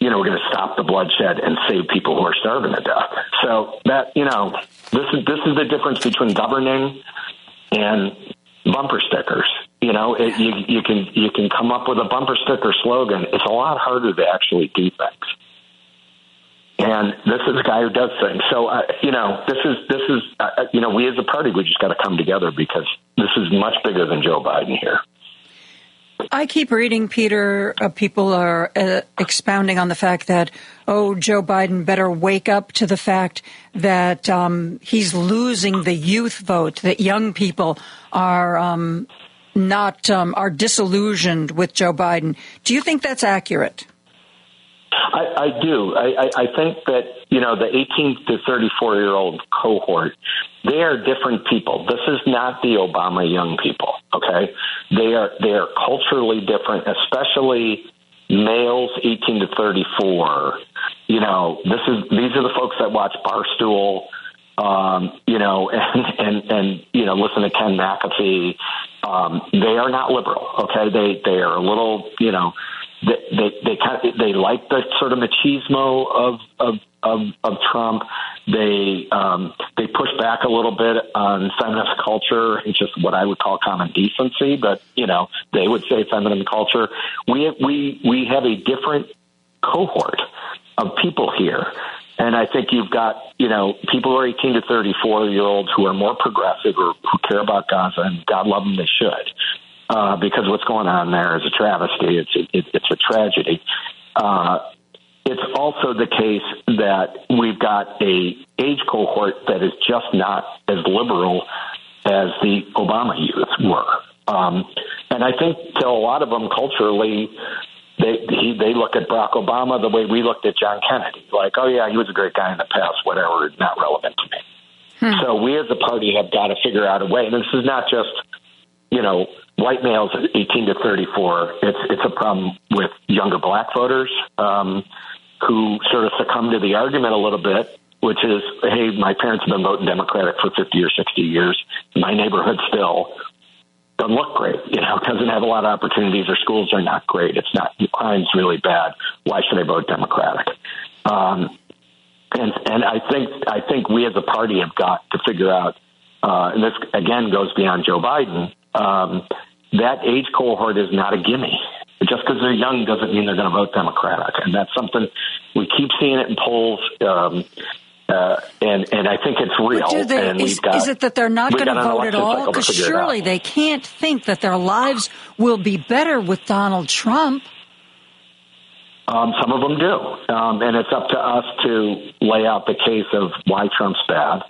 you know we're going to stop the bloodshed and save people who are starving to death. So that you know this is this is the difference between governing and bumper stickers. You know, it, you you can you can come up with a bumper sticker slogan. It's a lot harder to actually do things. And this is a guy who does things. So uh, you know, this is this is uh, you know, we as a party we just got to come together because this is much bigger than Joe Biden here. I keep reading, Peter. Uh, people are uh, expounding on the fact that, oh, Joe Biden better wake up to the fact that um, he's losing the youth vote, that young people are um, not um, are disillusioned with Joe Biden. Do you think that's accurate? I, I do. I, I, think that you know the 18 to 34 year old cohort. They are different people. This is not the Obama young people. Okay, they are they are culturally different, especially males 18 to 34. You know, this is these are the folks that watch Barstool. Um, you know, [laughs] and, and and you know, listen to Ken McAfee. Um, they are not liberal. Okay, they they are a little you know they they they, kind of, they like the sort of machismo of of of, of Trump. They um, they push back a little bit on feminist culture. It's just what I would call common decency, but you know they would say feminine culture. We we we have a different cohort of people here. And I think you've got, you know, people who are 18 to 34 year olds who are more progressive or who care about Gaza, and God love them, they should uh, because what's going on there is a travesty. It's it, it's a tragedy. Uh, it's also the case that we've got a age cohort that is just not as liberal as the Obama youth were, um, and I think to a lot of them culturally. They he, they look at Barack Obama the way we looked at John Kennedy, like, oh yeah, he was a great guy in the past, whatever, not relevant to me. So we as a party have got to figure out a way, and this is not just you know, white males 18 to 34, it's it's a problem with younger black voters um, who sort of succumb to the argument a little bit, which is, hey, my parents have been voting Democratic for 50 or 60 years. My neighborhood still doesn't look great. You know, [laughs] doesn't have a lot of opportunities. Our schools are not great. It's not crime's really bad. Why should I vote Democratic? Um, and and I think I think we as a party have got to figure out, uh, and this again goes beyond Joe Biden. Um, that age cohort is not a gimme. Just because they're young doesn't mean they're going to vote Democratic, and that's something we keep seeing it in polls. Um, uh, and and I think it's real. They, is, got, is it that they're not going to vote at all? Because surely they can't think that their lives will be better with Donald Trump. Um, some of them do, um, and it's up to us to lay out the case of why Trump's bad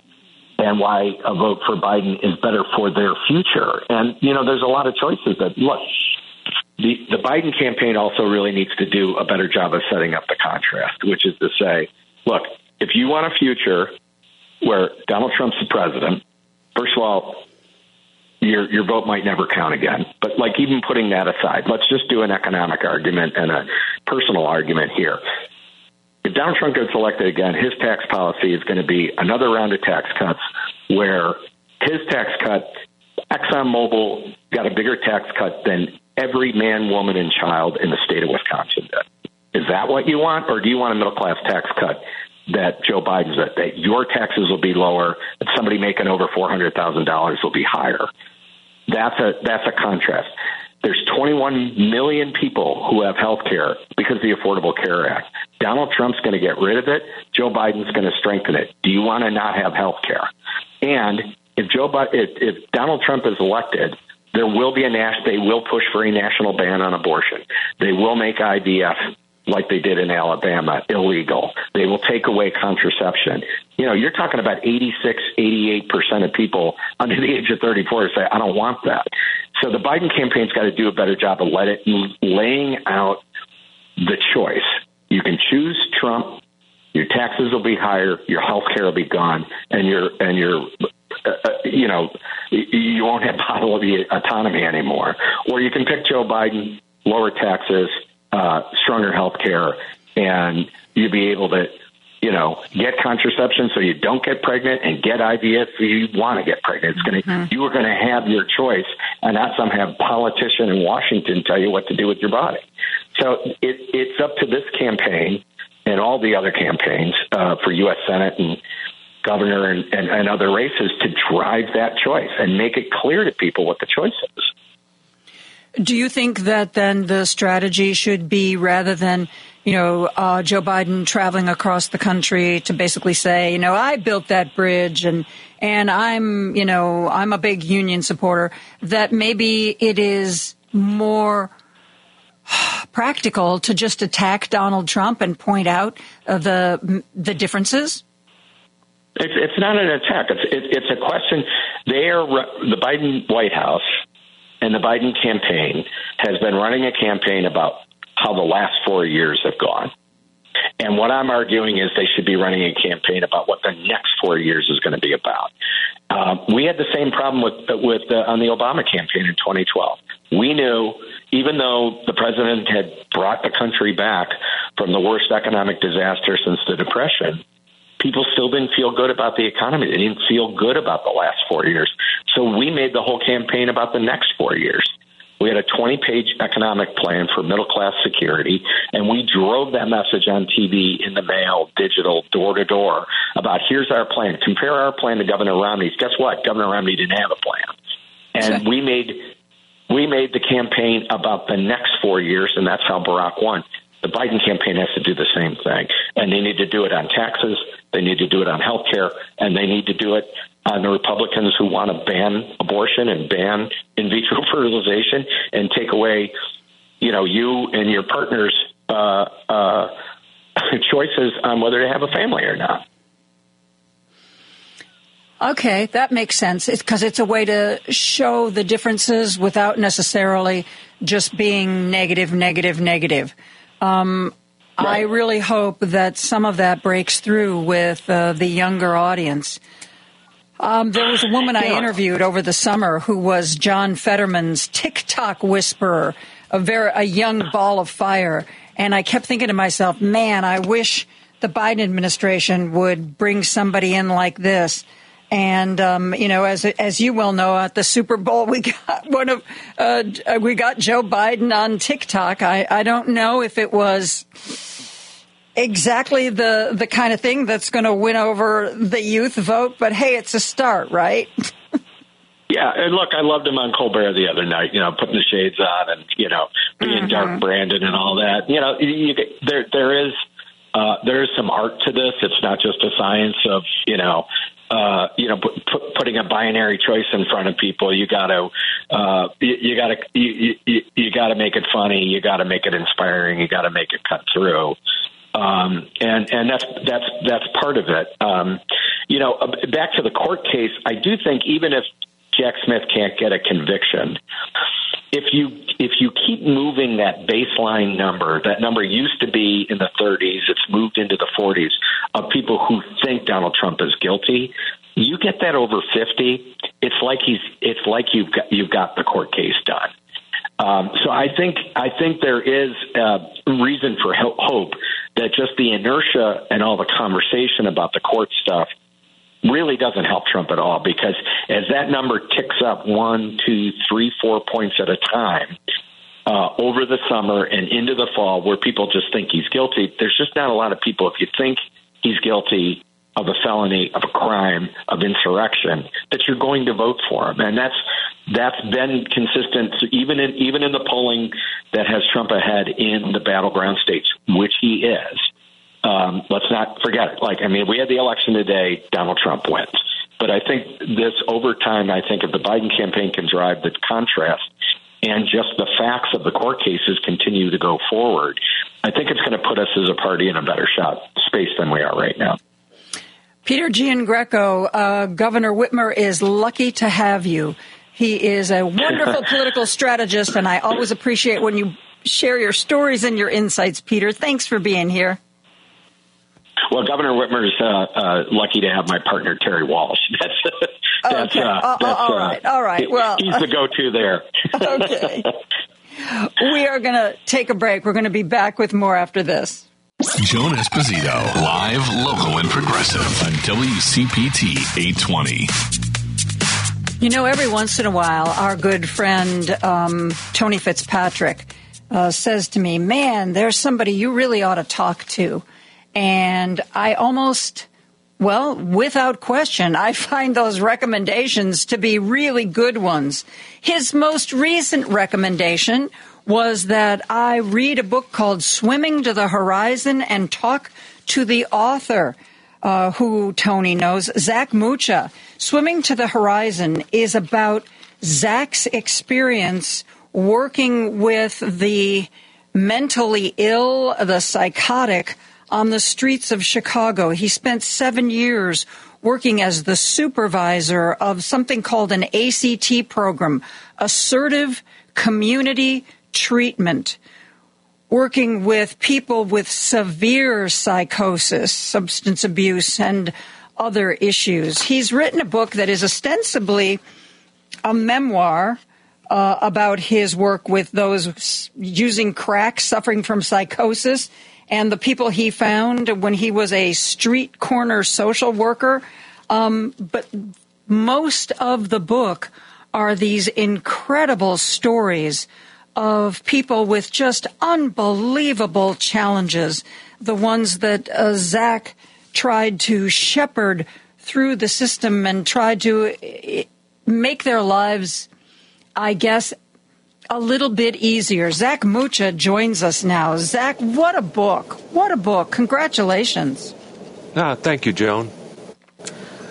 and why a vote for Biden is better for their future. And you know, there's a lot of choices that look. The, the Biden campaign also really needs to do a better job of setting up the contrast, which is to say, look, if you want a future where Donald Trump's the president, first of all, your your vote might never count again. But like even putting that aside, let's just do an economic argument and a personal argument here. If Donald Trump gets elected again, his tax policy is going to be another round of tax cuts where his tax cut, ExxonMobil got a bigger tax cut than every man, woman, and child in the state of Wisconsin did. Is that what you want, or do you want a middle class tax cut that Joe Biden's that, that your taxes will be lower, that somebody making over four hundred thousand dollars will be higher. That's a that's a contrast. There's 21 million people who have health care because of the Affordable Care Act. Donald Trump's going to get rid of it. Joe Biden's going to strengthen it. Do you want to not have health care? And if Joe if, if Donald Trump is elected, there will be a national. They will push for a national ban on abortion. They will make IVF like they did in Alabama, illegal. They will take away contraception. You know, you're talking about 86, 88% of people under the age of 34 say, I don't want that. So the Biden campaign's got to do a better job of let it, laying out the choice. You can choose Trump. Your taxes will be higher. Your health care will be gone, and your and your uh, uh you know you won't have [laughs] bodily autonomy anymore. Or you can pick Joe Biden, lower taxes, uh, stronger health care, and you'd be able to, you know, get contraception so you don't get pregnant and get IVF if you want to get pregnant. It's going to, mm-hmm. you are going to have your choice and not some have politician in Washington tell you what to do with your body. So it, it's up to this campaign and all the other campaigns uh, for U.S. Senate and governor and, and, and other races to drive that choice and make it clear to people what the choice is. Do you think that then the strategy should be rather than, you know, uh, Joe Biden traveling across the country to basically say, you know, I built that bridge and and I'm, you know, I'm a big union supporter, that maybe it is more [sighs] practical to just attack Donald Trump and point out uh, the the differences? It's, it's not an attack. It's it, it's a question. They are the Biden White House and the Biden campaign has been running a campaign about how the last four years have gone. And what I'm arguing is they should be running a campaign about what the next four years is going to be about. Uh, we had the same problem with with uh, on the Obama campaign in 2012. We knew, even though the president had brought the country back from the worst economic disaster since the Depression, people still didn't feel good about the economy. They didn't feel good about the last four years. So we made the whole campaign about the next four years. We had a 20 page economic plan for middle class security, and we drove that message on TV, in the mail, digital, door to door about here's our plan. Compare our plan to Governor Romney's. Guess what? Governor Romney didn't have a plan. And we made we made the campaign about the next four years, and that's how Barack won. The Biden campaign has to do the same thing, and they need to do it on taxes, they need to do it on health care, and they need to do it on the Republicans who want to ban abortion and ban in vitro [laughs] fertilization and take away, you know, you and your partner's uh, uh, [laughs] choices on whether to have a family or not. Okay, that makes sense. Because it's, it's, a way to show the differences without necessarily just being negative, negative, negative. Um, right. I really hope that some of that breaks through with uh, the younger audience. Um, there was a woman I interviewed over the summer who was John Fetterman's TikTok whisperer, a very a young ball of fire, And I kept thinking to myself, man, I wish the Biden administration would bring somebody in like this. And um, you know, as as you well know, at the Super Bowl, we got one of uh, we got Joe Biden on TikTok. I, I don't know if it was exactly the the kind of thing that's going to win over the youth vote, but hey, it's a start, right? [laughs] Yeah, and look, I loved him on Colbert the other night. You know, putting the shades on and you know being mm-hmm. dark Brandon and all that. You know, you, there there is uh, there is some art to this. It's not just a science of you know uh, you know, put, put, putting a binary choice in front of people, you got to, uh, you, you got to, you, you, you got to make it funny. You got to make it inspiring. You got to make it cut through. Um, and and that's that's that's part of it. Um, you know, uh, back to the court case, I do think even if Jack Smith can't get a conviction, if you if you keep moving that baseline number, that number used to be in the 30s, it's moved into the 40s of people who think Donald Trump is guilty. You get that over 50, it's like he's it's like you've got you've got the court case done. Um, so I think I think there is uh, reason for hope that just the inertia and all the conversation about the court stuff really doesn't help Trump at all because as that number ticks up one, two, three, four points at a time uh, over the summer and into the fall, where people just think he's guilty, there's just not a lot of people. If you think he's guilty of a felony, of a crime, of insurrection, that you're going to vote for him, and that's that's been consistent even in even in the polling that has Trump ahead in the battleground states, which he is. Um, let's not forget it. Like, I mean, we had the election today, Donald Trump wins. But I think this over time, I think if the Biden campaign can drive the contrast and just the facts of the court cases continue to go forward, I think it's going to put us as a party in a better shot space than we are right now. Peter Giangreco, uh, Governor Whitmer is lucky to have you. He is a wonderful [laughs] political strategist, and I always appreciate when you share your stories and your insights, Peter. Thanks for being here. Well, Governor Whitmer is uh, uh, lucky to have my partner Terry Walsh. [laughs] That's that's, okay. uh, uh, that's all right. All right. Well, he's the go-to there. [laughs] okay. We are going to take a break. We're going to be back with more after this. Joan Esposito, live, local, and progressive on WCPT 820. You know, every once in a while, our good friend um, Tony Fitzpatrick uh, says to me, Man, there's somebody you really ought to talk to. And I almost, well, without question, I find those recommendations to be really good ones. His most recent recommendation was that I read a book called Swimming to the Horizon and talk to the author. Uh, who Tony knows, Zak Mucha. Swimming to the Horizon is about Zak's experience working with the mentally ill, the psychotic, on the streets of Chicago. He spent seven years working as the supervisor of something called an ACT program, Assertive Community Treatment, working with people with severe psychosis, substance abuse, and other issues. He's written a book that is ostensibly a memoir uh, about his work with those using crack, suffering from psychosis and the people he found when he was a street corner social worker. Um, but most of the book are these incredible stories of people with just unbelievable challenges. The ones that uh, Zak tried to shepherd through the system and tried to uh, make their lives, I guess, a little bit easier. Zak Mucha joins us now. Zak, what a book. What a book. Congratulations. Ah, thank you, Joan.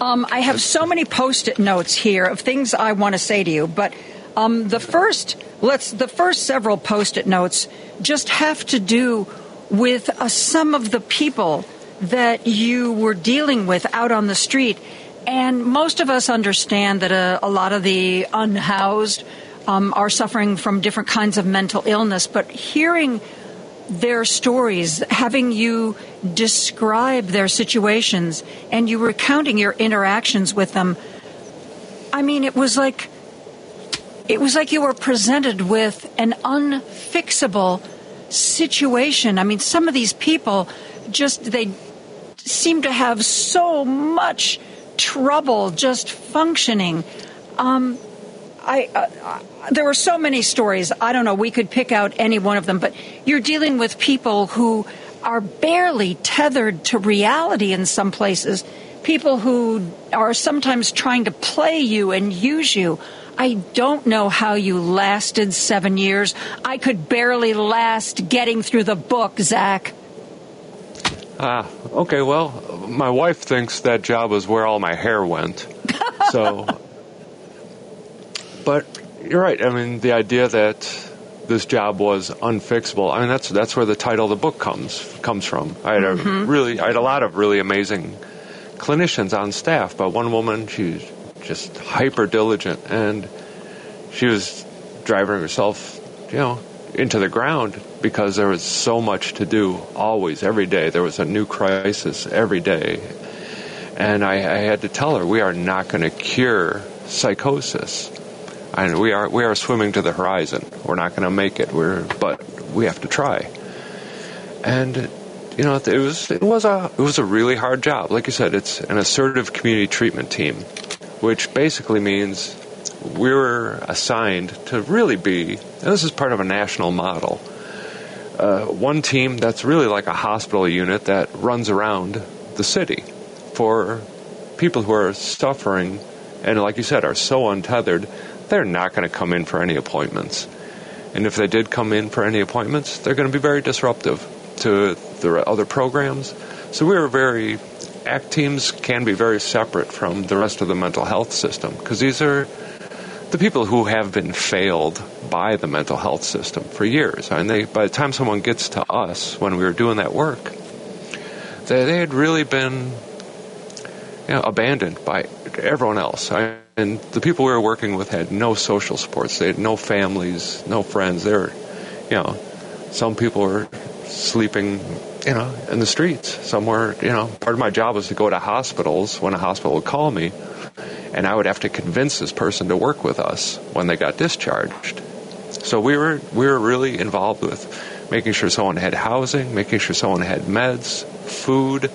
Um, I have so many post-it notes here of things I want to say to you, but um, the first, let's the first several post-it notes just have to do with uh, some of the people that you were dealing with out on the street, and most of us understand that a, a lot of the unhoused um, are suffering from different kinds of mental illness, but hearing their stories, having you describe their situations, and you recounting your interactions with them, I mean, it was like it was like you were presented with an unfixable situation. I mean, some of these people just, they seem to have so much trouble just functioning. Um, I, uh, there were so many stories. I don't know. We could pick out any one of them, but you're dealing with people who are barely tethered to reality in some places. People who are sometimes trying to play you and use you. I don't know how you lasted seven years. I could barely last getting through the book, Zak. Ah, okay. Well, my wife thinks that job was where all my hair went. so, [laughs] but you're right. I mean, the idea that this job was unfixable. I mean, that's that's where the title of the book comes comes from. I had a mm-hmm. really, I had a lot of really amazing clinicians on staff, but one woman, she was just hyper diligent, and she was driving herself, you know, into the ground because there was so much to do always, every day. There was a new crisis every day. And I, I had to tell her, we are not going to cure psychosis. And we are, we are swimming to the horizon. We're not going to make it. We're, but we have to try. And, you know, it was, it was a, it was a really hard job. Like you said, it's an assertive community treatment team, which basically means we were assigned to really be, And this is part of a national model, uh, one team that's really like a hospital unit that runs around the city for people who are suffering and, like you said, are so untethered, they're not going to come in for any appointments. And if they did come in for any appointments, they're going to be very disruptive to the other programs. So we were very, ACT teams can be very separate from the rest of the mental health system because these are the people who have been failed by the mental health system for years. and they, by the time someone gets to us, when we were doing that work, they, they had really been you know, abandoned by everyone else. I, and the people we were working with had no social supports. They had no families, no friends. They were, you know, some people were sleeping, you know, in the streets. Somewhere, you know, part of my job was to go to hospitals when a hospital would call me and I would have to convince this person to work with us when they got discharged. So we were we were really involved with making sure someone had housing, making sure someone had meds, food.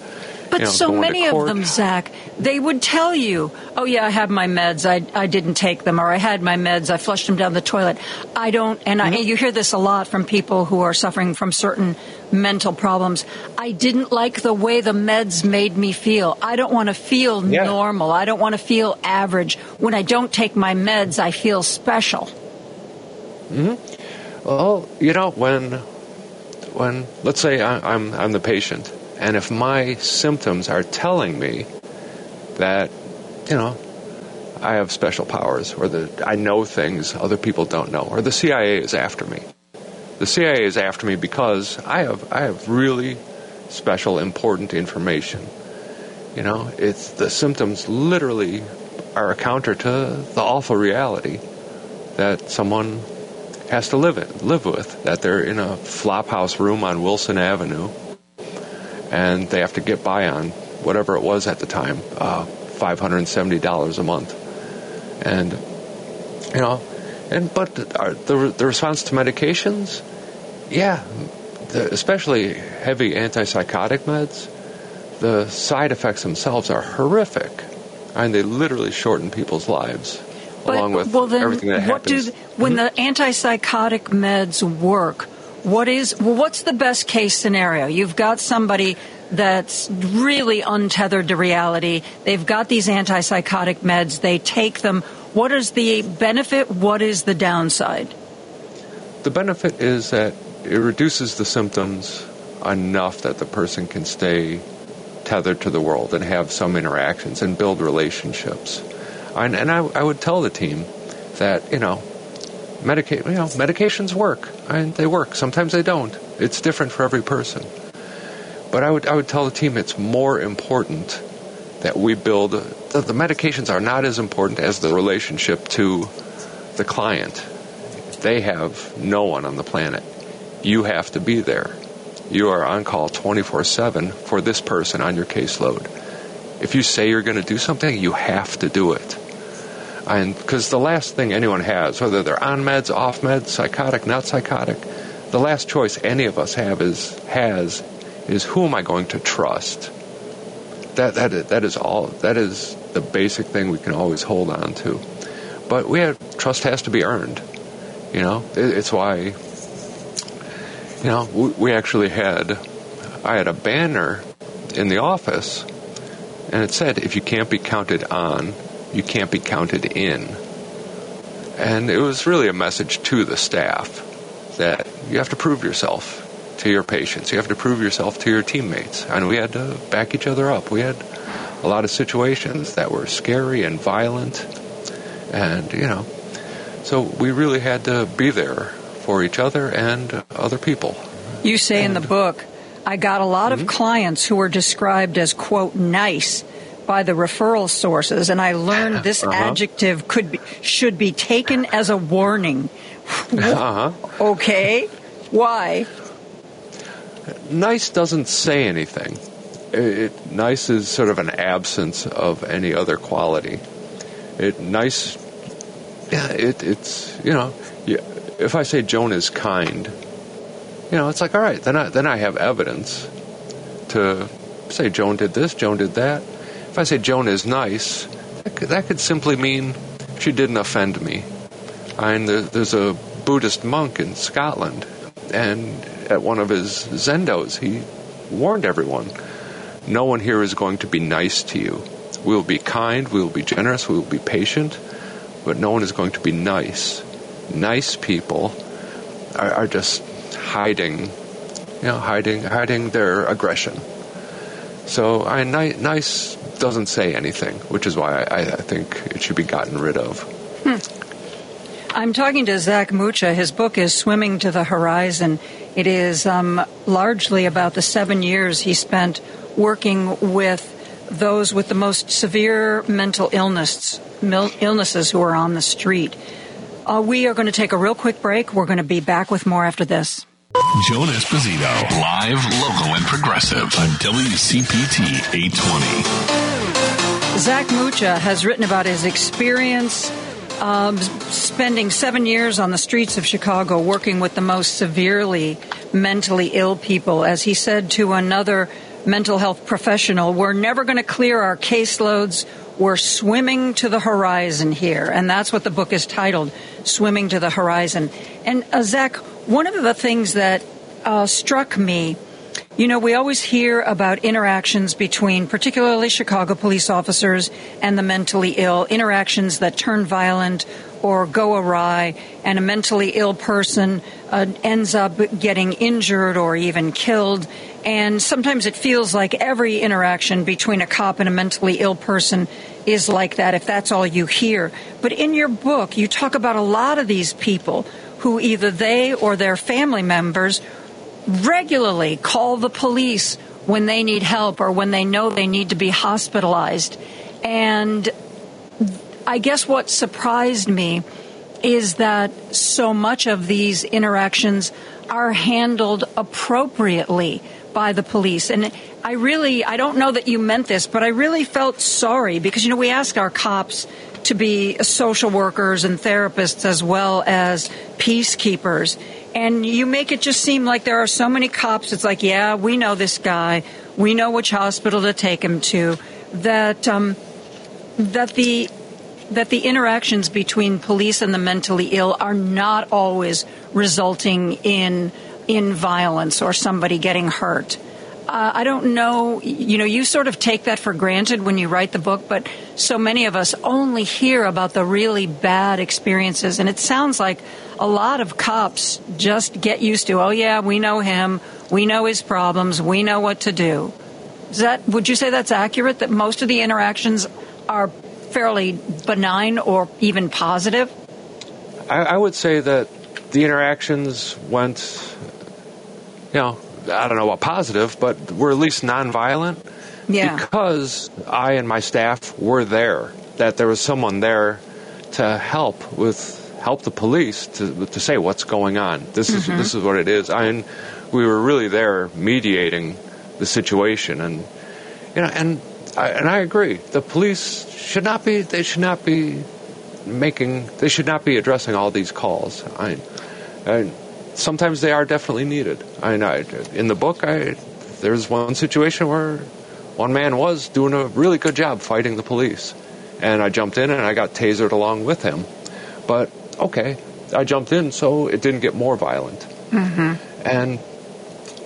But you know, so many of them, Zak, they would tell you, "Oh yeah, I have my meds. I I didn't take them, or I had my meds. I flushed them down the toilet. I don't." And mm-hmm. I, you hear this a lot from people who are suffering from certain mental problems. I didn't like the way the meds made me feel. I don't want to feel yeah. normal. I don't want to feel average. When I don't take my meds, I feel special. Hmm. Well, you know when when let's say I, I'm I'm the patient, and if my symptoms are telling me that you know I have special powers, or that I know things other people don't know, or the CIA is after me the CIA is after me because I have I have really special important information. You know, it's the symptoms literally are a counter to the awful reality that someone has to live it, live with. That they're in a flophouse room on Wilson Avenue, and they have to get by on whatever it was at the time, uh, five hundred and seventy dollars a month, and you know, and but the the response to medications, yeah, the, especially heavy antipsychotic meds, the side effects themselves are horrific. I mean, they literally shorten people's lives, but, along with well, then everything that what happens. Do, when mm-hmm. the antipsychotic meds work, what is well, what's the best case scenario? You've got somebody that's really untethered to reality. They've got these antipsychotic meds. They take them. What is the benefit? What is the downside? The benefit is that it reduces the symptoms enough that the person can stay tethered to the world and have some interactions and build relationships. And, and I, I, would tell the team that you know, medica- you know, medications work. and they work. Sometimes they don't. It's different for every person. But I would I would tell the team it's more important that we build. The, the medications are not as important as the relationship to the client. They have no one on the planet you have to be there. You are on call 24 7 for this person on your caseload. If you say you're going to do something, you have to do it. Because the last thing anyone has, whether they're on meds, off meds, psychotic, not psychotic, the last choice any of us have is has is who am I going to trust? That that that is all. That is the basic thing we can always hold on to. But we have trust has to be earned. You know, it, it's why. You know, we, we actually had I had a banner in the office, and it said, "If you can't be counted on, you can't be counted in." And it was really a message to the staff that you have to prove yourself to your patients. You have to prove yourself to your teammates. And we had to back each other up. We had a lot of situations that were scary and violent. And, you know, so we really had to be there for each other and other people. You say and, in the book, I got a lot mm-hmm. of clients who were described as, quote, nice by the referral sources, and I learned [laughs] this uh-huh. adjective could be, should be taken as a warning. [laughs] uh-huh. [laughs] Okay, why? Nice doesn't say anything. It, nice is sort of an absence of any other quality. It nice, yeah. It, it's you know, if I say Joan is kind, you know, it's like all right, then I then I have evidence to say Joan did this, Joan did that. If I say Joan is nice, that could, that could simply mean she didn't offend me. I mean, there's a Buddhist monk in Scotland, and at one of his zendos, he warned everyone no one here is going to be nice to you. We will be kind, we will be generous, we will be patient, but no one is going to be nice. Nice people are, are just hiding, you know, hiding, hiding their aggression. So I, nice doesn't say anything, which is why I, I think it should be gotten rid of. Hmm. I'm talking to Zak Mucha. His book is Swimming to the Horizon. It is um, largely about the seven years he spent working with those with the most severe mental illness, illnesses who are on the street. Uh, we are going to take a real quick break. We're going to be back with more after this. Joan Esposito, live, local, and progressive on WCPT 820. Zak Mucha has written about his experience um, spending seven years on the streets of Chicago working with the most severely mentally ill people. As he said to another mental health professional, we're never going to clear our caseloads. We're swimming to the horizon here. And that's what the book is titled, Swimming to the Horizon. And uh, Zak, one of the things that uh, struck me you know, we always hear about interactions between particularly Chicago police officers and the mentally ill, interactions that turn violent or go awry, and a mentally ill person uh, ends up getting injured or even killed. And sometimes it feels like every interaction between a cop and a mentally ill person is like that, if that's all you hear. But in your book, you talk about a lot of these people who either they or their family members regularly call the police when they need help or when they know they need to be hospitalized. And I guess what surprised me is that so much of these interactions are handled appropriately by the police. And I really, I don't know that you meant this, but I really felt sorry because, you know, we ask our cops to be social workers and therapists as well as peacekeepers and you make it just seem like there are so many cops. It's like, yeah, we know this guy, we know which hospital to take him to. That um, that the that the interactions between police and the mentally ill are not always resulting in in violence or somebody getting hurt. Uh, I don't know, you know, you sort of take that for granted when you write the book, but so many of us only hear about the really bad experiences. And it sounds like a lot of cops just get used to, oh, yeah, we know him, we know his problems, we know what to do. Is that, would you say that's accurate, that most of the interactions are fairly benign or even positive? I, I would say that the interactions went, you know, I don't know what positive, but were at least nonviolent. Yeah. Because I and my staff were there, that there was someone there to help with help the police to to say what's going on. This is mm-hmm. this is what it is. I mean, we were really there mediating the situation, and you know, and I, and I agree. The police should not be. They should not be making. They should not be addressing all these calls. I, I sometimes they are definitely needed. I mean, I, in the book, I there's one situation where one man was doing a really good job fighting the police, and I jumped in and I got tasered along with him. But okay, I jumped in so it didn't get more violent. Mm-hmm. And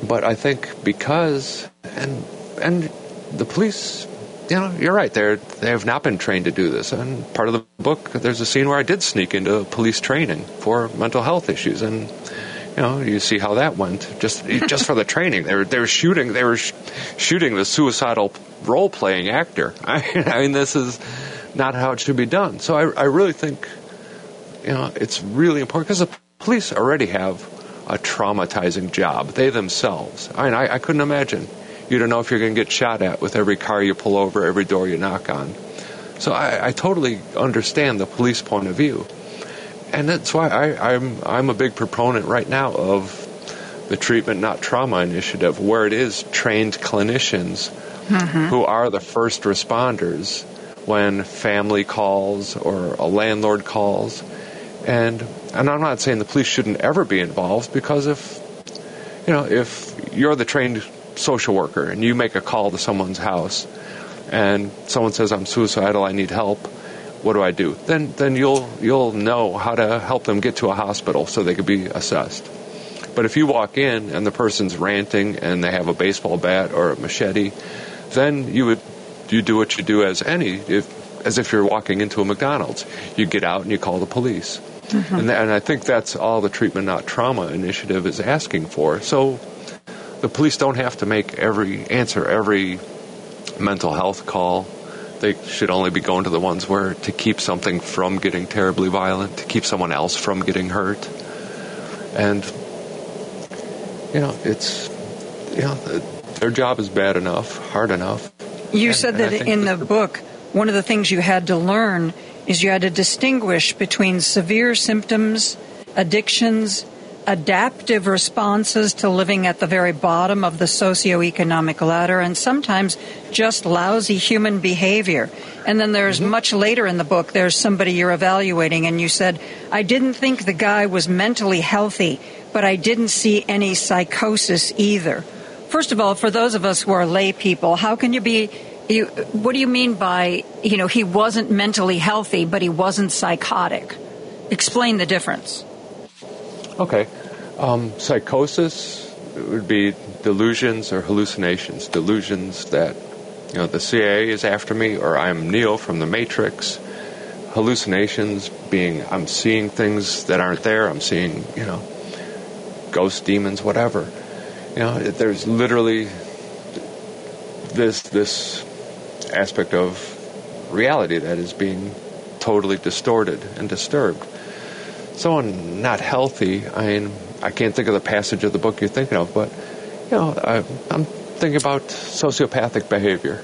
but I think because and and the police you know, you're right. They're they have not been trained to do this. And part of the book, there's a scene where I did sneak into police training for mental health issues, and you know, you see how that went. Just just for the [laughs] training, they were they were shooting they were sh- shooting the suicidal role playing actor. I, [laughs] I, mean, this is not how it should be done. So I I really think, you know, it's really important because the police already have a traumatizing job. They themselves. I mean, I, I couldn't imagine you don't know if you're going to get shot at with every car you pull over, every door you knock on. So I, I totally understand the police point of view, and that's why I, I'm I'm a big proponent right now of the treatment not trauma initiative, where it is trained clinicians Mm-hmm. who are the first responders when family calls or a landlord calls. And and I'm not saying the police shouldn't ever be involved because if you know, if you're the trained social worker and you make a call to someone's house and someone says I'm suicidal, I need help, what do I do? Then then you'll you'll know how to help them get to a hospital so they could be assessed. But if you walk in and the person's ranting and they have a baseball bat or a machete, then you would you do what you do as any if as if you're walking into a McDonald's. You get out and you call the police. Mm-hmm. And, th- and I think that's all the treatment not trauma initiative is asking for. So the police don't have to make every answer every mental health call. They should only be going to the ones where to keep something from getting terribly violent, to keep someone else from getting hurt. And you know, it's you know, their job is bad enough, hard enough. You And- said that in the book, one of the things you had to learn is you had to distinguish between severe symptoms, addictions, adaptive responses to living at the very bottom of the socioeconomic ladder, and sometimes just lousy human behavior. And then there's mm-hmm. much later in the book, there's somebody you're evaluating, and you said, I didn't think the guy was mentally healthy, but I didn't see any psychosis either. First of all, for those of us who are lay people, how can you be? You, what do you mean by you know he wasn't mentally healthy, but he wasn't psychotic? Explain the difference. Okay. Um, psychosis would be delusions or hallucinations. Delusions that, you know, the CIA is after me or I'm Neo from the Matrix. Hallucinations being I'm seeing things that aren't there. I'm seeing, you know, ghosts, demons, whatever. You know, there's literally this this aspect of reality that is being totally distorted and disturbed someone not healthy, I mean, I can't think of the passage of the book you're thinking of, but, you know, I, I'm thinking about sociopathic behavior.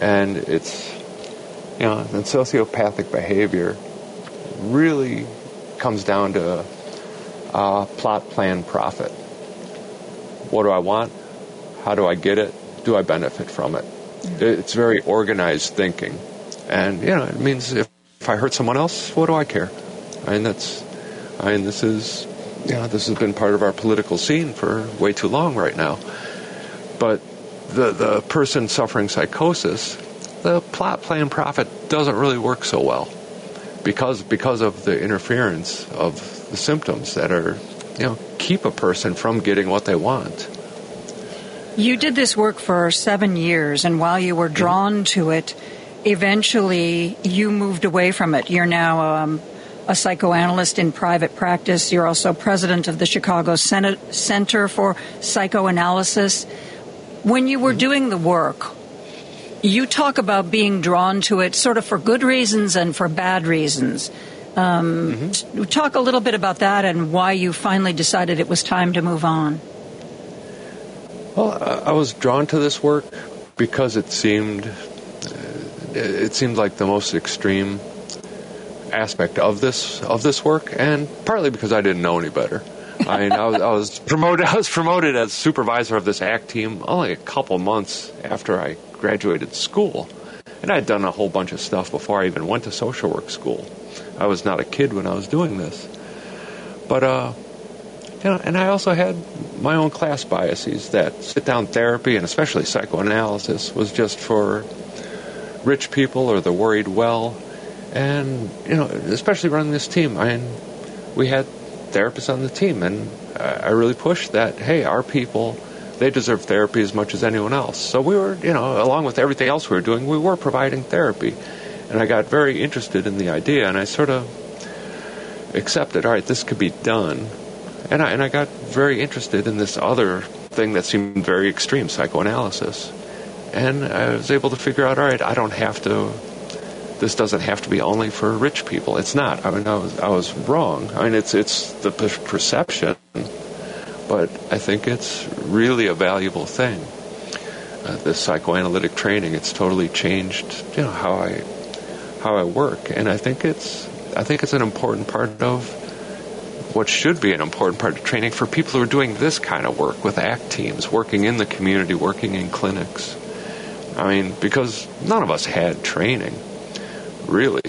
And it's, you know, and sociopathic behavior really comes down to uh, plot, plan, profit. What do I want? How do I get it? Do I benefit from it? It's very organized thinking. And, you know, it means if, if I hurt someone else, what do I care? I mean, that's, I mean, this is, you know, this has been part of our political scene for way too long right now. But the the person suffering psychosis, the plot, plan, profit doesn't really work so well because because of the interference of the symptoms that are, you know, keep a person from getting what they want. You did this work for seven years, and while you were drawn to it, eventually you moved away from it. You're now um, a psychoanalyst in private practice. You're also president of the Chicago Senate Center for Psychoanalysis. When you were doing the work, you talk about being drawn to it sort of for good reasons and for bad reasons. Um, t- Talk a little bit about that and why you finally decided it was time to move on. Well, I was drawn to this work because it seemed it seemed like the most extreme aspect of this of this work, and partly because I didn't know any better. I mean, I was, I was promoted. [laughs] I was promoted as supervisor of this ACT team only a couple months after I graduated school, and I had done a whole bunch of stuff before I even went to social work school. I was not a kid when I was doing this, but uh, know, and I also had my own class biases that sit down therapy and especially psychoanalysis was just for rich people or the worried well. And, you know, especially running this team, I we had therapists on the team, and I really pushed that, hey, our people, they deserve therapy as much as anyone else. So we were, you know, along with everything else we were doing, we were providing therapy. And I got very interested in the idea, and I sort of accepted, all right, this could be done. And I, and I got very interested in this other thing that seemed very extreme, psychoanalysis. And I was able to figure out, all right, I don't have to, this doesn't have to be only for rich people. It's not. I mean, I was, I was wrong. I mean, it's, it's the perception, but I think it's really a valuable thing. Uh, this psychoanalytic training, it's totally changed, you know, how I, how I work. And I think it's, I think it's an important part of what should be an important part of training for people who are doing this kind of work with ACT teams, working in the community, working in clinics. I mean, because none of us had training, really.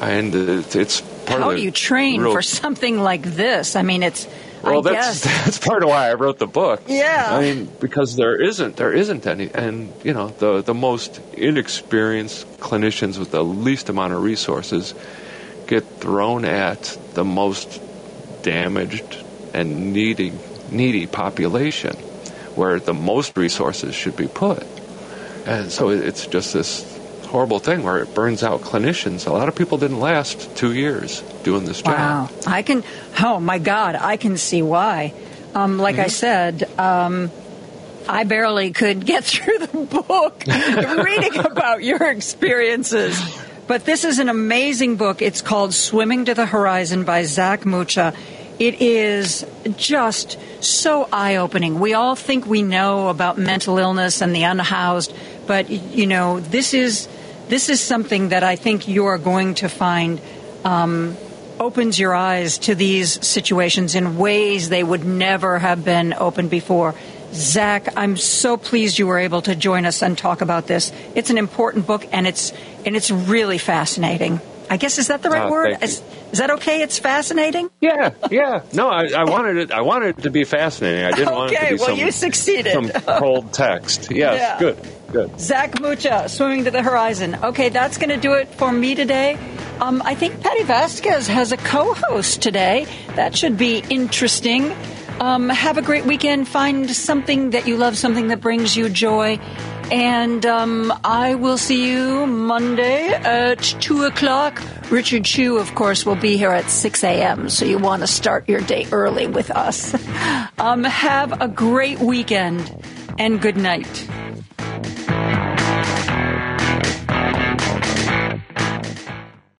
And it's part How of do you train real, for something like this? I mean, it's. Well, I that's guess. [laughs] that's part of why I wrote the book. Yeah. I mean, because there isn't there isn't any, and you know, the the most inexperienced clinicians with the least amount of resources get thrown at the most damaged and needy needy population, where the most resources should be put. And so it's just this horrible thing where it burns out clinicians. A lot of people didn't last two years doing this job. Wow. I can, oh my God, I can see why. Um, like I said, um, I barely could get [laughs] through the book reading about your experiences. But this is an amazing book. It's called Swimming to the Horizon by Zak Mucha. It is just so eye opening. We all think we know about mental illness and the unhoused, but you know, this is this is something that I think you are going to find um, opens your eyes to these situations in ways they would never have been opened before. Zak, I'm so pleased you were able to join us and talk about this. It's an important book, and it's and it's really fascinating. I guess is that the right Oh, word? Is, is that okay? It's fascinating. Yeah, yeah. No, I, I wanted it. I wanted it to be fascinating. I didn't want it to Okay, be well, some, you succeeded. some cold text. Yes, Yeah. good, good. Zak Mucha, Swimming to the Horizon. Okay, that's going to do it for me today. Um, I think Patti Vasquez has a co host today. That should be interesting. Um, have a great weekend. Find something that you love, something that brings you joy. And um, I will see you Monday at 2 o'clock. Richard Chu, of course, will be here at 6 a.m., so you want to start your day early with us. [laughs] Um, have a great weekend and good night.